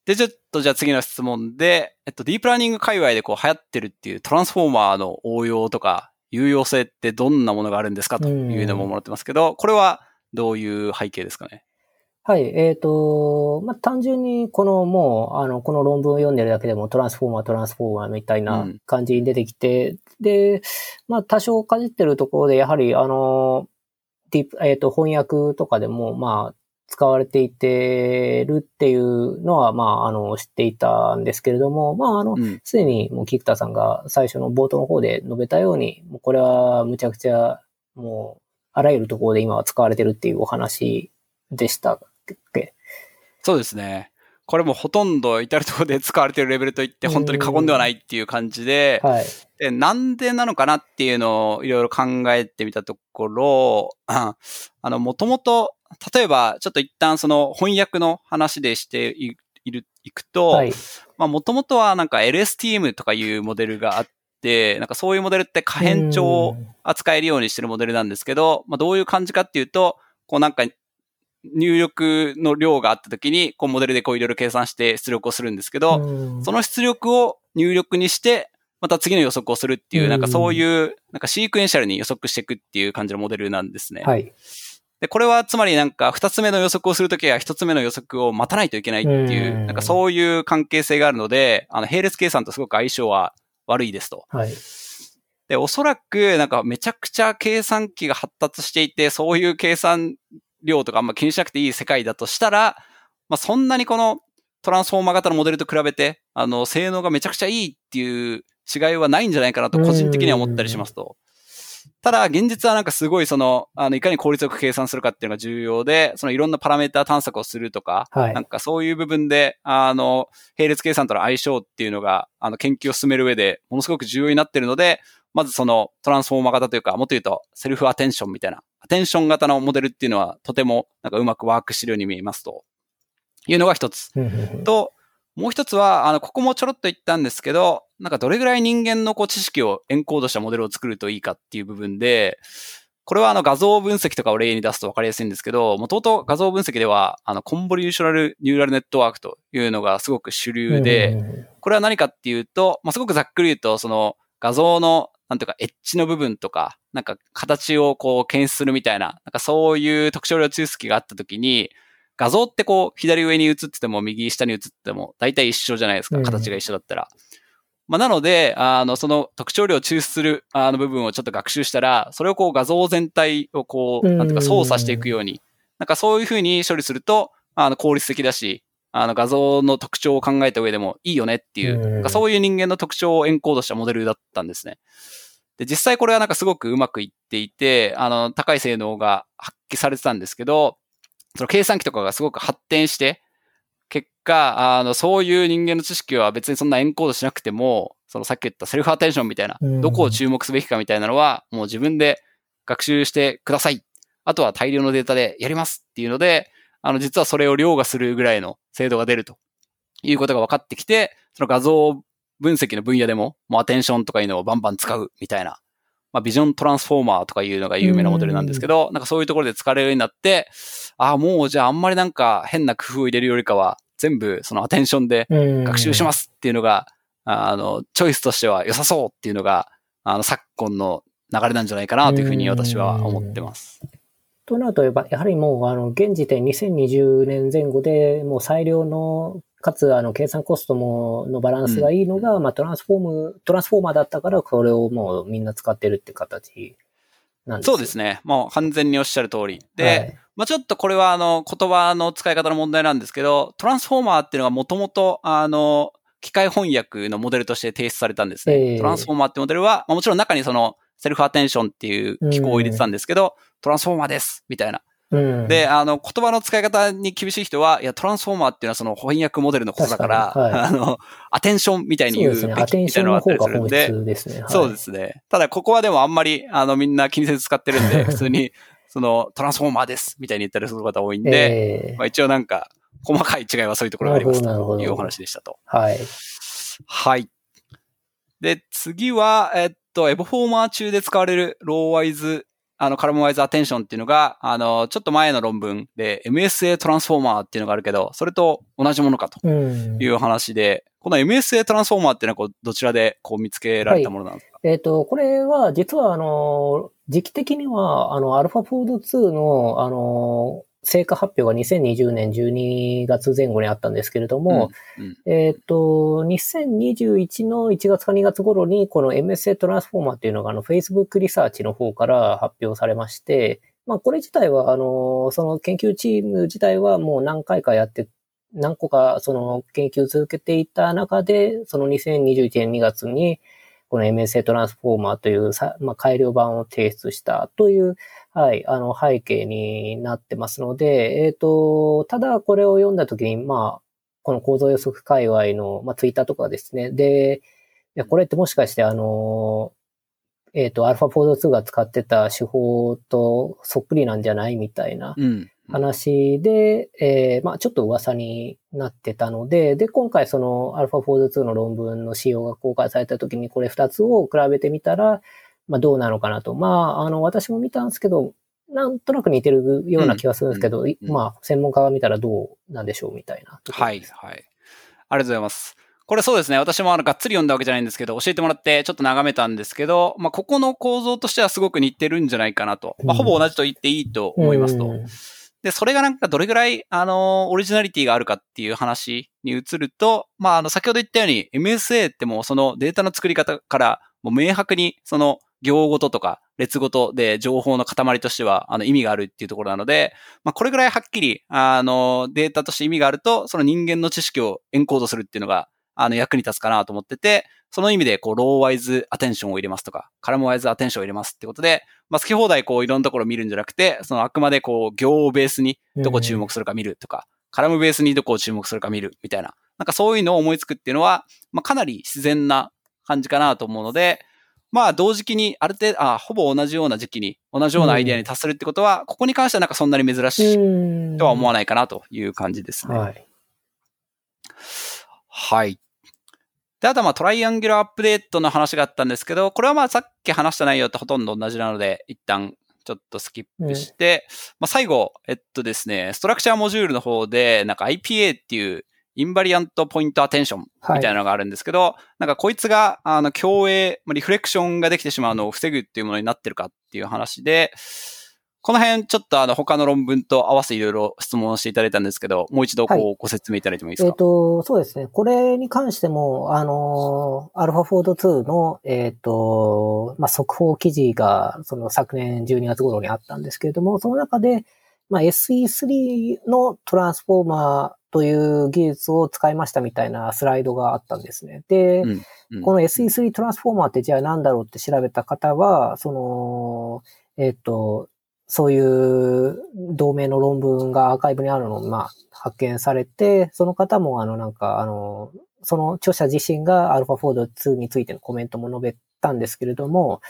で、ちょっとじゃあ次の質問で、えっと、ディープラーニング界隈でこう流行ってるっていうトランスフォーマーの応用とか、有用性ってどんなものがあるんですかというのももらってますけど、これはどういう背景ですかね？い。えっ、と、まあ、単純にこのもう、あの、この論文を読んでるだけでもトランスフォーマー、トランスフォーマーみたいなうん感じに出てきて、で、まあ、多少かじってるところで、やはり、あの、ディープ、えっ、と、翻訳とかでも、まあ、使われていてるっていうのは、まあ、あの、知っていたんですけれども、まあ、あの、うん。すでにもう菊田さんが最初の冒頭の方で述べたように、もうこれはむちゃくちゃもうあらゆるところで今は使われてるっていうお話でしたっけ？そうですね。これもほとんど至るところで使われているレベルといって本当に過言ではないっていう感じで、はい。でなんでなのかなっていうのをいろいろ考えてみたところ、ああの、もともと、例えば、ちょっと一旦その翻訳の話でしていいる、いくと、はい。まあ、もともとはなんか LSTM とかいうモデルがあって、なんかそういうモデルって可変調を扱えるようにしてるモデルなんですけど、まあ、どういう感じかっていうと、こうなんか入力の量があった時に、こうモデルでこういろいろ計算して出力をするんですけど、うんその出力を入力にして、また次の予測をするっていうう、んなんかそういう、なんかシークエンシャルに予測していくっていう感じのモデルなんですね。はい。で、これはつまりなんか二つ目の予測をするときは一つ目の予測を待たないといけないっていうう、んなんかそういう関係性があるので、あの、並列計算とすごく相性は悪いですと。はい。で、おそらくなんかめちゃくちゃ計算機が発達していて、そういう計算量とかあんま気にしなくていい世界だとしたら、まあそんなにこのトランスフォーマー型のモデルと比べて、あの、性能がめちゃくちゃいいっていう違いはないんじゃないかなと個人的には思ったりしますと。ただ、現実はなんかすごいその、あの、いかに効率よく計算するかっていうのが重要で、そのいろんなパラメータ探索をするとか、はいなんかそういう部分で、あの、並列計算との相性っていうのが、あの、研究を進める上で、ものすごく重要になっているので、まずそのトランスフォーマー型というか、もっと言うと、セルフアテンションみたいな、アテンション型のモデルっていうのは、とても、なんかうまくワークしてるように見えますと。いうのが一つ。と、もう一つは、あの、ここもちょろっと言ったんですけど、なんかどれぐらい人間のこう知識をエンコードしたモデルを作るといいかっていう部分で、これはあの画像分析とかを例に出すと分かりやすいんですけど、もともと画像分析では、あの、コンボリューショナルニューラルネットワークというのがすごく主流で、これは何かっていうと、まあ、すごくざっくり言うと、その画像の、なんていうか、エッジの部分とか、なんか形をこう検出するみたいな、なんかそういう特徴量抽出器があったときに、画像ってこう、左上に映ってても右下に映ってても、大体一緒じゃないですか。うん形が一緒だったら。まあ、なので、あの、その特徴量を抽出する、あの部分をちょっと学習したら、それをこう画像全体をこう、うんなんていうか操作していくように、なんかそういうふうに処理すると、あの、効率的だし、あの画像の特徴を考えた上でもいいよねっていう、うそういう人間の特徴をエンコードしたモデルだったんですね。で、実際これはなんかすごくうまくいっていて、あの、高い性能が発揮されてたんですけど、その計算機とかがすごく発展して、結果、あの、そういう人間の知識は別にそんなエンコードしなくても、そのさっき言ったセルフアテンションみたいな、うんどこを注目すべきかみたいなのは、もう自分で学習してください。あとは大量のデータでやりますっていうので、あの、実はそれを凌駕するぐらいの精度が出るということが分かってきて、その画像分析の分野でも、もうアテンションとかいうのをバンバン使うみたいな、まあ、ビジョントランスフォーマーとかいうのが有名なモデルなんですけど、なんかそういうところで使われるようになって、ああ、もうじゃああんまりなんか変な工夫を入れるよりかは、全部そのアテンションで学習しますすっていうのが、あの、チョイスとしては良さそうっていうのが、あの、昨今の流れなんじゃないかなというふうに私は思ってます。となると、やはりもう、あの、現時点2020年前後でもう最良の、かつ、あの、計算コストも、のバランスがいいのが、まあ、トランスフォーム、トランスフォーマーだったから、これをもうみんな使ってるって形なんですそうですね。もう完全におっしゃる通り。で、はいまあちょっとこれはあの言葉の使い方の問題なんですけど、トランスフォーマーっていうのがもともとあの機械翻訳のモデルとして提出されたんですね。ええトランスフォーマーってモデルは、まあ、もちろん中にそのセルフアテンションっていう機構を入れてたんですけど、トランスフォーマーですみたいな。うん。で、あの言葉の使い方に厳しい人は、いや、トランスフォーマーっていうのはその翻訳モデルのことだから、確かにはいあの、アテンションみたいに言うべきみたいなのがあのったりするんで、方が本質ですね。はいそうですね。ただ、ここはでもあんまり、あの、みんな気にせず使ってるんで、普通に、その、トランスフォーマーです、みたいに言ったりする方多いんで、ええまあ一応なんか、細かい違いはそういうところがありますというお話でしたと。はい。はい。で、次は、えっと、エボフォーマー中で使われるローワイズ、あの、カラムワイズアテンションっていうのが、あの、ちょっと前の論文で MSA トランスフォーマーっていうのがあるけど、それと同じものかとうん。いう話で、この MSA トランスフォーマーっていうのはこうどちらでこう見つけられたものなんですか、えっ、と、これは、実は、あの、時期的には、あの、アルファフォード2の、あの、成果発表が2020年12月前後にあったんですけれども、うんえっ、と、2021の1月か2月頃に、この MSA トランスフォーマーっていうのが、あの、Facebook リサーチの方から発表されまして、まあ、これ自体は、あの、その研究チーム自体はもう何回かやって、何個かその研究を続けていた中で、その2021年2月に、この MSA トランスフォーマーというさ、まあ、改良版を提出したという、はい、あの背景になってますので、えっ、と、ただこれを読んだときに、まあ、この構造予測界隈の、まあ、ツイッターとかですね。で、いや、これってもしかしてあの、えっ、と、アルファフォード2が使ってた手法とそっくりなんじゃないみたいなうん。話で、えーまあちょっと噂になってたので、で、今回その AlphaFold2 の論文の仕様が公開された時にこれ2つを比べてみたら、まあどうなのかなと。まあ、あの、私も見たんですけど、なんとなく似てるような気がするんですけど、いうんまあ、専門家が見たらどうなんでしょうみたいな。はい、はい。ありがとうございます。これそうですね。私もあの、がっつり読んだわけじゃないんですけど、教えてもらってちょっと眺めたんですけど、まあ、ここの構造としてはすごく似てるんじゃないかなと。まあ、うんほぼ同じと言っていいと思いますと。うんで、それがなんかどれぐらい、あの、オリジナリティがあるかっていう話に移ると、まあ、あの、先ほど言ったように MSA ってもうそのデータの作り方から、もう明白にその行ごととか列ごとで情報の塊としては、あの、意味があるっていうところなので、まあ、これぐらいはっきり、あの、データとして意味があると、その人間の知識をエンコードするっていうのが、あの、役に立つかなと思ってて、その意味で、こう、ローワイズアテンションを入れますとか、カラムワイズアテンションを入れますってことで、まあ、好き放題こう、いろんなところを見るんじゃなくて、そのあくまでこう、行をベースにどこ注目するか見るとか、カラムベースにどこを注目するか見るみたいな、なんかそういうのを思いつくっていうのは、まあ、かなり自然な感じかなと思うので、まあ、同時期に、ある程度、あ、ほぼ同じような時期に、同じようなアイデアに達するってことは、ここに関してはなんかそんなに珍しいうんとは思わないかなという感じですね。はい。はい。で、あとはまあトライアンギュラーアップデートの話があったんですけど、これはまあさっき話した内容とほとんど同じなので、一旦ちょっとスキップして、まあ最後、えっとですね、ストラクチャーモジュールの方で、なんか IPA っていうインバリアントポイントアテンションみたいなのがあるんですけど、なんかこいつが、あの、共栄、まあリフレクションができてしまうのを防ぐっていうものになってるかっていう話で、この辺ちょっとあの他の論文と合わせていろいろ質問していただいたんですけど、もう一度こはうご説明いただいてもいいですえっ、か、と、そうですね。これに関しても、あの、アルファフォード2の、えっ、と、まあ、速報記事が、その昨年12月頃にあったんですけれども、その中で、まあ、SE3 のトランスフォーマーという技術を使いましたみたいなスライドがあったんですね。で、うんうんこの SE3 トランスフォーマーってじゃあ何だろうって調べた方は、その、えっ、と、そういう同名の論文がアーカイブにあるのを、まあ、発見されて、その方も、あの、なんか、あの、その著者自身が AlphaFold2 についてのコメントも述べたんですけれども、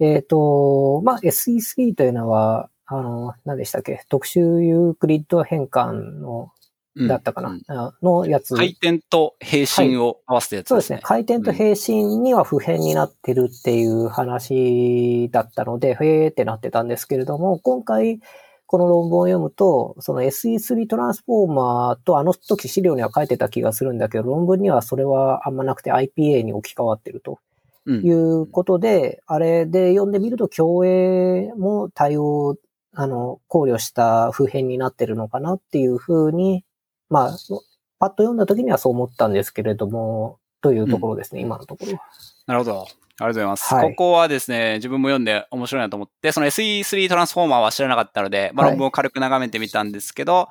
えっ、ー、と、まあ、SE3 というのは、あの、何でしたっけ？特殊ユークリッド変換のだったかな、うん、のやつ。回転と平心を合わせたやつですね、はい、そうですね。回転と平心には不変になってるっていう話だったので、へーってなってたんですけれども、今回、この論文を読むと、その SE3 トランスフォーマーとあの時資料には書いてた気がするんだけど、論文にはそれはあんまなくて IPA に置き換わってると。いうことで、うん、あれで読んでみると、共栄も対応、あの、考慮した普遍になってるのかなっていうふうにまあ、パッと読んだ時にはそう思ったんですけれども、というところですね、うん、今のところは。なるほど。ありがとうございます。はい、ここはですね、自分も読んで面白いなと思って、その SE3 トランスフォーマーは知らなかったので、まあ、論文を軽く眺めてみたんですけど、はい、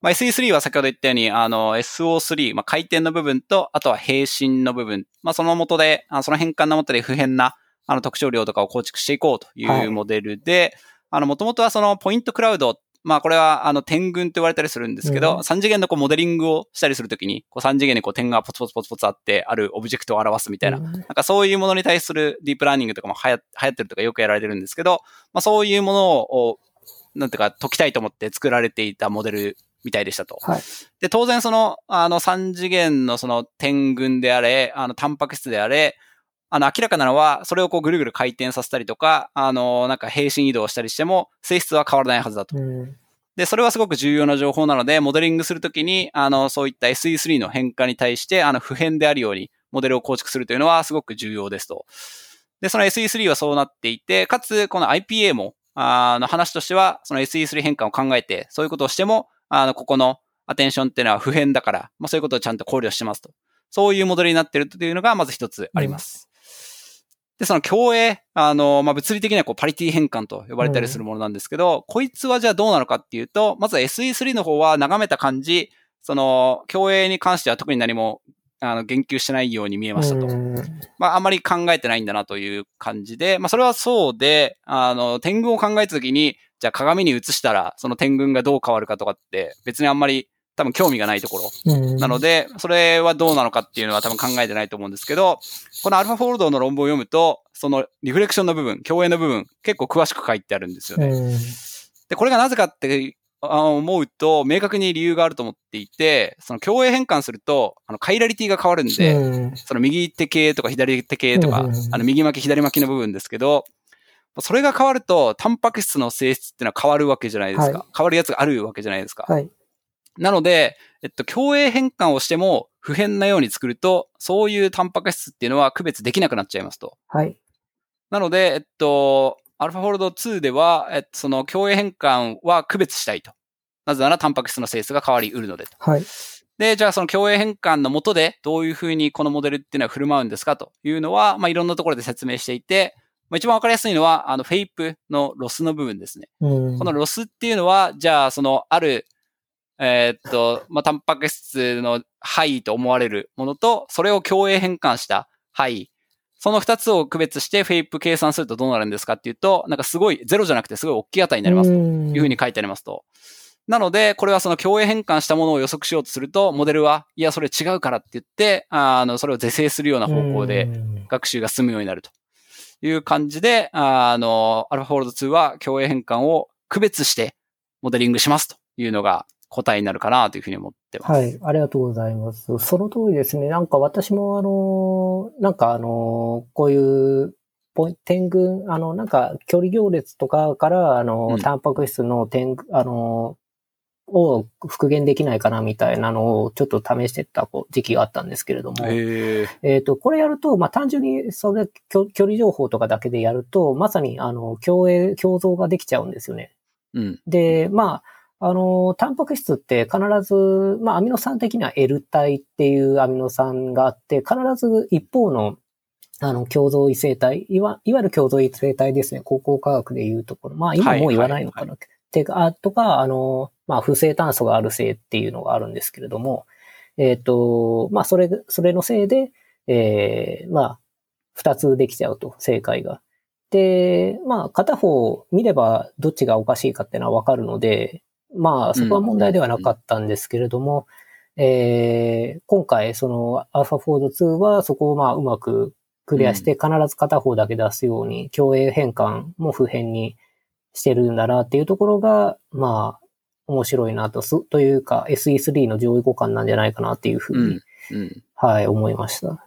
まあ、SE3 は先ほど言ったように、あの、SO3、まあ、回転の部分と、あとは平心の部分、まあ、その元で、あのその変換の元で不変な、あの、特徴量とかを構築していこうというモデルで、はい、あの、もともとはそのポイントクラウドまあこれはあの点群って言われたりするんですけど、うん、3次元のこうモデリングをしたりするときに、こう3次元にこう点がポツポツポツポツあって、あるオブジェクトを表すみたいな、うん、なんかそういうものに対するディープラーニングとかも流行ってるとかよくやられてるんですけど、まあそういうものを、なんていうか解きたいと思って作られていたモデルみたいでしたと。はい、で、当然その、あの3次元のその点群であれ、あのタンパク質であれ、あの、明らかなのは、それをこうぐるぐる回転させたりとか、あの、なんか平行移動したりしても、性質は変わらないはずだと。うんで、それはすごく重要な情報なので、モデリングするときに、あの、そういった SE3 の変化に対して、あの、普遍であるように、モデルを構築するというのはすごく重要ですと。で、その SE3 はそうなっていて、かつ、この IPA も、あの、話としては、その SE3 変換を考えて、そういうことをしても、あの、ここのアテンションっていうのは普遍だから、まあ、そういうことをちゃんと考慮してますと。そういうモデルになっているというのが、まず一つあります。で、その共栄、あの、まあ、物理的にはこうパリティ変換と呼ばれたりするものなんですけど、うん、こいつはじゃあどうなのかっていうと、まず SE3 の方は眺めた感じ、その、共栄に関しては特に何も、あの、言及してないように見えましたと。うん、まあ、あんまり考えてないんだなという感じで、まあ、それはそうで、あの、天群を考えたときに、じゃあ鏡に映したら、その天群がどう変わるかとかって、別にあんまり多分興味がないところ。なので、それはどうなのかっていうのは多分考えてないと思うんですけど、このアルファフォールドの論文を読むと、そのリフレクションの部分、共演の部分、結構詳しく書いてあるんですよね。で、これがなぜかって思うと、明確に理由があると思っていて、その共栄変換すると、あの、カイラリティが変わるんで、その右手系とか左手系とか、あの、右巻き左巻きの部分ですけど、それが変わると、タンパク質の性質っていうのは変わるわけじゃないですか。はい、変わるやつがあるわけじゃないですか。はい、なので、えっと、鏡映変換をしても不変なように作ると、そういうタンパク質っていうのは区別できなくなっちゃいますと。はい。なので、えっと、 AlphaFold 2では、えっと、その鏡映変換は区別したいと。なぜならタンパク質の性質が変わり得るのでと。はい。で、じゃあその鏡映変換のもとでどういうふうにこのモデルっていうのは振る舞うんですかというのは、まあ、いろんなところで説明していて、まあ、一番わかりやすいのは、あの、 FAPE のロスの部分ですね。このロスっていうのは、じゃあそのあるえー、っと、まあ、タンパク質の範と思われるものと、それを共栄変換した範その二つを区別してフェイプ計算するとどうなるんですかっていうと、なんかすごい、ゼロじゃなくてすごい大きい値になりますと。いうふうに書いてありますと。なので、これはその共栄変換したものを予測しようとすると、モデルは、いや、それ違うからって言って、あの、それを是正するような方向で学習が進むようになると。いう感じで、あの、アルファフォールド2は共栄変換を区別してモデリングしますというのが、答えになるかなというふうに思ってます。はい、ありがとうございます。その通りですね。なんか私もあの、なんかあの、こういう点群、あの、なんか距離行列とかから、あの、うん、タンパク質の点、あの、を復元できないかなみたいなのをちょっと試してた時期があったんですけれども、えっ、ー、と、これやると、まあ、単純にそれ距離情報とかだけでやると、まさにあの、共栄、共造ができちゃうんですよね。うん、で、まあ、あの、タンパク質って必ず、まあ、アミノ酸的には L 体っていうアミノ酸があって、必ず一方の、あの、共同異性体、いわいわゆる共同異性体ですね。高校科学でいうところ。まあ、今もう言わないのかな。はいはいはい、てか、あとか、あの、まあ、不正炭素がある性っていうのがあるんですけれども、えっ、ー、と、まあ、それ、それのせいで、ええー、まあ、二つできちゃうと、正解が。っで、まあ、片方見ればどっちがおかしいかっていうのはわかるので、まあ、そこは問題ではなかったんですけれども、えー、今回、その AlphaFold 2はそこをまあうまくクリアして必ず片方だけ出すように、共栄変換も普遍にしてるんだなっていうところが、まあ、面白いなと、すというか SE3 の上位互換なんじゃないかなっていうふうに、うんうんはい、思いました。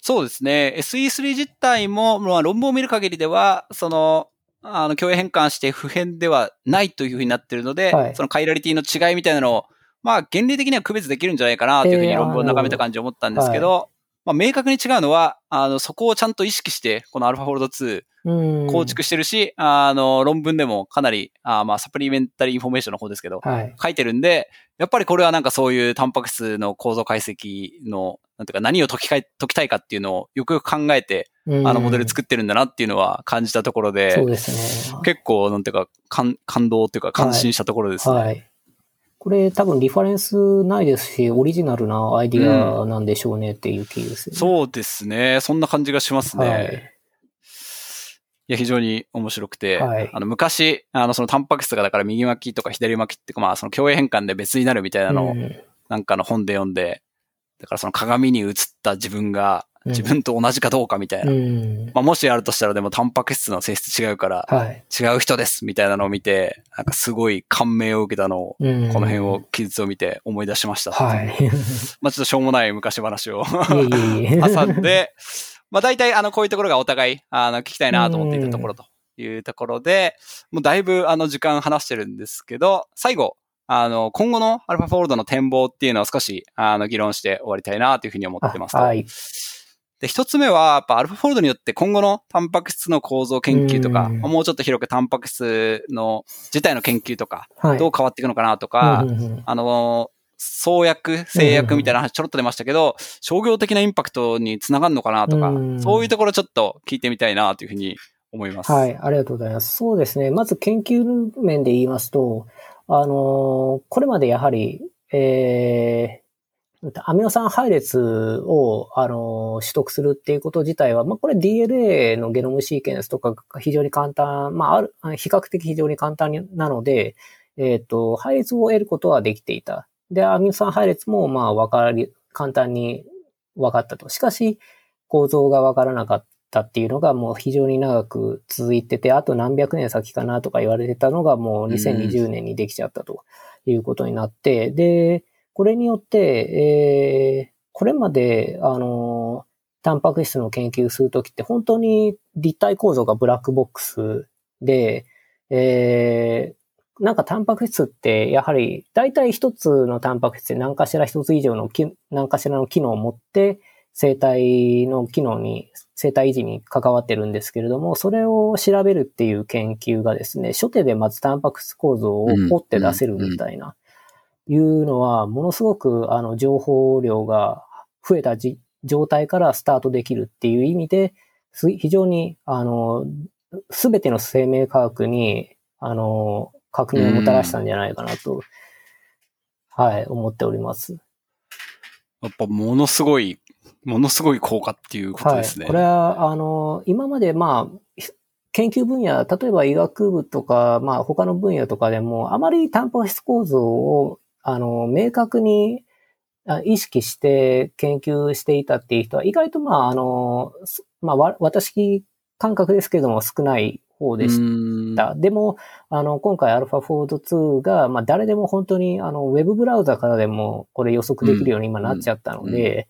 そうですね。SE3 自体も、まあ、論文を見る限りでは、その、あの、鏡映変換して不変ではないというふうになっているので、はい。その chirality の違いみたいなのを、まあ、原理的には区別できるんじゃないかなというふうにえー論文を眺めた感じを思ったんですけど、まあ、明確に違うのは、あの、そこをちゃんと意識して、この AlphaFold 2うん。構築してるし、あの、論文でもかなり、あまあ、 supplementary information の方ですけど、はい。書いてるんで、やっぱりこれはなんかそういうタンパク質の構造解析の、なんていうか何を解き解きたいかっていうのをよくよく考えて、うんあのモデル作ってるんだなっていうのは感じたところで、そうですね。結構なんていうか感感動っていうか感心したところですね。はい。これ多分リファレンスないですし、オリジナルなアイディアなんでしょうねっていう気ですよね。そうですね。そんな感じがしますね。はいい、や、非常に面白くて、はいあの、昔、あの、そのタンパク質がだから右巻きとか左巻きってまあ、その共栄変換で別になるみたいなのを、うんなんかの本で読んで、だからその鏡に映った自分がうん自分と同じかどうかみたいな。うん。まあ、もしあるとしたらでもタンパク質の性質違うからはい。違う人ですみたいなのを見て、なんかすごい感銘を受けたのを、うんこの辺を、記述を見て思い出しました。はい。まあちょっとしょうもない昔話を。挟んで、まあ大体あのこういうところがお互いあの聞きたいなと思っていたところというところで、もうだいぶあの時間話してるんですけど、最後、あの今後のアルファフォールドの展望っていうのを少しあの議論して終わりたいなというふうに思ってますはい。で、一つ目は、やっぱアルファフォールドによって今後のタンパク質の構造研究とか、うんもうちょっと広くタンパク質の自体の研究とか、はい。どう変わっていくのかなとか、うんうんうんあの、創薬、製薬みたいな話ちょろっと出ましたけど、商業的なインパクトにつながるのかなとかう、んそういうところちょっと聞いてみたいなというふうに思います。はい、ありがとうございます。そうですね。まず研究面で言いますと、あのーこれまでやはり、えー、アミノ酸配列を、あのー取得するっていうこと自体は、まあ、これ DNA のゲノムシーケンスとかが非常に簡単、まあ、ある、比較的非常に簡単なので、えっ、と、配列を得ることはできていた。で、アミノ酸配列も、まあ、わかり、簡単に分かったと。しかし、構造がわからなかったっていうのがもう非常に長く続いてて、あと何百年先かなとか言われてたのがもう2020年にできちゃったということになって、で、これによって、えーこれまで、あの、タンパク質の研究するときって本当に立体構造がブラックボックスで、えーなんかタンパク質ってやはり大体一つのタンパク質で何かしら一つ以上の何かしらの機能を持って生体の機能に、生体維持に関わってるんですけれども、それを調べるっていう研究がですね、初手でまずタンパク質構造を掘って出せるみたいな、いうのは、ものすごくあの情報量が増えたじ状態からスタートできるっていう意味で、す非常に、あの、すべての生命科学に、あの、確認をもたらしたんじゃないかなと、はい、思っております。やっぱものすごい、ものすごい効果っていうことですね。はい。これは、あの、今まで、まあ、ひ研究分野、例えば医学部とか、まあ、他の分野とかでも、あまりタンパク質構造を、あの、明確にあ意識して研究していたっていう人は、意外と、まあ、あの、すまあ、わ私感覚ですけれども少ない方でしうんた。でも、あの、今回 AlphaFold 2が、まあ、誰でも本当に、あの、ウェブブラウザからでも、これ予測できるように今なっちゃったので、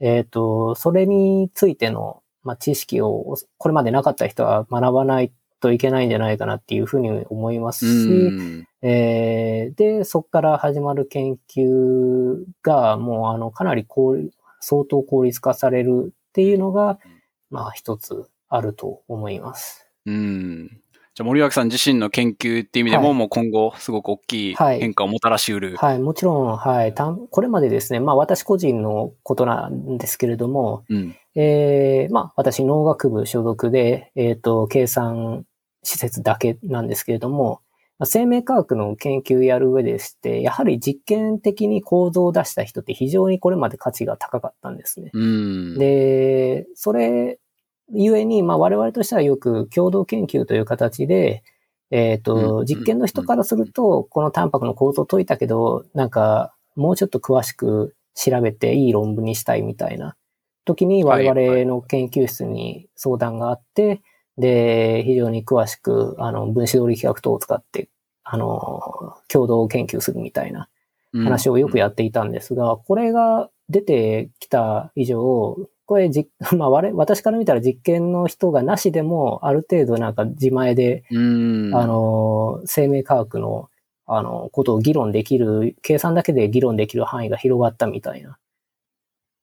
えっ、と、それについての、まあ、知識を、これまでなかった人は学ばないといけないんじゃないかなっていうふうに思いますし、うんえーで、そこから始まる研究が、もう、あの、かなり相当効率化されるっていうのが、まあ、一つあると思います。うん。じゃあ森脇さん自身の研究っていう意味でも、はいもう今後すごく大きいはい変化をもたらしうる。はい、もちろん、はい、たんこれまでですね、まあ、私個人のことなんですけれども、うん。えーまあ、私、農学部所属で、えっ、と、計算施設だけなんですけれども、まあ生命科学の研究やる上でして、やはり実験的に構造を出した人って非常にこれまで価値が高かったんですね。うん。で、それゆえに、まあ我々としてはよく共同研究という形で、えっ、と、うん実験の人からすると、このタンパクの構造を解いたけど、なんか、もうちょっと詳しく調べていい論文にしたいみたいな時に我はいはい々の研究室に相談があって、で、非常に詳しく、あの、分子動力学等を使って、あの、共同研究するみたいな話をよくやっていたんですが、これが出てきた以上、これじ、まあ、我々私から見たら実験の人がなしでも、ある程度なんか自前で、うん。あの、生命科学の、あの、ことを議論できる、計算だけで議論できる範囲が広がったみたいな、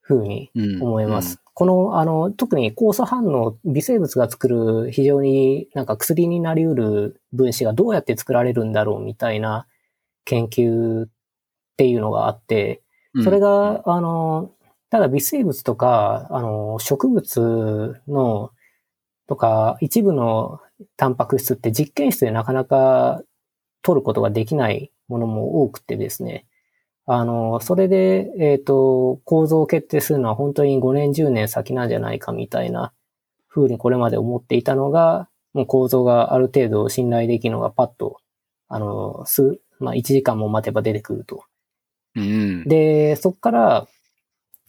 風にうん思います。。この、あの、特に酵素反応、微生物が作る非常になんか薬になり得る分子がどうやって作られるんだろうみたいな研究っていうのがあって、うんそれ、が、あの、ただ微生物とか、あの、植物の、とか、一部のタンパク質って実験室でなかなか取ることができないものも多くてですね。あの、それで、えっ、と、構造を決定するのは本当に5年、10年先なんじゃないかみたいな風にこれまで思っていたのが、もう構造がある程度信頼できるのがパッと、あの、数、まあ1時間も待てば出てくると。うん。で、そこから、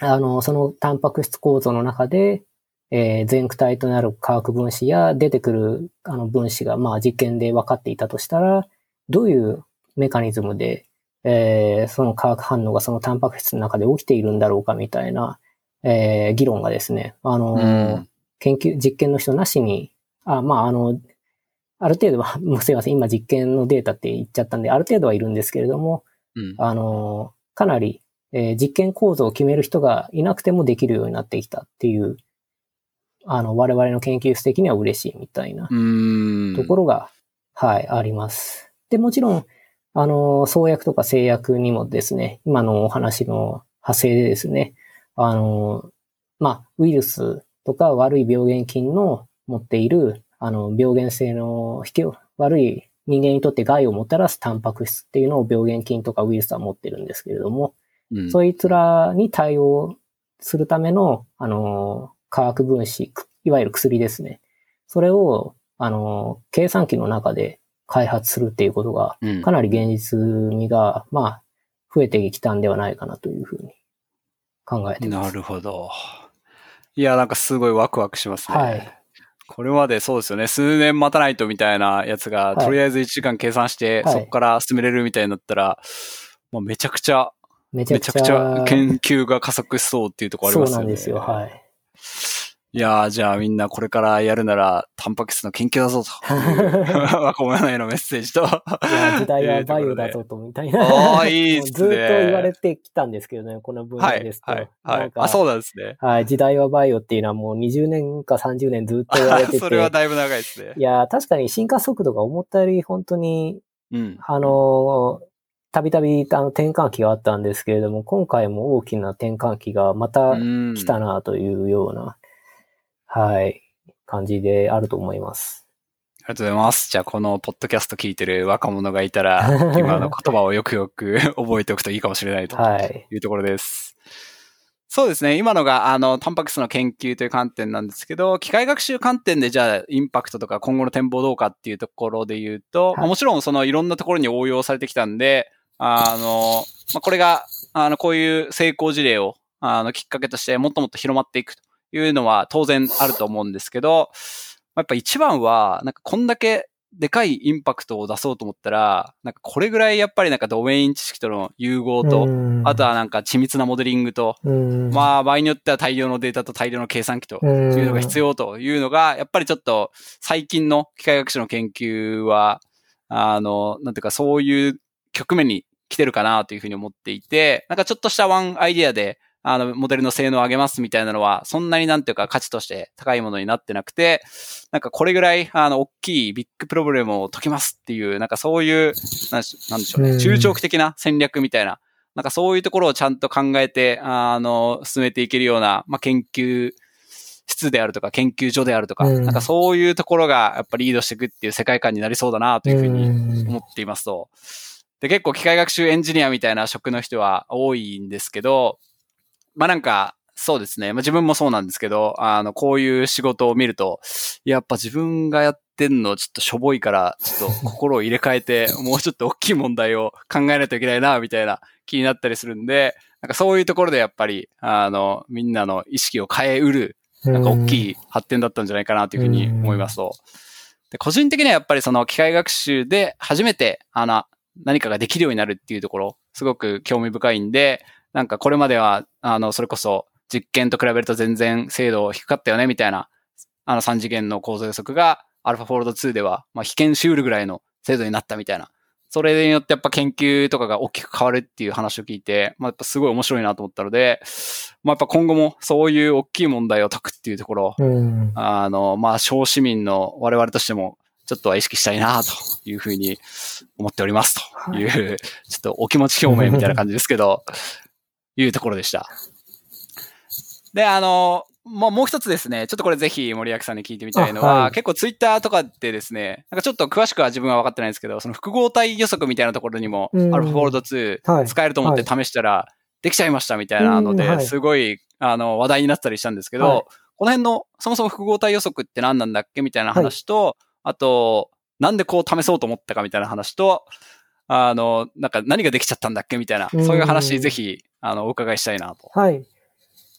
あの、そのタンパク質構造の中で、えー、全躯体となる化学分子や出てくるあの分子が、まあ実験で分かっていたとしたら、どういうメカニズムで、えー、その化学反応がそのタンパク質の中で起きているんだろうかみたいな、えー、議論がですね、あの、うん研究、実験の人なしに、あ、まあ、あの、ある程度は、もうすいません、今実験のデータって言っちゃったんで、ある程度はいるんですけれども、うんあの、かなり、えー実験構造を決める人がいなくてもできるようになってきたっていう、あの、我々の研究室的には嬉しいみたいなうん。ところが、はい、あります。で、もちろん、あの、創薬とか製薬にもですね、今のお話の派生でですね、あの、まあ、ウイルスとか悪い病原菌の持っている、あの、病原性の引き、悪い人間にとって害をもたらすタンパク質っていうのを病原菌とかウイルスは持ってるんですけれども、うんそいつらに対応するための、あの、化学分子、くいわゆる薬ですね。それを、あの、計算機の中で開発するっていうことが、うんかなり現実味が、まあ、増えてきたんではないかなというふうに考えています。なるほど。いや、なんかすごいワクワクしますね。はいこれまでそうですよね。数年待たないとみたいなやつが、はいとりあえず1時間計算して、はいそこから進めれるみたいになったら、もうめちゃくちゃ、めちゃくちゃ、めちゃくちゃ研究が加速しそうっていうところありそうますよね。なんですよ。はい。いやー、じゃあみんなこれからやるなら、タンパク質の研究だぞと。若者へのメッセージと。いや、時代はバイオだぞと、みたいな。おーいいっすねずっと言われてきたんですけどね、この分野はいです、と。はい、はい。なんかあ、そうなんですね。はい、時代はバイオっていうのはもう20年か30年ずっと言われてて。それはだいぶ長いですねい。や、確かに進化速度が思ったより本当に、うん。あの、たびたびあの転換期があったんですけれども、今回も大きな転換期がまたうん来たなというような、はい、感じであると思います。ありがとうございます。じゃあ、このポッドキャスト聞いてる若者がいたら、今の言葉をよくよく 覚えておくといいかもしれないとはい。いうところです。そうですね。今のが、あの、タンパク質の研究という観点なんですけど、機械学習観点でじゃあ、インパクトとか今後の展望どうかっていうところで言うと、はいまあもちろんそのいろんなところに応用されてきたんで、あの、まあ、これが、あの、こういう成功事例を、あの、きっかけとしてもっともっと広まっていくというのは当然あると思うんですけど、まあやっぱ一番は、なんかこんだけでかいインパクトを出そうと思ったら、なんかこれぐらいやっぱりなんかドメイン知識との融合と、あとはなんか緻密なモデリングと、うん、まあ場合によっては大量のデータと大量の計算機とうん。いうのが必要というのが、やっぱりちょっと最近の機械学習の研究は、あの、なんていうかそういう局面に来てるかなというふうに思っていて、なんかちょっとしたワンアイディアで、あの、モデルの性能を上げますみたいなのは、そんなになんていうか価値として高いものになってなくて、なんかこれぐらい、あの、大きいビッグプロブレムを解きますっていう、なんかそういう、なんでしょうね、うん。中長期的な戦略みたいな、なんかそういうところをちゃんと考えて、あの、進めていけるような、まあ、研究室であるとか、研究所であるとか、うん。なんかそういうところがやっぱリードしていくっていう世界観になりそうだなというふうにうん。思っていますと。で、結構機械学習エンジニアみたいな職の人は多いんですけど、まあなんか、そうですね。まあ、自分もそうなんですけど、あの、こういう仕事を見ると、やっぱ自分がやってんのちょっとしょぼいから、ちょっと心を入れ替えて、もうちょっと大きい問題を考えないといけないな、みたいな気になったりするんで、なんかそういうところでやっぱり、あの、みんなの意識を変えうる、なんか大きい発展だったんじゃないかなというふうに思いますと。で個人的にはやっぱりその機械学習で初めて、あの、何かができるようになるっていうところ、すごく興味深いんで、なんかこれまでは、あの、それこそ実験と比べると全然精度低かったよね、みたいな、あの3次元の構造予測が AlphaFold 2では、まあ、被験しうるぐらいの精度になったみたいな。それによってやっぱ研究とかが大きく変わるっていう話を聞いて、まあ、やっぱすごい面白いなと思ったので、まあ、やっぱ今後もそういう大きい問題を解くっていうところ、うん、あの、まあ、小市民の我々としても、ちょっとは意識したいなというふうに思っておりますという、はい、ちょっとお気持ち表明みたいな感じですけど、いうところでした。で、あの、まあ、もう一つですね、ちょっとこれぜひ森脇さんに聞いてみたいのは、はい、結構ツイッターとかってですね、なんかちょっと詳しくは自分は分かってないんですけど、その複合体予測みたいなところにも、アルファフォールド2使えると思って試したら、できちゃいましたみたいなので、すごい、あの、話題になったりしたんですけど、はい、この辺の、そもそも複合体予測って何なんだっけみたいな話と、はい、あと、なんでこう試そうと思ったかみたいな話と、あの、なんか何ができちゃったんだっけみたいな、そういう話ぜひ、あの、お伺いしたいなと。はい。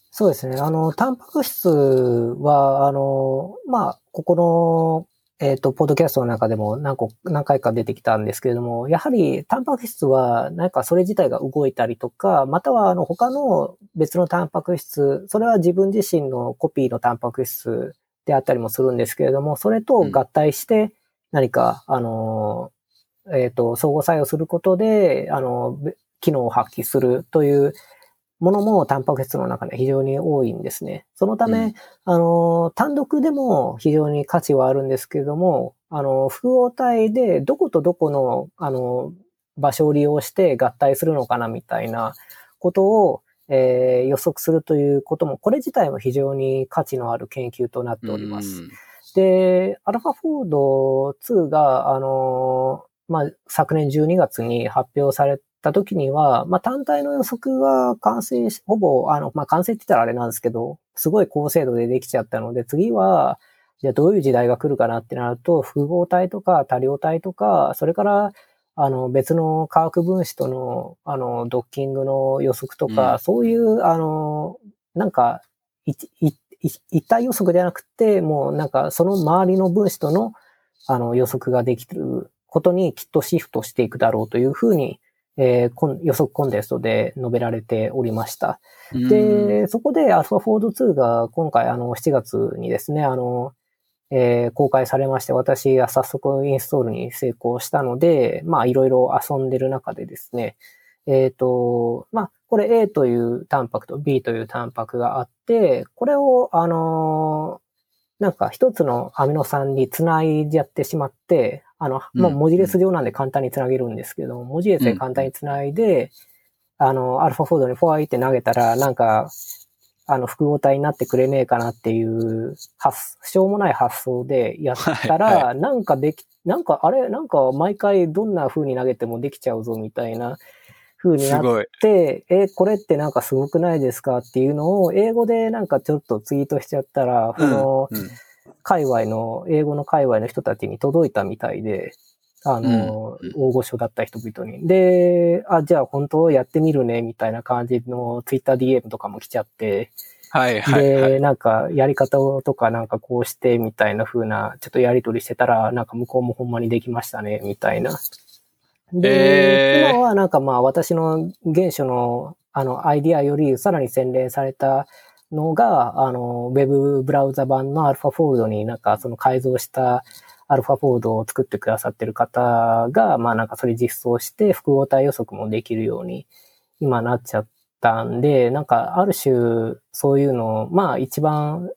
そうですね。あの、タンパク質は、あの、まあ、ここの、えっ、ー、と、ポッドキャストの中でも何個、何回か出てきたんですけれども、やはり、タンパク質は、なんかそれ自体が動いたりとか、または、あの、他の別のタンパク質、それは自分自身のコピーのタンパク質であったりもするんですけれども、それと合体して何か、うん、あの、えっ、ー、と、相互作用することで、あの、機能を発揮するというものもタンパク質の中で非常に多いんですね。そのため、うん、あの、単独でも非常に価値はあるんですけれども、あの、複合体でどことどこの、あの、場所を利用して合体するのかなみたいなことを、えー、予測するということも、これ自体も非常に価値のある研究となっております。うん、で、アルファフォード2が、あの、まあ、昨年12月に発表された時には、まあ、単体の予測は完成し、ほぼ、あの、まあ、完成って言ったらあれなんですけど、すごい高精度でできちゃったので、次は、じゃあどういう時代が来るかなってなると、複合体とか多量体とか、それから、あの、別の化学分子との、あの、ドッキングの予測とか、うん、そういう、あの、なんか、一体予測じゃなくて、もうなんか、その周りの分子との、あの、予測ができることにきっとシフトしていくだろうというふうにえー、予測コンテストで述べられておりました。で、そこで AlphaFold2 が今回あの7月にですね、あの、えー、公開されまして、私は早速インストールに成功したので、まあいろいろ遊んでる中でですね、えっ、ー、と、まあこれ A というタンパクと B というタンパクがあって、これをあのなんか一つのアミノ酸につないじゃってしまって、あの、まあ、文字列上なんで簡単につなげるんですけど、文字列で簡単につないで、あの、アルファフォードにフォアイって投げたら、なんか、あの、複合体になってくれねえかなっていう、発、しょうもない発想でやったら、なんかでき、なんか、あれ、なんか毎回どんな風に投げてもできちゃうぞみたいな風になって、え、これってなんかすごくないですかっていうのを英語でなんかちょっとツイートしちゃったら、この、界隈の、英語の界隈の人たちに届いたみたいで、あの、うん、大御所だった人々に。で、あ、じゃあ本当やってみるね、みたいな感じのツイッター DM とかも来ちゃって、はいはい、はい、で、なんか、やり方とかなんかこうして、みたいな風な、ちょっとやりとりしてたら、なんか向こうもほんまにできましたね、みたいな。で、えー、今はなんかまあ私の原初のあのアイディアよりさらに洗練されたのが、あの、ウェブブラウザ版のアルファフォールドになんかその改造したアルファフォールドを作ってくださってる方が、まあなんかそれ実装して複合体予測もできるように今なっちゃったんで、なんかある種そういうのを、まあ一番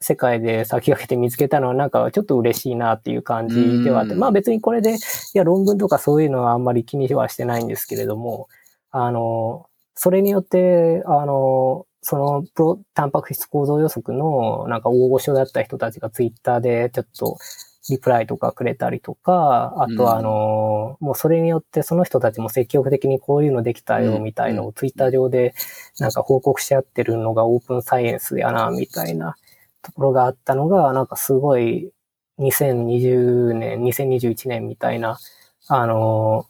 世界で先駆けて見つけたのはなんかちょっと嬉しいなっていう感じではあって、まあ別にこれで、いや論文とかそういうのはあんまり気にはしてないんですけれども、あの、それによって、あの、そのプロ、タンパク質構造予測のなんか大御所だった人たちがツイッターでちょっと、リプライとかくれたりとか、あとはあの、もうそれによってその人たちも積極的にこういうのできたよみたいのをツイッター上でなんか報告し合ってるのがオープンサイエンスやな、みたいなところがあったのが、なんかすごい2020年、2021年みたいな、あの、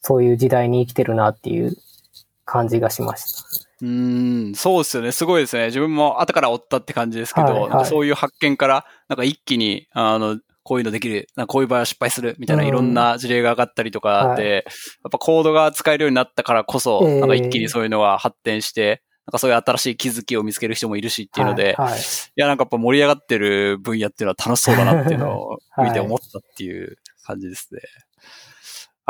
そういう時代に生きてるなっていう感じがしました。うん、そうですよね。すごいですね。自分も後から追ったって感じですけど、はいはい、そういう発見から、なんか一気に、あの、こういうのできる、こういう場合は失敗するみたいないろんな事例が上がったりとかで、うんはい、やっぱコードが使えるようになったからこそ、なんか一気にそういうのが発展して、なんかそういう新しい気づきを見つける人もいるしっていうので、はいはい、いや、なんかやっぱ盛り上がってる分野っていうのは楽しそうだなっていうのを見て思ったっていう感じですね。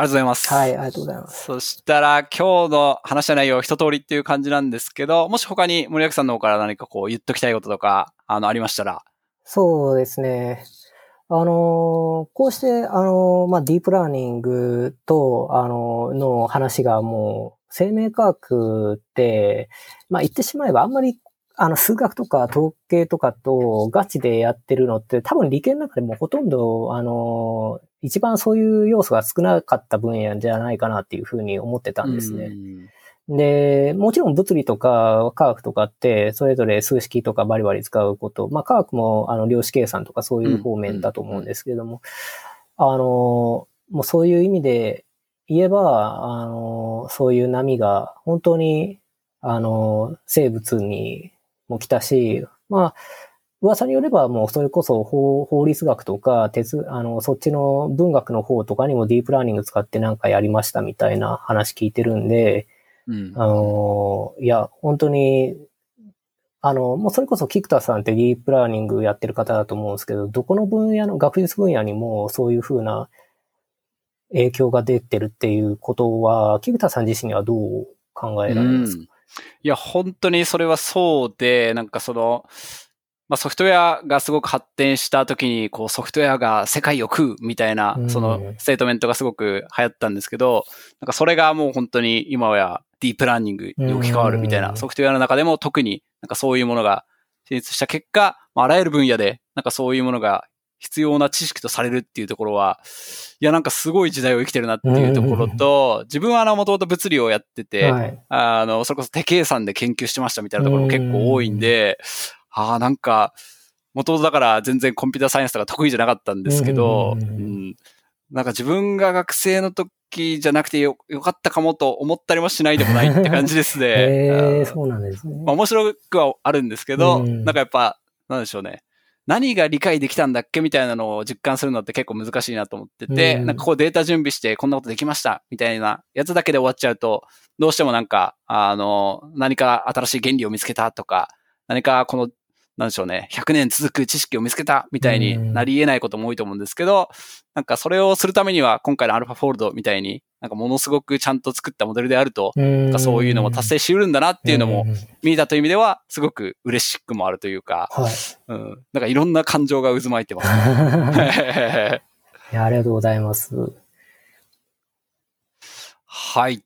ありがとうございます。はい、ありがとうございます。そしたら、今日の話した内容一通りっていう感じなんですけど、もし他に森脇さんの方から何かこう言っときたいこととか、あの、ありましたら。そうですね。あの、こうして、あの、まあ、ディープラーニングと、あの、の話がもう、生命科学って、まあ、言ってしまえばあんまりあの、数学とか統計とかとガチでやってるのって多分理系の中でもほとんど、あの、一番そういう要素が少なかった分野じゃないかなっていうふうに思ってたんですね。で、もちろん物理とか科学とかって、それぞれ数式とかバリバリ使うこと、まあ科学もあの量子計算とかそういう方面だと思うんですけれども、あの、もうそういう意味で言えば、あの、そういう波が本当に、あの、生物にも来たし、まあ、噂によればもうそれこそ法法律学とか、鉄、あの、そっちの文学の方とかにもディープラーニング使ってなんかやりましたみたいな話聞いてるんで、うん、あの、いや、本当に、あの、もうそれこそキクタさんってディープラーニングやってる方だと思うんですけど、どこの分野の、学術分野にもそういうふうな影響が出てるっていうことは、キクタさん自身にはどう考えられますか、うんいや、本当にそれはそうで、なんかその、まあ、ソフトウェアがすごく発展した時に、こうソフトウェアが世界を食うみたいな、そのステートメントがすごく流行ったんですけど、なんかそれがもう本当に今はディープラーニングに置き換わるみたいな、ソフトウェアの中でも特になんかそういうものが進出した結果、あらゆる分野でなんかそういうものが必要な知識とされるっていうところは、いや、なんかすごい時代を生きてるなっていうところと、自分はあの、もともと物理をやってて、はい、あの、それこそ手計算で研究してましたみたいなところも結構多いんで、ああ、なんか、もともとだから全然コンピューターサイエンスとか得意じゃなかったんですけど、うん、なんか自分が学生の時じゃなくてよよかったかもと思ったりもしないでもないって感じですね。へえそうなんですね。まあ面白くはあるんですけど、うん、なんかやっぱ、なんでしょうね。何が理解できたんだっけみたいなのを実感するのって結構難しいなと思ってて、うん、なんかこうデータ準備してこんなことできましたみたいなやつだけで終わっちゃうと、どうしてもなんか、あの、何か新しい原理を見つけたとか、何かこのなんでしょうね、100年続く知識を見つけたみたいになり得ないことも多いと思うんですけど、なんかそれをするためには今回のアルファフォールドみたいに、なんかものすごくちゃんと作ったモデルであると、そういうのも達成しうるんだなっていうのも見えたという意味では、すごく嬉しくもあるというか、はい、うん。なんかいろんな感情が渦巻いてます、ね いや。ありがとうございます。はい。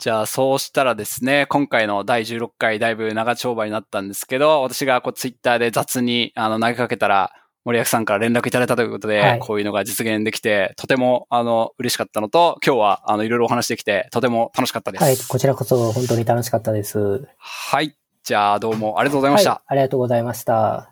じゃあ、そうしたらですね、今回の第16回だいぶ長丁場になったんですけど、私がこうツイッターで雑にあの投げかけたら、森脇さんから連絡いただいたということで、はい、こういうのが実現できて、とてもあの嬉しかったのと、今日はあのいろいろお話できて、とても楽しかったです。はい、こちらこそ本当に楽しかったです。はい。じゃあ、どうもありがとうございました、はい、ありがとうございました。